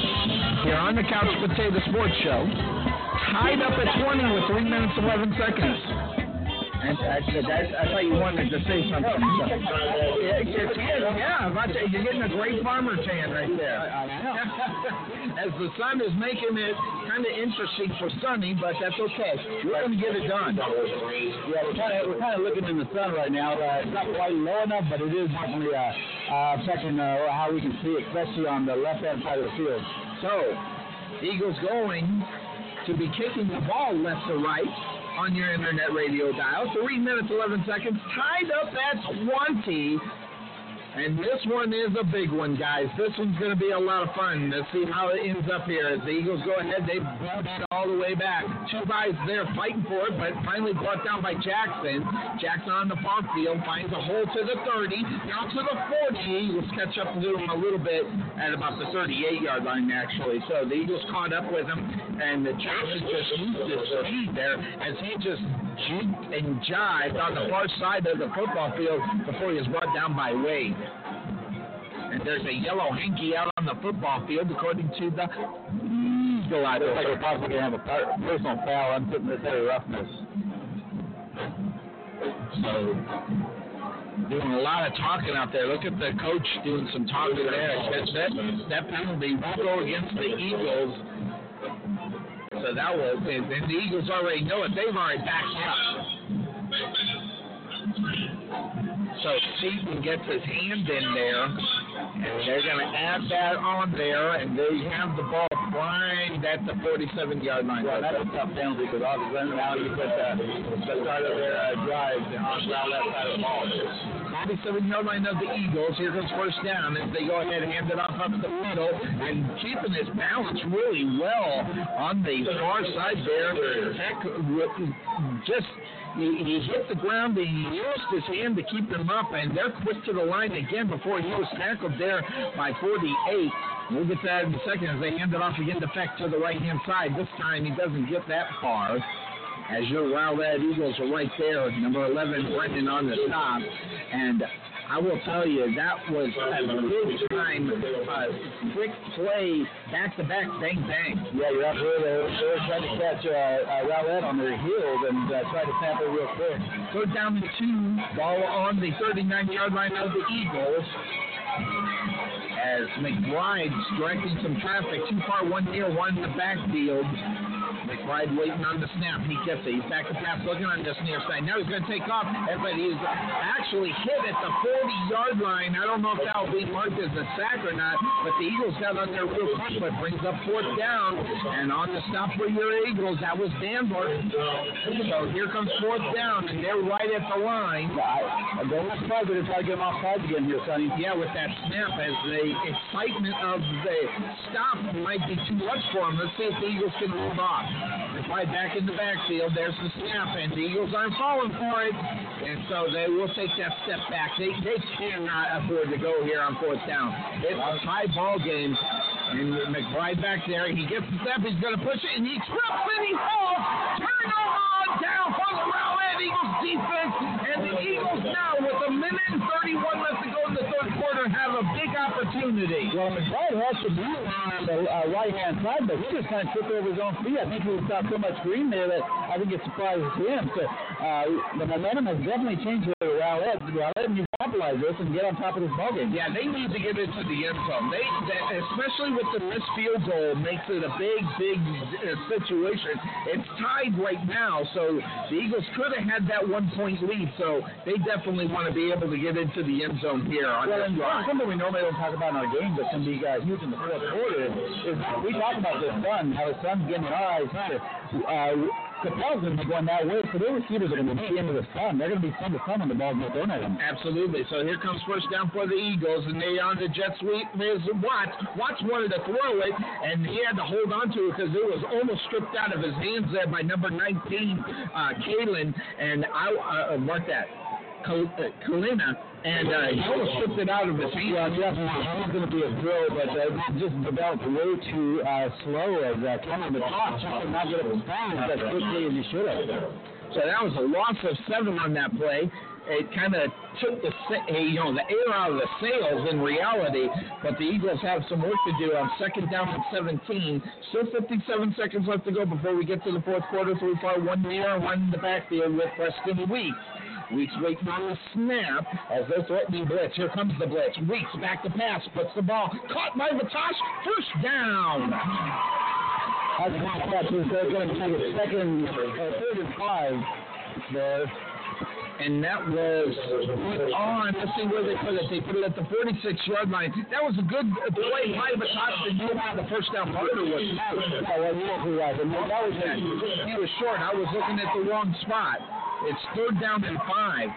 Here on the Couch Potato Sports Show. Tied up at 20 with 3 minutes 11 seconds. And I, I, I thought you wanted to say something. So. Yeah, yeah, yeah, about to, you're getting a great farmer tan right there. As the sun is making it kind of interesting for Sunny, but that's okay. We're going to get it done. Yeah, we're kind of we're kind of looking in the sun right now. Uh, it's not quite low enough, but it is definitely uh, uh, affecting uh, how we can see, it, especially on the left hand side of the field. So, Eagles going to be kicking the ball left to right on your internet radio dial. Three minutes, 11 seconds, tied up at 20. And this one is a big one, guys. This one's going to be a lot of fun. Let's see how it ends up here. As the Eagles go ahead, they bounce it all the way back. Two guys there fighting for it, but finally brought down by Jackson. Jackson on the far field finds a hole to the 30, down to the 40. Eagles catch up to him a little bit at about the 38-yard line, actually. So the Eagles caught up with him, and the Jackson just used his speed there as he just jigged and jived on the far side of the football field before he was brought down by Wade. And there's a yellow hanky out on the football field, according to the Eagle Eye. Looks like we're possibly going to have a per- personal foul on unnecessary roughness. So, doing a lot of talking out there. Look at the coach doing some talking there. That, that, that penalty will go against the Eagles. So that was, and the Eagles already know it. They've already backed up. So Seaton gets his hand in there. And they're going to add that on there, and they have the ball primed at the 47 yard line. Well, that's a tough penalty because obviously now you put the, the start of their uh, drive on the left side of the ball. 47 yard line of the Eagles. Here comes first down as they go ahead and hand it off up the middle and keeping his balance really well on the far side there. Heck, just he, he hit the ground he used his hand to keep him up, and they're quick to the line again before he was tackled there by 48. We'll get that in a second as they hand it off again to Peck to the right hand side. This time he doesn't get that far. As your Rowlett Eagles are right there, number 11 Brendan on the top, and I will tell you, that was a big time, uh, quick play, back to back, bang bang. Yeah, you're absolutely. Were, they were trying to catch uh, uh, Rowlett on their heels and uh, try to snap it real quick. Third down and two, ball on the 39 yard line of the Eagles. As McBride's directing some traffic too far, one near, one in the backfield. McBride waiting on the snap. He gets it. He's back to pass, looking on this near side. Now he's going to take off, but he's actually hit at the 40 yard line. I don't know if that will be marked as a sack or not, but the Eagles got on there real quick, but brings up fourth down. And on the stop for your Eagles, that was Danforth. So here comes fourth down, and they're right at the line. I, I don't surprised that they're to get him off sides again here, Sonny. Yeah, with that snap, as the excitement of the stop might be too much for him. Let's see if the Eagles can hold off. Right back in the backfield. There's the snap, and the Eagles aren't falling for it. And so they will take that step back. They, they cannot afford to go here on fourth down. It's a high ball game. And McBride back there. He gets the step. He's going to push it, and he trips and he falls. Turnover on down for the Rowlett Eagles defense. And the Eagles now, with a minute and 31 left to go in the third quarter, have a big opportunity. Well, McBride has to be on the uh, right hand side, but he just kind of tripped over his own feet. I think he saw so much green there that I think it surprises him. So uh, the momentum has definitely changed for Rowlett. Rowlett need to capitalize this and get on top of this ballgame. Yeah, they need to get into the end zone. They, they especially with the missed field goal, makes it a big, big uh, situation. It's tied right now, so the Eagles could have had that one point lead. So they definitely want to be able to get into the end zone here on well, this something we normally don't talk about in our game, but can be uh, huge in the fourth quarter is we talk about the sun, how the sun's getting in our eyes. Uh, Coppell's going to be going that way, so their receivers are going to be into the sun. They're going to be sun to sun when the ball's not thrown. Absolutely. So here comes first down for the Eagles, and they on the jet sweep. Watts. Watts wanted to throw it, and he had to hold on to it because it was almost stripped out of his hands there by number 19, uh, Kalen. And I uh, that. Uh, Kalina, and uh, he almost stripped it out of his hands. Yeah. It was going to be a throw, but uh, it just developed way too uh, slow as uh, Cameron the top just did not get up his as quickly as he should have. So that was a loss of seven on that play. It kind of took the eh, you know the air out of the sails in reality, but the Eagles have some work to do on second down and 17. Still 57 seconds left to go before we get to the fourth quarter. Three far, one near, one in the backfield with Preston Weeks. Weeks waiting on the snap as they're threatening blitz. Here comes the blitz. Weeks back to pass, puts the ball caught by Vitosh. First down. Was going to. They're going to take a second, uh, third and five there. And that was put on. Let's see where they put it. They put it at the 46 yard line. That was a good play by Vitosh to get out the first down. Parker was know who was. That was he was short. I was looking at the wrong spot. It's third down and five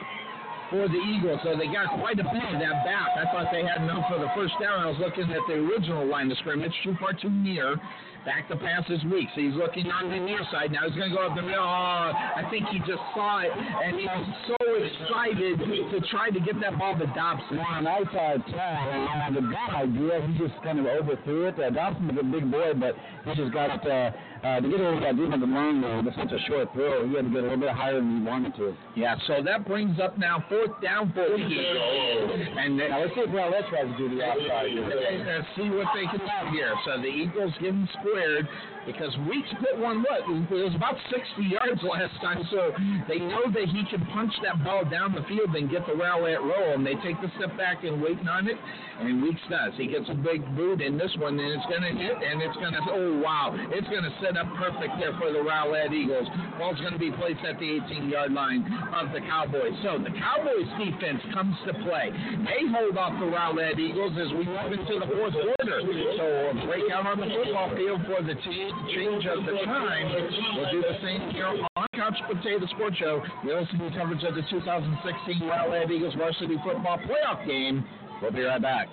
for the Eagles, so they got quite a bit of that back. I thought they had enough for the first down. I was looking at the original line of scrimmage, too far too near. Back to pass is Weeks, so he's looking on the near side. Now he's going to go up the middle. Oh, I think he just saw it, and he was so excited to try to get that ball to Dobson. Well, and I thought uh, the good idea, he just kind of overthrew it. Uh, Dobson's a big boy, but he just got uh, uh, to get over that defensive line though, with such a short throw. He had to get a little bit higher than he wanted to. Yeah, so that brings up now fourth down for the Eagles. And now let's see if Rowlett tries to do the outside. Let's see what they can do here. So the Eagles give him squared because Weeks put one what it was about 60 yards last time, so they know that he can punch that ball down the field and get the rowlet roll, and they take the step back and waiting on it, and Weeks does. He gets a big boot in this one, and it's going to hit, and it's going to oh wow, it's going to set up perfect there for the Rowlett Eagles. Ball's going to be placed at the 18-yard line of the Cowboys. So the Cowboys defense comes to play. They hold off the Rowlett Eagles as we move into the fourth quarter. So a breakout on the football field for the team change of the time. We'll do the same here on Couch Potato Sports Show. You're listening to coverage of the 2016 Rowlett Eagles varsity football playoff game. We'll be right back.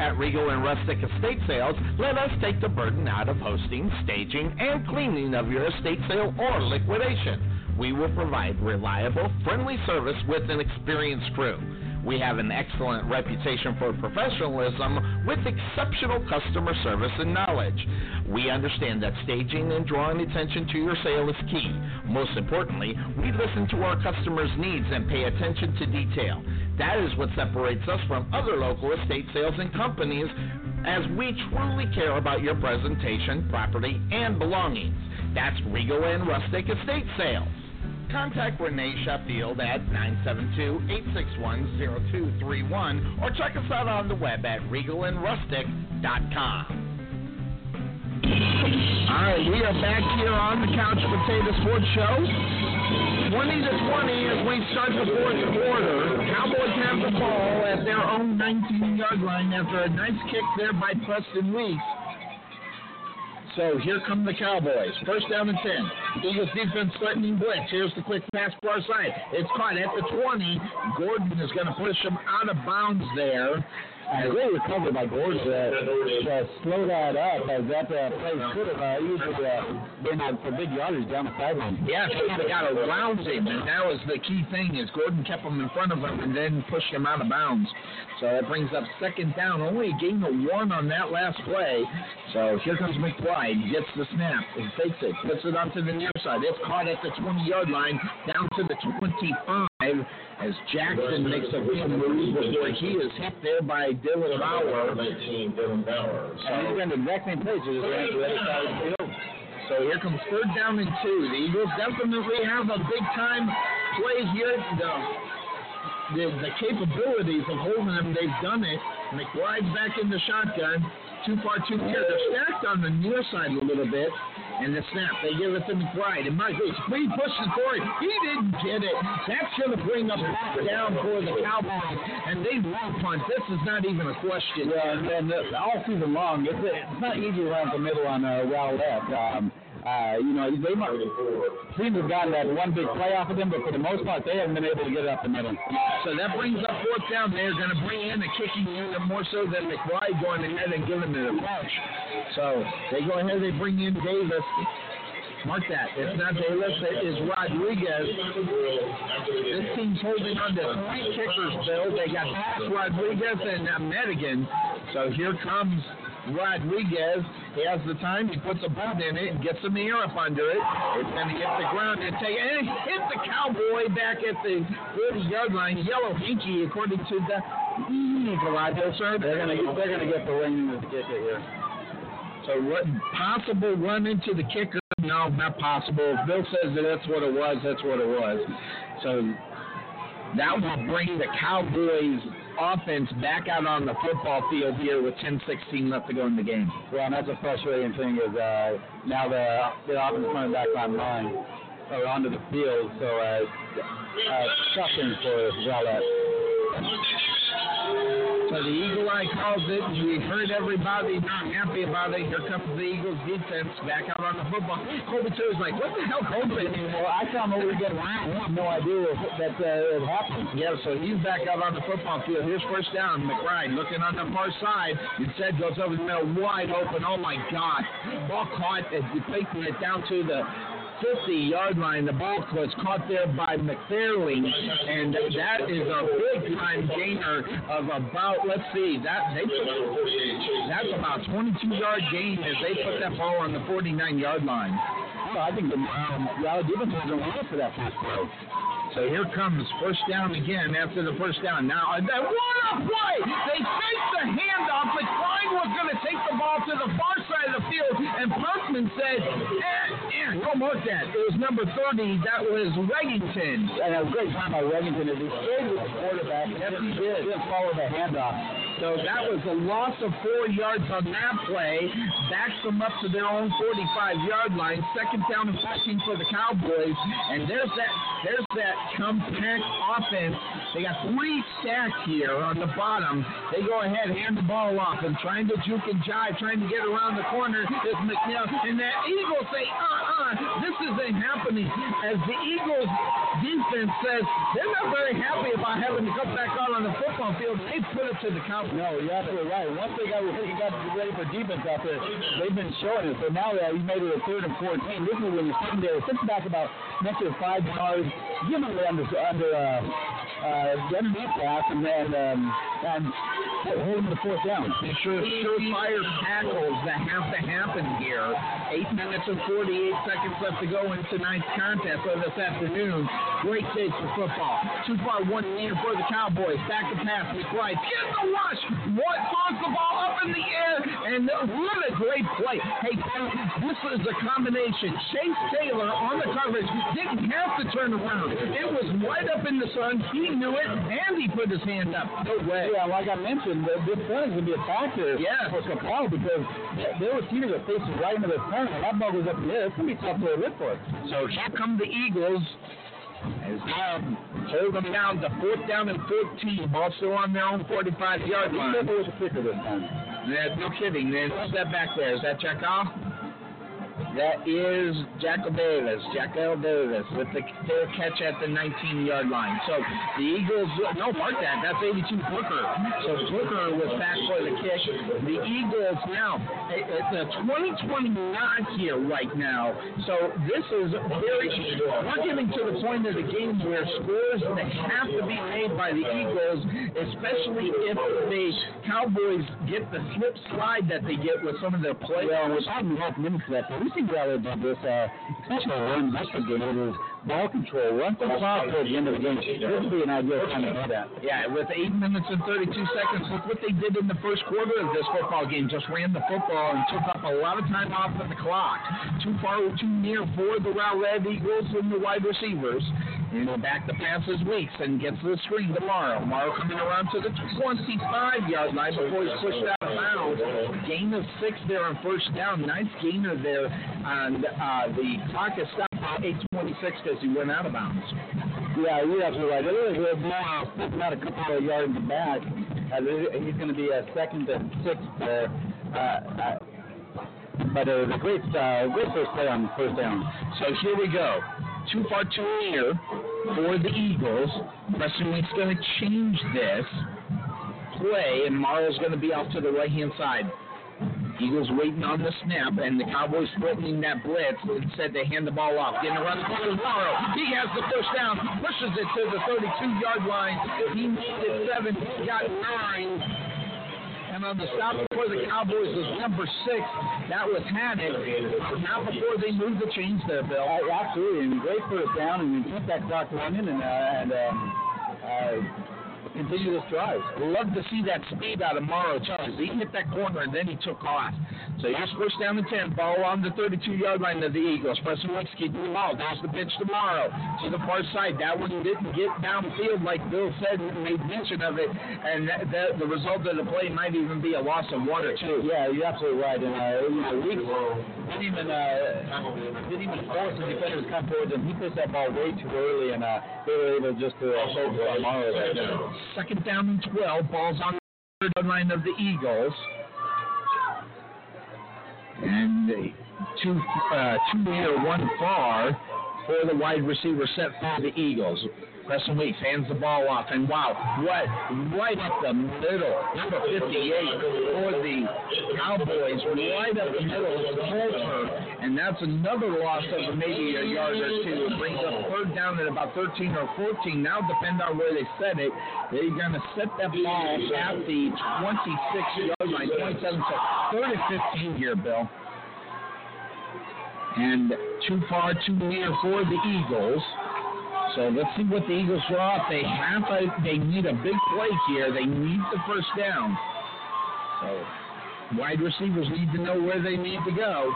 At Regal and Rustic Estate Sales, let us take the burden out of hosting, staging, and cleaning of your estate sale or liquidation. We will provide reliable, friendly service with an experienced crew. We have an excellent reputation for professionalism with exceptional customer service and knowledge. We understand that staging and drawing attention to your sale is key. Most importantly, we listen to our customers' needs and pay attention to detail. That is what separates us from other local estate sales and companies as we truly care about your presentation, property, and belongings. That's Regal and Rustic Estate Sales. Contact Renee Sheffield at 972-861-0231 or check us out on the web at regalandrustic.com. All right, we are back here on the Couch Potato Sports Show. 20 to 20 as we start the fourth quarter. Cowboys have the ball at their own 19-yard line after a nice kick there by Preston Weeks. So here come the Cowboys. First down and 10. Eagles defense threatening blitz. Here's the quick pass far side. It's caught at the 20. Gordon is going to push him out of bounds there. And great recovery by Gordon to, to slow that up as that uh, play could have uh, easily uh, been uh, for big yardage down the sideline. Yeah, he got around him, and that was the key thing is Gordon kept him in front of him and then pushed him out of bounds. So that brings up second down. Only a gain of one on that last play. So here comes McBride. Gets the snap. He takes it. Puts it onto the near side. It's caught at the 20-yard line. Down to the 25 as Jackson makes a big move before he is hit there by Dylan Bauer. 19, Dylan Bauer. And he's the exact same place. So here comes third down and two. The Eagles definitely have a big time play here. The, the, the capabilities of holding them, they've done it. McBride's back in the shotgun. Too far, too near. They're stacked on the near side a little bit. And the snap, they give it to McBride. And Mike Leach, he pushes for it. He didn't get it. That's going to bring up back down for the Cowboys. And they will punt. This is not even a question. Yeah, and, and all season long, it's, it's not easy around the middle on uh, Rowlett. Um, uh, you know, they might seem to have gotten that one big play off of them, but for the most part, they haven't been able to get it up the middle. So that brings up fourth down. They're going to bring in the kicking unit more so than McBride going ahead and giving it a punch. So they go ahead, they bring in Davis. Mark that. It's not Davis, it is Rodriguez. This team's holding on to three kickers, Bill. They got Pass Rodriguez and uh, Madigan. So here comes Rodriguez. He has the time. He puts a boot in it and gets some air up under it. It's going to hit the ground and take it and hit the cowboy back at the 40 yard line. Yellow hinky, according to the Eye, sir. They're gonna they're gonna get the ring with the kicker here. So what possible run into the kicker? No, not possible. If Bill says that that's what it was, that's what it was. So that will bring the Cowboys offense back out on the football field here with 10-16 left to go in the game. Well, and that's a frustrating thing is uh, now the the offense coming back online or onto the field, so uh, uh, suffering for Rowlett. So the Eagle Eye calls it. We heard everybody not happy about it. Here comes the Eagles defense back out on the football. Colby too is like, what the hell, Colby? Well, I saw him over again. I have no idea that uh, it happened. Yeah, so he's back out on the football field. Here's first down. McBride looking on the far side. Instead goes over the middle, wide open. Oh my God! Ball caught. It's taking it down to the 50-yard line. The ball was caught there by McFarling, and that is a big-time gainer of about. Let's see, that they put, that's about 22-yard gain as they put that ball on the 49-yard line. Well, I think the um, defense was to for that first play. So here comes first down again after the first down. Now, that what a play! They fake the handoff. McBride was going to take the ball to the far side of the field, and Parkman said, eh, don't mark that. It was number 30. That was Reddington. And a great time by Reddington as he stayed with the quarterback. Yes, he did. Didn't follow the handoff. So that was a loss of four yards on that play. Backs them up to their own 45-yard line. Second down and 14 for the Cowboys. And there's that there's that compact offense. They got three stacks here on the bottom. They go ahead, hand the ball off, and trying to juke and jive, trying to get around the corner is McNeil. And that Eagles say, uh-uh, this isn't happening. As the Eagles defense says, they're not very happy about having to come back out on the football field. They put it to the Cowboys. No, you're absolutely right. Once they got, they got ready for defense out there, they've been showing it. So now that you made it a third and 14, this is when sitting there, sitting back about to five yards, give under, under uh, uh, underneath pass, and then um, and hold them to fourth down. Sure, surefire tackles that have to happen here. Eight minutes and 48 seconds left to go in tonight's contest or this afternoon. Great day for football. Too far, one near for the Cowboys. Back to pass. McBride get the rush. What throws the ball up in the air, and what a great play. Hey, this is a combination. Chase Taylor on the coverage didn't have to turn around. It was right up in the sun. He knew it, and he put his hand up. No way. Yeah, like I mentioned, the, this sun is going to be a factor yes. for Coppell because their receivers are facing right into the sun, and that ball goes up there. It's going to be tough to hit for. So here come the Eagles. As now hold them down to fourth down and 14. also on their own 45 yard line. was a kicker this time. Yeah, no kidding. There's that back there. Is that Chekhov? That is Jackal Davis. Jackal Davis with the fair catch at the 19-yard line. So the Eagles, no, mark that. That's 82 Booker. So Booker was back for the kick. The Eagles now, it's a 2020 not here right now. So this is very, we're getting to the point of the game where scores that have to be made by the Eagles, especially if the Cowboys get the slip slide that they get with some of their play. Well, we're talking about minutes left. We rather than this, uh, especially run this game, it is ball control. Run the clock towards the end of the game. This would be an ideal time to do that. Yeah, with 8 minutes and 32 seconds, look what they did in the first quarter of this football game. Just ran the football and took up a lot of time off of the clock. Too far, too near for the Rowlett Eagles and the wide receivers. You know, back the passes Weeks and gets the screen tomorrow. Morrow coming around to the 25-yard line before he's pushed out of bounds. Gain of six there on first down. Nice gainer there. And uh, the clock is stopped at 8.26 because he went out of bounds. Yeah, you're absolutely right. It is a now not a couple of yards back. Uh, he's going to be a second and six there. Uh, uh, but it was a great, uh, great first play on first down. So here we go too far too near for the Eagles. Preston Week's going to change this play, and Morrow's going to be off to the right hand side. Eagles waiting on the snap, and the Cowboys threatening that blitz. Instead, they hand the ball off. Getting around the corner, Morrow. He has the first down, pushes it to the 32 yard line. He needed seven, got nine. And on the stop before the Cowboys was number six. That was Haddock. Not before they moved the chains there, Bill. Absolutely, and great first down, and keep that clock running, and uh, and um, uh, continue this drive. Love to see that speed out of Morrow Charles. He hit that corner and then he took off. So here's first down the 10. Ball on the 32 yard line of the Eagles. Preston Weeks keeping the ball. There's the pitch to Morrow to the far side. That one didn't get downfield like Bill said, and made mention of it. And the result of the play might even be a loss of one or two. Yeah, you're absolutely right. And uh, you know, didn't even, uh, didn't even force the defenders to come forward, and he pushed that ball way too early, and uh, they were able just to uh, hold Morrow now. Second down and 12. Ball's on the third line of the Eagles. And two, uh, two near, one far for the wide receiver set for the Eagles. Preston Weeks hands the ball off, and wow, what right up the middle, number 58 for the Cowboys, right up the middle of Coulter, and that's another loss of maybe a yard or two. It brings up third down at about 13 or 14. Now, depend on where they set it, they're going to set that ball at the 26 yard line, 27, so third and 15 here, Bill. And too far, too near for the Eagles. So let's see what the Eagles draw. They have a, they need a big play here. They need the first down. So Wide receivers need to know where they need to go.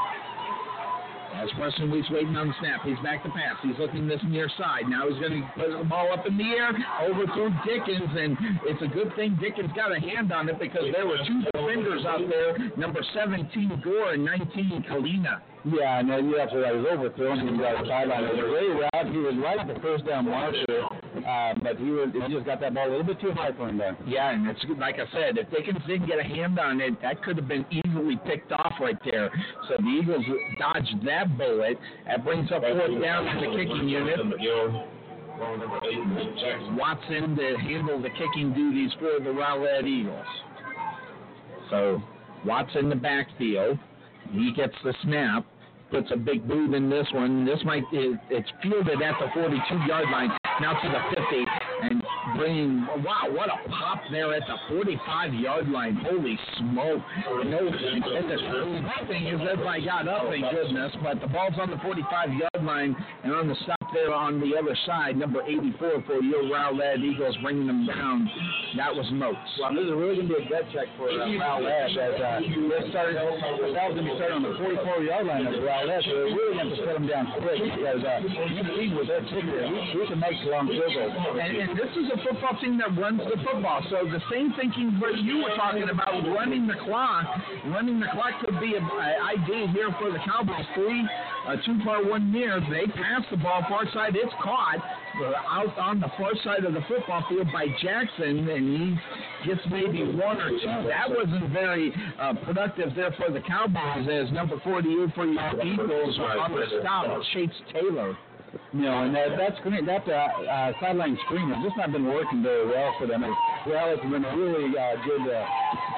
As Preston Weeks waiting on the snap. He's back to pass. He's looking this near side. Now he's going to put the ball up in the air, overthrew Dickens, and it's a good thing Dickens got a hand on it because there were two defenders out there, number 17 Gore and 19 Kalina. Yeah, and then you're absolutely right. He was overthrown. He was out the sideline. It was a great route. He was right at the first down marker, uh, but he was he just got that ball a little bit too high for him there. Yeah, and it's like I said, if Dickens didn't get a hand on it, that could have been easily picked off right there. So the Eagles dodged that bullet. That brings up fourth down in the kicking unit. Watson to handle the kicking duties for the Rowlett Eagles. So Watson in the backfield. He gets the snap, puts a big boot in this one. This might it, it's fielded at the 42 yard line, now to the 50, and bringing wow, what a pop there at the 45 yard line. Holy smoke! Know, and the thing is everybody got up, thank goodness, but the ball's on the 45 yard line, and on the stop there on the other side, number 84 for your Rowlett Eagles, bringing them down. That was Moats. Well, this is really going to be a gut check for uh, Rowlett as uh, they're starting. That was going to be starting on the 44 yard line of Rowlett, so they're really going to shut them down quick because uh, you see with their kicker, we, we can make long field goals. And, and this is a football team that runs the football. So the same thinking what you were talking about running the clock, running the clock could be an idea here for the Cowboys. Three, uh, too far, one near. They pass the ball far side. It's caught uh, out on the far side of the football field by Jackson, and he gets maybe one or two. That wasn't very uh, productive there for the Cowboys as number 48 for your Eagles on the stop, Chase Taylor. Know, and that that screen, that uh, uh, sideline screen has just not been working very well for them. And well, it's been really uh, good to,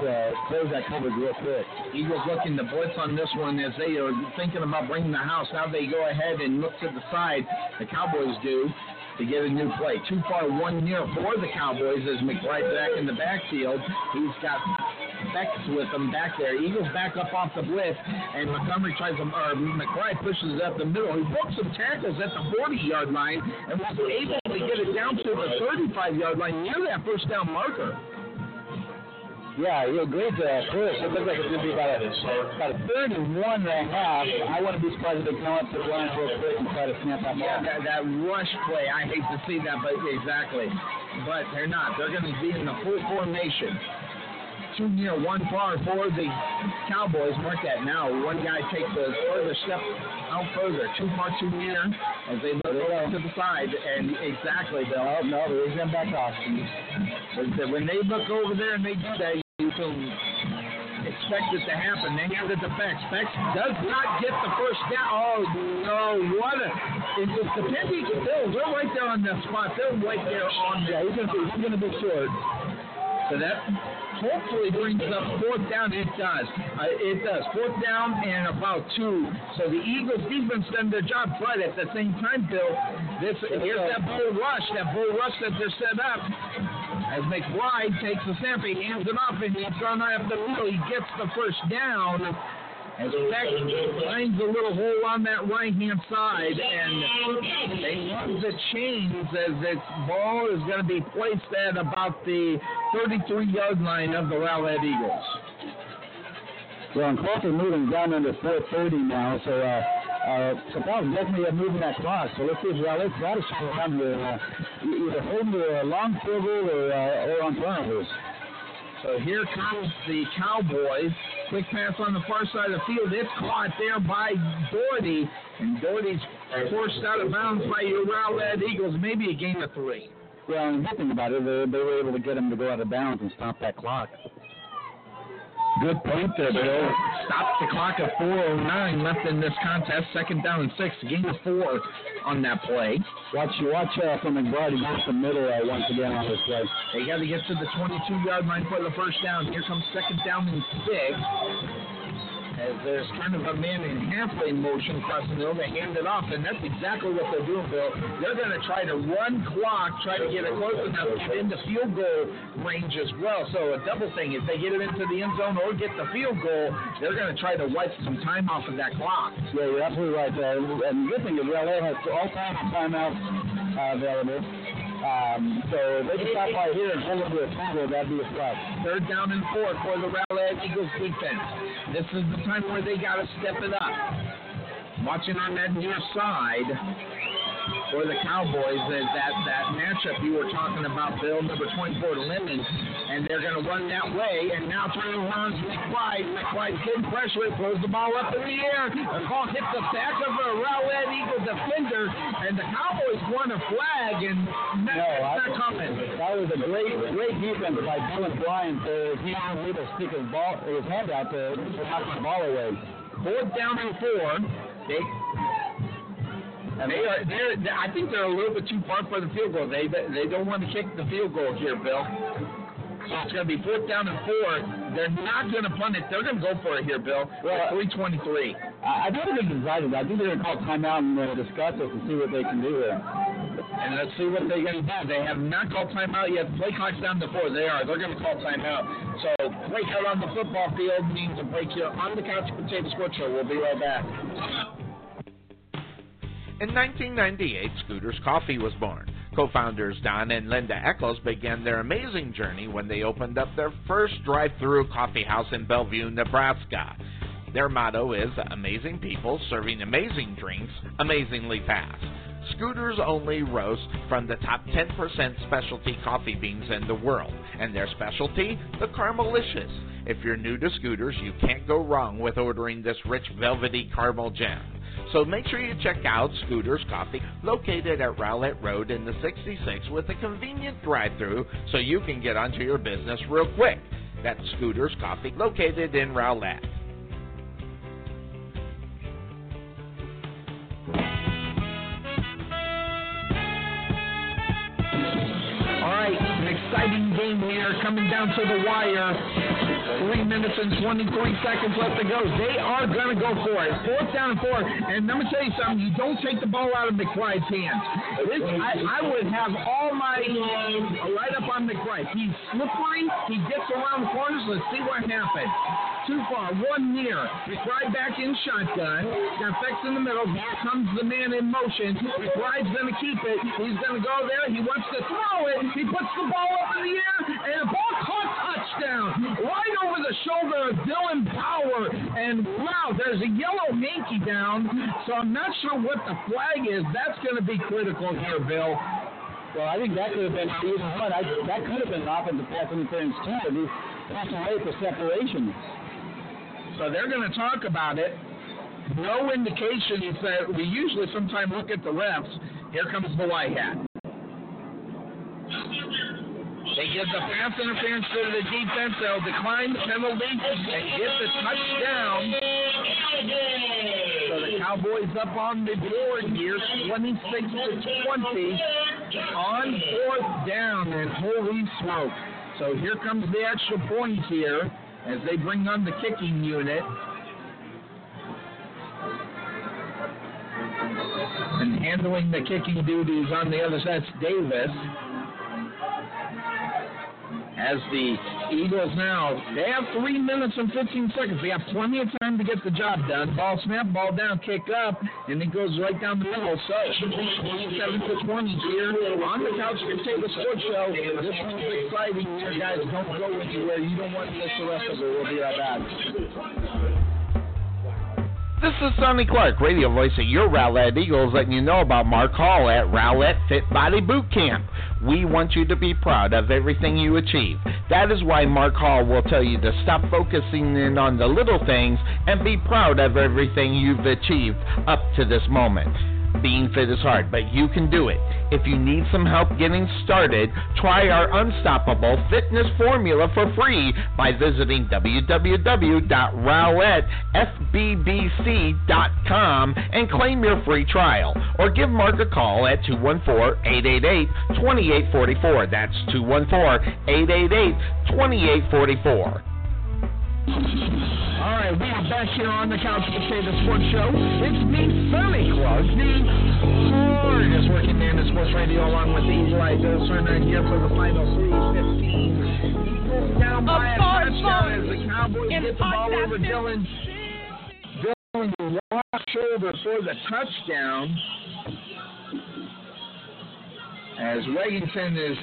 to close that coverage real quick. Eagles looking to blitz on this one as they are thinking about bringing the house. Now they go ahead and look to the side. The Cowboys do to get a new play. Too far, one near for the Cowboys as McBride back in the backfield. He's got Bex with him back there. Eagles back up off the blitz, and Montgomery tries to, or McBride pushes it up the middle. He broke some tackles at the 40-yard line and was able to get it down to the 35-yard line near that first down marker. Yeah, you're great uh, push. It looks like it's going to be about a, about a 31 and a half. I wouldn't be surprised if they come up to the line real quick and try to snap that ball. Yeah, that, that rush play, I hate to see that, but exactly. But they're not. They're going to be in the full formation. Two near, one far for the Cowboys. Mark that now. One guy takes a further step out further. Too far, too near as they look over to the side. And exactly, Bill. Oh, no, there is them back off. When they look over there and they do that, you can expect it to happen. They hand it to Bex. Bex does not get the first down. Oh, no, what a... It's, it's the Pendy Bills. They're right there on that spot. They're right there on Yeah, he's going to be, he's gonna be short. So that hopefully brings up fourth down. It does. Uh, it does. Fourth down and about two. So the Eagles defense done their job, but at the same time, Bill, this here's that bull rush, that bull rush that they're set up. As McBride takes the snap, he hands it off, and he's gone up the middle. He gets the first down. As Beck finds a little hole on that right hand side, and they use the chains as this ball is going to be placed at about the 33 yard line of the Rowlett Eagles. Well, and is moving down under 430 now, so uh, uh, so Paul's definitely uh, moving that clock. So let's see if Rowlett's got a shot around here, uh, either holding to a long field goal or, uh, or on turnovers. So here comes the Cowboys. Quick pass on the far side of the field. It's caught there by Doherty. And Doherty's forced out of bounds by your Rowlett Eagles. Maybe a game of three. Well, and the good thing about it, they, they were able to get him to go out of bounds and stop that clock. Good point there, Bill. Stops the clock at 4.09 left in this contest. Second down and six. Game of four on that play. Watch watch uh, from McBride. He goes the middle uh, once again on this play. They got to get to the 22 yard line for the first down. Here comes second down and six. As there's kind of a man in halfway motion across the they hand it off, and that's exactly what they're doing, Bill. They're going to try to run clock, try to get it close enough, get into field goal range as well. So a double thing, if they get it into the end zone or get the field goal, they're going to try to wipe some time off of that clock. Yeah, you're absolutely right. Uh, and the good thing is, they have all kinds of timeouts uh, available. Um, so if they can stop right here and hold them to a field that'd be a plus. Third down and four for the Rowlett Eagles defense. This is the time where they got to step it up. Watching on that near side for the Cowboys is that, that matchup you were talking about, Bill, number 24 Lemon, and they're going to run that way, and now around to McBride. McBride getting pressure, throws the ball up in the air. The ball hits the back of a Rowlett Eagle defender, and the Cowboys want a flag, and that, No, I- not coming. That was a great, great defense by Dylan Bryant. Uh, he was able to stick his ball, his hand out to, to knock the ball away. Fourth down and four. They they are they're, they I think they're a little bit too far for the field goal. They they don't want to kick the field goal here, Bill. So it's going to be fourth down and four. They're not going to punt it. They're going to go for it here, Bill. Well, Three twenty-three. I, I think they're decided. I think they're going to call timeout and uh, discuss this and see what they can do there. And let's see what they're going to do. They have not called timeout yet. Play clock's down to four. They are. They're going to call timeout. So break out on the football field means a break here on the Couch Potato Sports Show. We'll be right back. In 1998, Scooters Coffee was born. Co-founders Don and Linda Eckles began their amazing journey when they opened up their first drive-through coffee house in Bellevue, Nebraska. Their motto is amazing people serving amazing drinks amazingly fast. Scooters only roast from the top 10% specialty coffee beans in the world, and their specialty, the Caramelicious. If you're new to Scooters, you can't go wrong with ordering this rich velvety caramel gem. So make sure you check out Scooters Coffee, located at Rowlett Road in the 66 with a convenient drive-through so you can get onto your business real quick. That's Scooters Coffee, located in Rowlett. All right, an exciting game here coming down to the wire. Three minutes and 23 seconds left to go. They are going to go for it. Fourth down and four. And let me tell you something. You don't take the ball out of McBride's hands. This, I, I would have all my right up on McBride. He's slippery. He gets around the corners. Let's see what happens. Too far. One near. McBride back in shotgun. Got Fex in the middle. Here comes the man in motion. McBride's going to keep it. He's going to go there. He wants to throw it. He puts the ball up in the air, and the ball caught touchdown right over the shoulder of Dylan Power. And wow, there's a yellow hanky down. So I'm not sure what the flag is. That's going to be critical here, Bill. Well, I think that could have been either one. I, that could have been an offensive pass interference too. He's passing away for separation. So they're going to talk about it. No indications that we usually sometimes look at the refs. Here comes the white hat. They give the pass interference to the defense. They'll decline the penalty and get the touchdown. So the Cowboys up on the board here, 26 to 20 on fourth down. And holy smoke. So here comes the extra point here as they bring on the kicking unit. And handling the kicking duties on the other side, Davis. As the Eagles now, they have three minutes and 15 seconds. They have plenty of time to get the job done. Ball snap, ball down, kick up, and it goes right down the middle. So, 27 to 20 here on the Couch Potato Sports Show. This one's exciting here, guys. Don't go anywhere. You don't want to miss the rest of it. We'll be right back. This is Sonny Clark, radio voice of your Rowlett Eagles, letting you know about Mark Hall at Rowlett Fit Body Boot Camp. We want you to be proud of everything you achieve. That is why Mark Hall will tell you to stop focusing in on the little things and be proud of everything you've achieved up to this moment. Being fit is hard, but you can do it. If you need some help getting started, try our Unstoppable Fitness Formula for free by visiting www.rowlettfbbc.com and claim your free trial. Or give Mark a call at 214-888-2844. That's 214-888-2844. All right, we are back here on the Couch Potato Sports Show. It's me, Sonny Clark, the hardest working man in sports radio, along with the Eye Bill Cerner here for the final 315. Eagles down by a touchdown as the Cowboys get the ball over Dylan. Dylan left shoulder for the touchdown. as Regenton is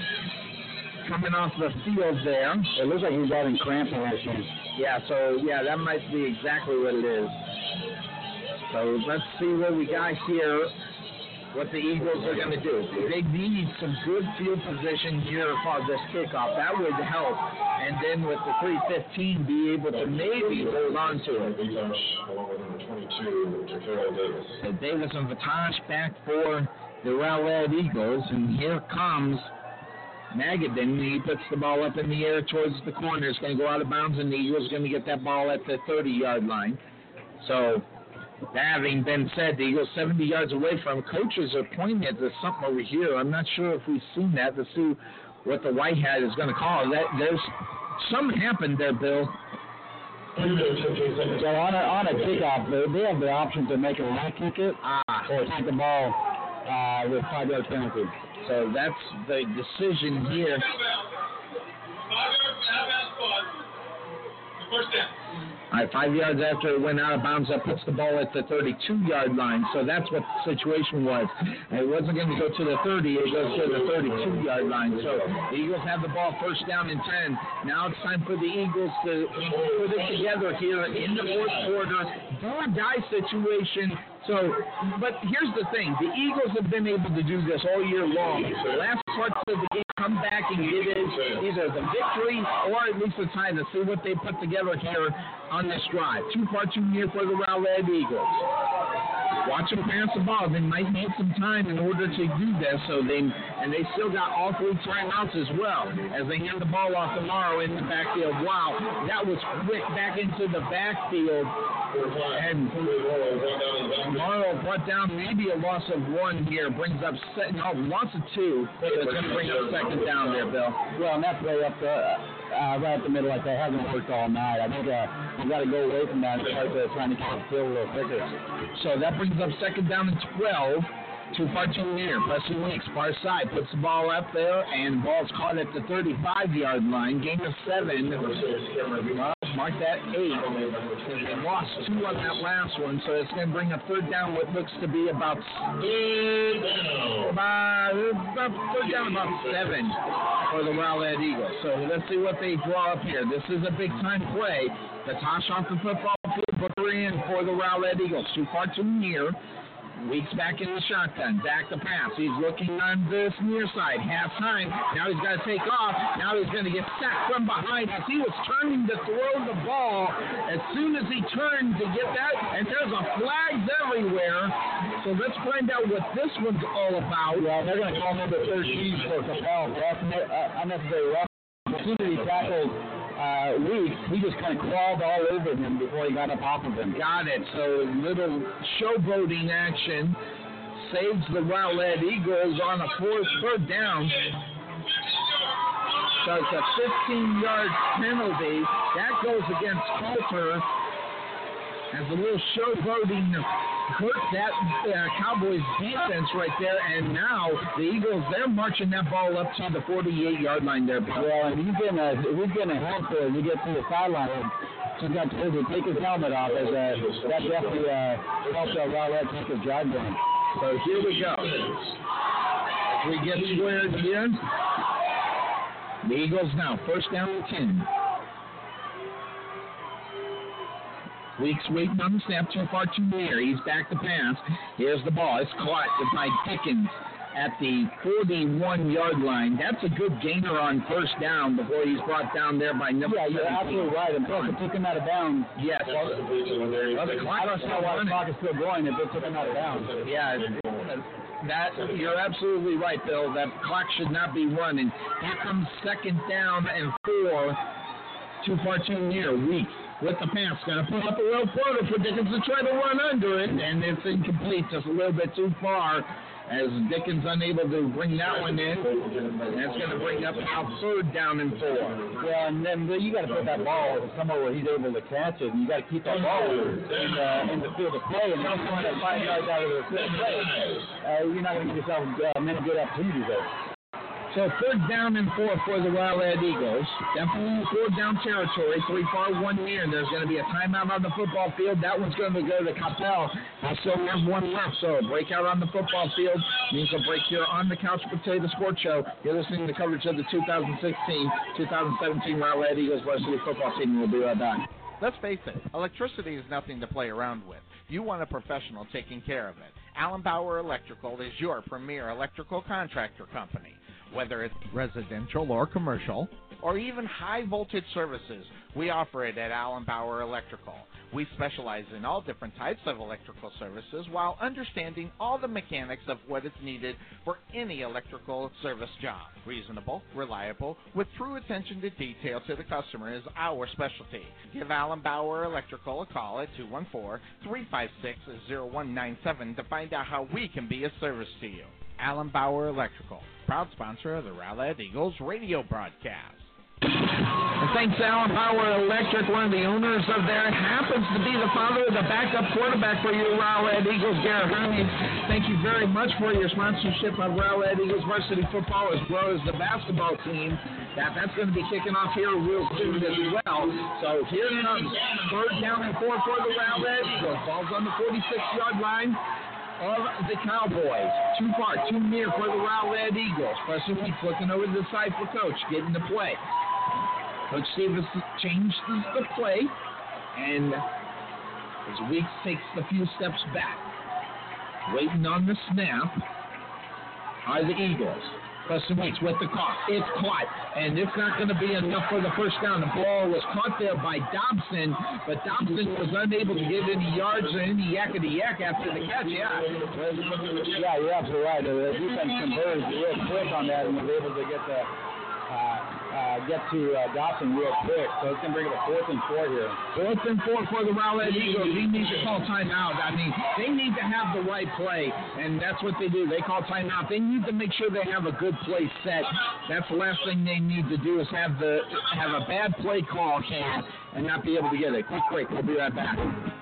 coming off the field there. It looks like he's having cramping issues. Yeah, so yeah, that might be exactly what it is. So let's see what we got here. What the Eagles are going to do. They need some good field position here for this kickoff. That would help. And then with the 315, be able to maybe hold on to it. So Davis and Vatash back for the Rowlett Eagles. And here comes Magadan, he puts the ball up in the air towards the corner. It's going to go out of bounds, and the Eagles are going to get that ball at the 30 yard line. So, that having been said, the Eagles 70 yards away from coaches are pointing at this something over here. I'm not sure if we've seen that Let's see what the white hat is going to call. That there's something happened there, Bill. So on a, on a kickoff, they, they have the option to make a leg kick it ah. or take the ball uh, with five yard penalty. So that's the decision here. All right, five yards after it went out of bounds, that puts the ball at the 32-yard line. So that's what the situation was. It wasn't going to go to the 30; it goes to the 32-yard line. So the Eagles have the ball first down and 10. Now it's time for the Eagles to put it together here in the fourth quarter. Do or die situation. So, but here's the thing: the Eagles have been able to do this all year long. The last parts of the game, come back and get it either the victory or at least a tie. To see what they put together here on this drive. Two part two year for the Rowlett Eagles. Watch them pass the ball. They might need some time in order to do this. So they and they still got all three timeouts as well as they hand the ball off to Morrow in the backfield. Wow, that was quick back into the backfield. And Morrow brought down maybe a loss of one here. Brings up set, no loss of two. It's going to bring up second down there, Bill. Well, and that's way up the uh, right up the middle. Like that hasn't worked all night. I think uh, we got to go away from that and start uh, trying to get the field a little quicker. So that brings up second down and 12. Too far too near. Plessy Weeks, far side, puts the ball up there, and ball's caught at the 35-yard line. Gain of seven. Mark that eight. They lost two on that last one, so it's going to bring a third down what looks to be about, about, third down about seven for the Rowlett Eagles. So let's see what they draw up here. This is a big-time play. The toss off the football field, Booker in for the Rowlett Eagles. Too far too near. Weeks back in the shotgun. Back to pass. He's looking on this near side. Half time. Now he's got to take off. Now he's going to get sacked from behind as he was turning to throw the ball. As soon as he turned to get that, and there's a flags everywhere. So let's find out what this one's all about. Well, they're going to call number 13 for Coppell. That's uh, unnecessary rough. Tackled uh, he just kind of crawled all over him before he got up off of him. Got it. So little showboating action saves the Rowlett Eagles on a fourth third down. So it's a 15-yard penalty. That goes against Coulter. As a little showboating hurt that uh, Cowboys defense right there, and now the Eagles they're marching that ball up to the 48-yard line there. Well, and he's a he's getting a handful as you get to the sideline. He's got to take his helmet off as uh, that definitely uh, helped uh, Rowlett take his drive down. So here we go. As we get squared here, the Eagles now first down and 10. Weeks waiting on the snap, too far, too near. He's back to pass. Here's the ball. It's caught by Dickens at the 41-yard line. That's a good gainer on first down before he's brought down there by number Yeah, you're 17. absolutely right. And plus, it took him out of bounds. Yes. Well, the clock I don't is know why the clock is still going if it took him out of bounds. Yeah, that you're absolutely right, Bill. That clock should not be running. Here comes second down and four. Too far, too near. Weeks with the pass, to put up a little floater for Dickens to try to run under it, and it's incomplete, just a little bit too far. As Dickens unable to bring that one in, it's going to bring up now third down and four. Yeah, and then you got to put that ball somewhere where he's able to catch it, and you got to keep that ball in the in the field of play. And you're throwing that five yards out of the field of play, uh, you're not going to get yourself uh, many good opportunities there. So third down and four for the Rowlett Eagles. Definitely fourth down territory. Three far, one near. There's going to be a timeout on the football field. That one's going to go to Coppell. I still have one left. So a breakout on the football field means a break here on the Couch Potato Sports Show. You're listening to coverage of the 2016-2017 Rowlett Eagles varsity football team. We'll be right back. Let's face it, electricity is nothing to play around with. You want a professional taking care of it. Allen Bauer Electrical is your premier electrical contractor company. Whether it's residential or commercial, or even high voltage services, we offer it at Allen Bauer Electrical. We specialize in all different types of electrical services while understanding all the mechanics of what is needed for any electrical service job. Reasonable, reliable, with true attention to detail to the customer is our specialty. Give Allen Bauer Electrical a call at 214-356-0197 to find out how we can be of service to you. Allen Bauer Electrical, proud sponsor of the Rowlett Eagles radio broadcast. Thanks Allen Bauer Electric, one of the owners of there, happens to be the father of the backup quarterback for your Rowlett Eagles, Garrett Hermes. Thank you very much for your sponsorship of Rowlett Eagles varsity football as well as the basketball team. That that's going to be kicking off here real soon as well. So here comes third down and four for the Rowlett Eagles. Ball's on the 46-yard line of the Cowboys. Too far, too near for the Rowlett Eagles. Preston Weeks looking over to the side for Coach, getting the play. Coach Stevens changes the play, and as Weeks takes a few steps back, waiting on the snap are the Eagles. With the caught. It's caught, and it's not going to be enough for the first down. The ball was caught there by Dobson, but Dobson was unable to get any yards or any yakety yak after the catch. Yeah. Yeah, you're absolutely right. The defense converged real quick on that and was able to get the uh, get to uh, Dobson real quick. So it's going to bring it to fourth and four here. Fourth and four for the Rowlett Eagles. He needs to call timeout. I mean, they need to have the right play, and that's what they do. They call timeout. They need to make sure they have a good play set. That's the last thing they need to do is have the have a bad play call and not be able to get it. Quick break. We'll be right back.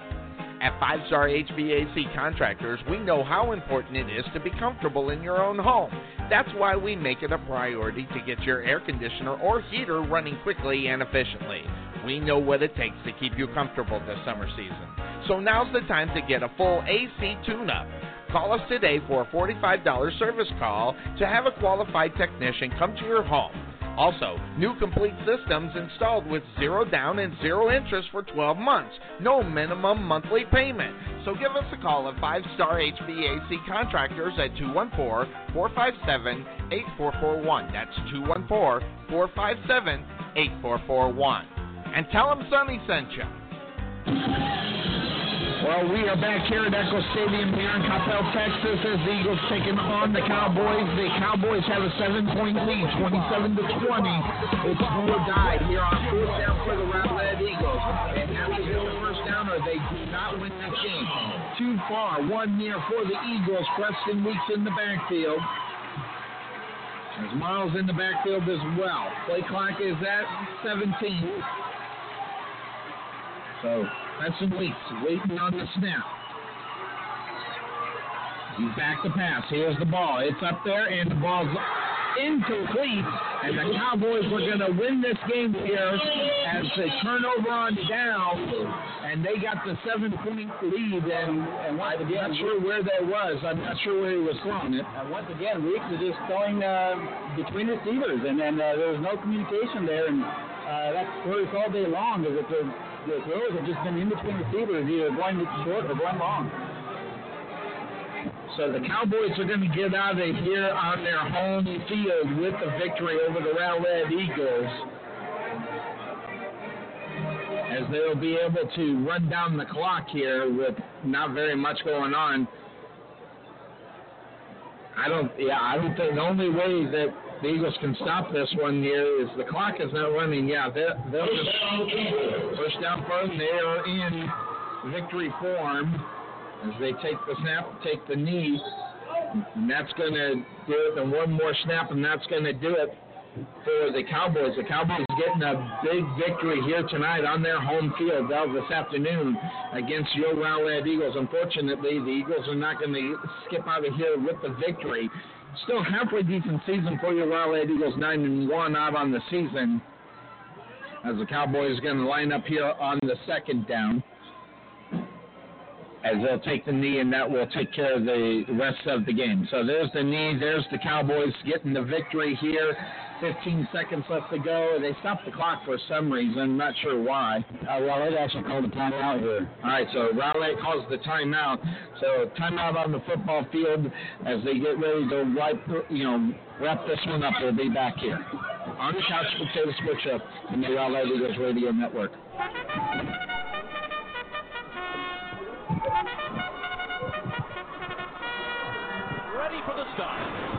At Five Star HVAC Contractors, we know how important it is to be comfortable in your own home. That's why we make it a priority to get your air conditioner or heater running quickly and efficiently. We know what it takes to keep you comfortable this summer season. So now's the time to get a full AC tune up. Call us today for a $45 service call to have a qualified technician come to your home. Also, new complete systems installed with zero down and zero interest for 12 months. No minimum monthly payment. So give us a call at 5 Star HVAC Contractors at 214 457 8441. That's 214 457 8441. And tell them Sonny sent you. Well, we are back here at Echo Stadium here in Coppell, Texas, as the Eagles taking on the Cowboys. The Cowboys have a seven-point lead, 27 to 20. It's or die here on fourth down for the Rowlett Eagles. And to the first down, or they do not win this game. Too far, one near for the Eagles. Preston Weeks in the backfield. There's Miles in the backfield as well. Play clock is at 17. So Preston Weeks waiting on the snap. He's back to pass. Here's the ball. It's up there, and the ball's incomplete. And the Cowboys were going to win this game here as they turn over on down, and they got the seven-point lead. And, and I'm not sure where that was. I'm not sure where he was throwing it. And once again, Weeks is just throwing uh, between receivers, and then uh, there was no communication there. And uh, that's it's all day long. Is that the, the throws have just been in between the receivers, either going short or going long. So the Cowboys are going to get out of here on their home field with the victory over the Rowlett Eagles. As they'll be able to run down the clock here with not very much going on. I don't, yeah, I don't think the only way that the Eagles can stop this one here is the clock is not running. Yeah, they'll, they'll just push down for. They are in victory form as they take the snap, take the knee, and that's going to do it. And one more snap, and that's going to do it for the Cowboys. The Cowboys getting a big victory here tonight on their home field well, this afternoon against your Rowlett Eagles. Unfortunately, the Eagles are not going to skip out of here with the victory. Still halfway decent season for your Rowlett Eagles, nine and one out on the season. As the Cowboys are going to line up here on the second down, as they'll take the knee, and that will take care of the rest of the game. So there's the knee. There's the Cowboys getting the victory here. 15 seconds left to go. They stopped the clock for some reason. I'm not sure why. Uh, Rowlett actually called a timeout here. All right, so Rowlett calls the timeout. So timeout on the football field as they get ready to wipe, you know, wrap this one up. We'll be back here on the Couch Potato Sports Show in the Rowlett Eagles Radio Network. Ready for the start.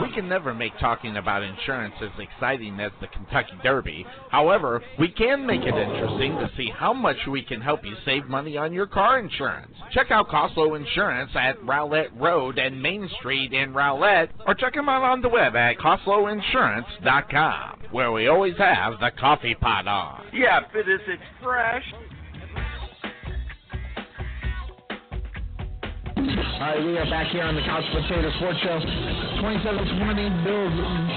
We can never make talking about insurance as exciting as the Kentucky Derby. However, we can make it interesting to see how much we can help you save money on your car insurance. Check out Costlow Insurance at Rowlett Road and Main Street in Rowlett, or check them out on the web at CostlowInsurance.com, where we always have the coffee pot on. Yeah, but is it fresh? All right, we are back here on the Couch Potato Sports Show. 27-20, Bill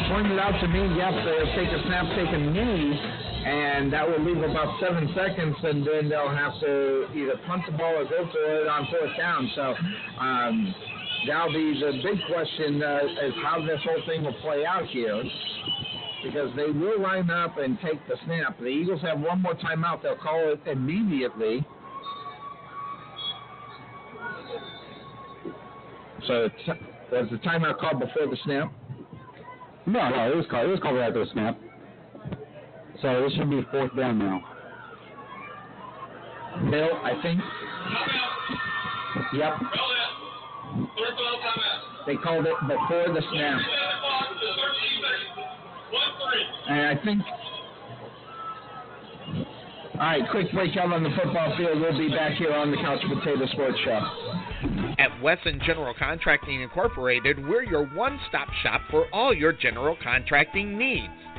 pointed out to me, yep, they'll take a snap, take a knee, and that will leave about seven seconds, and then they'll have to either punt the ball or go for it on fourth down. So um, that'll be the big question uh, is how this whole thing will play out here. Because they will line up and take the snap. The Eagles have one more timeout. They'll call it immediately. So was the timeout called before the snap? No, no, it was called. It was called right after the snap. So this should be fourth down now. Bill, I think. Timeout. Yep. Rowlett, third final timeout. They called it before the snap. Set the clock to 13 seconds. One three. And I think. All right, quick break out on the football field. We'll be back here on the Couch Potato Sports Show. At Wesson General Contracting Incorporated, we're your one stop shop for all your general contracting needs.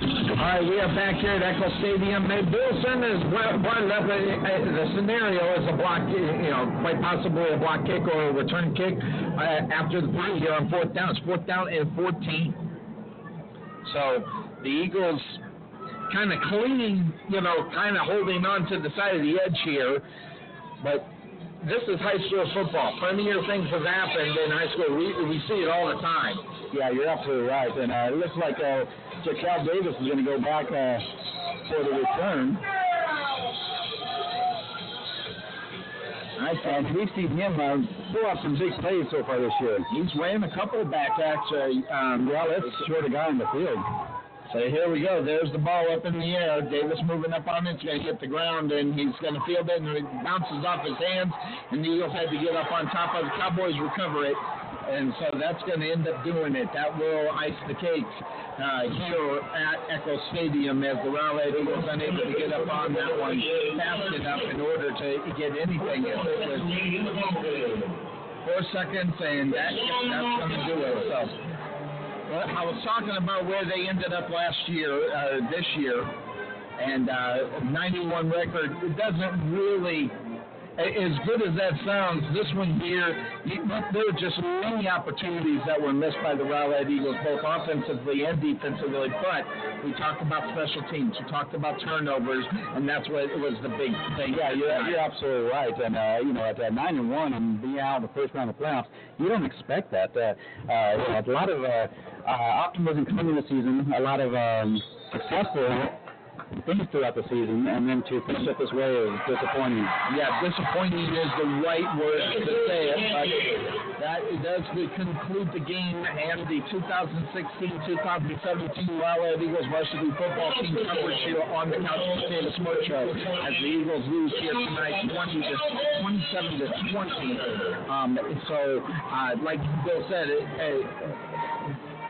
All right, we are back here at Echo Stadium. Bill Sanders brought up uh, the scenario is a block, you know, quite possibly a block kick or a return kick uh, after the punt here on fourth down. It's fourth down and 14. So the Eagles kind of clinging, you know, kind of holding on to the side of the edge here. But this is high school football. Of things have happened in high school. We, we see it all the time. Yeah, you're absolutely right. And uh, it looks like uh, Cal Davis is going to go back uh, for the return. Right, and we've seen him uh, pull off some big plays so far this year. He's weighing a couple of back actually. Um, Yeah, let's short a guy in the field. So here we go. There's the ball up in the air. Davis moving up on it. It's going to hit the ground, and he's going to field it, and it bounces off his hands. And the Eagles had to get up on top of the Cowboys, recover it. And so that's going to end up doing it. That will ice the cakes uh, here at Echo Stadium as the Rowlett Eagles unable to get up on that one fast enough in order to get anything. It was four seconds, and that, that's going to do it. So. Well, I was talking about where they ended up last year, uh, this year, and uh, 91 record. It doesn't really, as good as that sounds, this one here, there were just many opportunities that were missed by the Rowlett Eagles, both offensively and defensively. But we talked about special teams, we talked about turnovers, and that's what was the big thing. Yeah, you're, you're absolutely right. And uh, you know, at uh, nine and one and being out of the first round of playoffs, you don't expect that. Uh, uh, you know, a lot of uh, uh, optimism coming the season, a lot of um, successful things throughout the season, and then to finish it this way is disappointing. Yeah, disappointing is the right word to say it, but that does conclude the game and the 2016-2017 Rowlett Eagles varsity football team coverage here on the Couch Potato Sports Show as the Eagles lose here tonight 20 to 27 to 20. Um, so, uh, like Bill said, it, uh,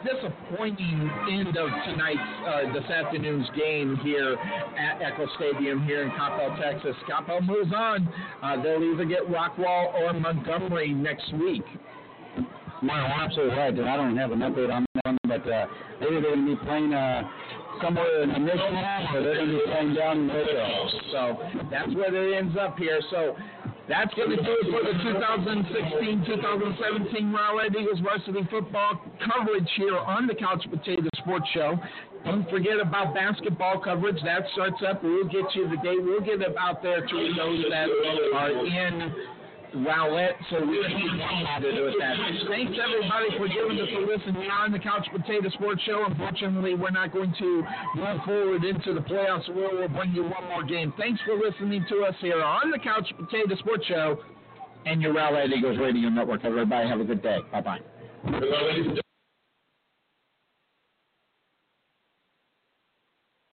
disappointing end of tonight's, uh, this afternoon's game here at Echo Stadium here in Coppell, Texas. Coppell moves on. Uh, they'll either get Rockwall or Montgomery next week. Well, absolutely right. And I don't have an update on that one, but uh, maybe they're going to be playing uh, somewhere in the Michigan or they're going to be playing down in Waco. So that's where it ends up here. So that's going to do it for the 2016-2017 Rowlett Eagles varsity football coverage here on the Couch Potato Sports Show. Don't forget about basketball coverage. That starts up. We'll get you the date. We'll get it out there to those that are in Rowlett, so we can to do with that. Thanks everybody for giving us a listen here on the Couch Potato Sports Show. Unfortunately, we're not going to move forward into the playoffs. We'll, we'll bring you one more game. Thanks for listening to us here on the Couch Potato Sports Show and your Rowlett Eagles Radio Network. Everybody have a good day. Bye bye.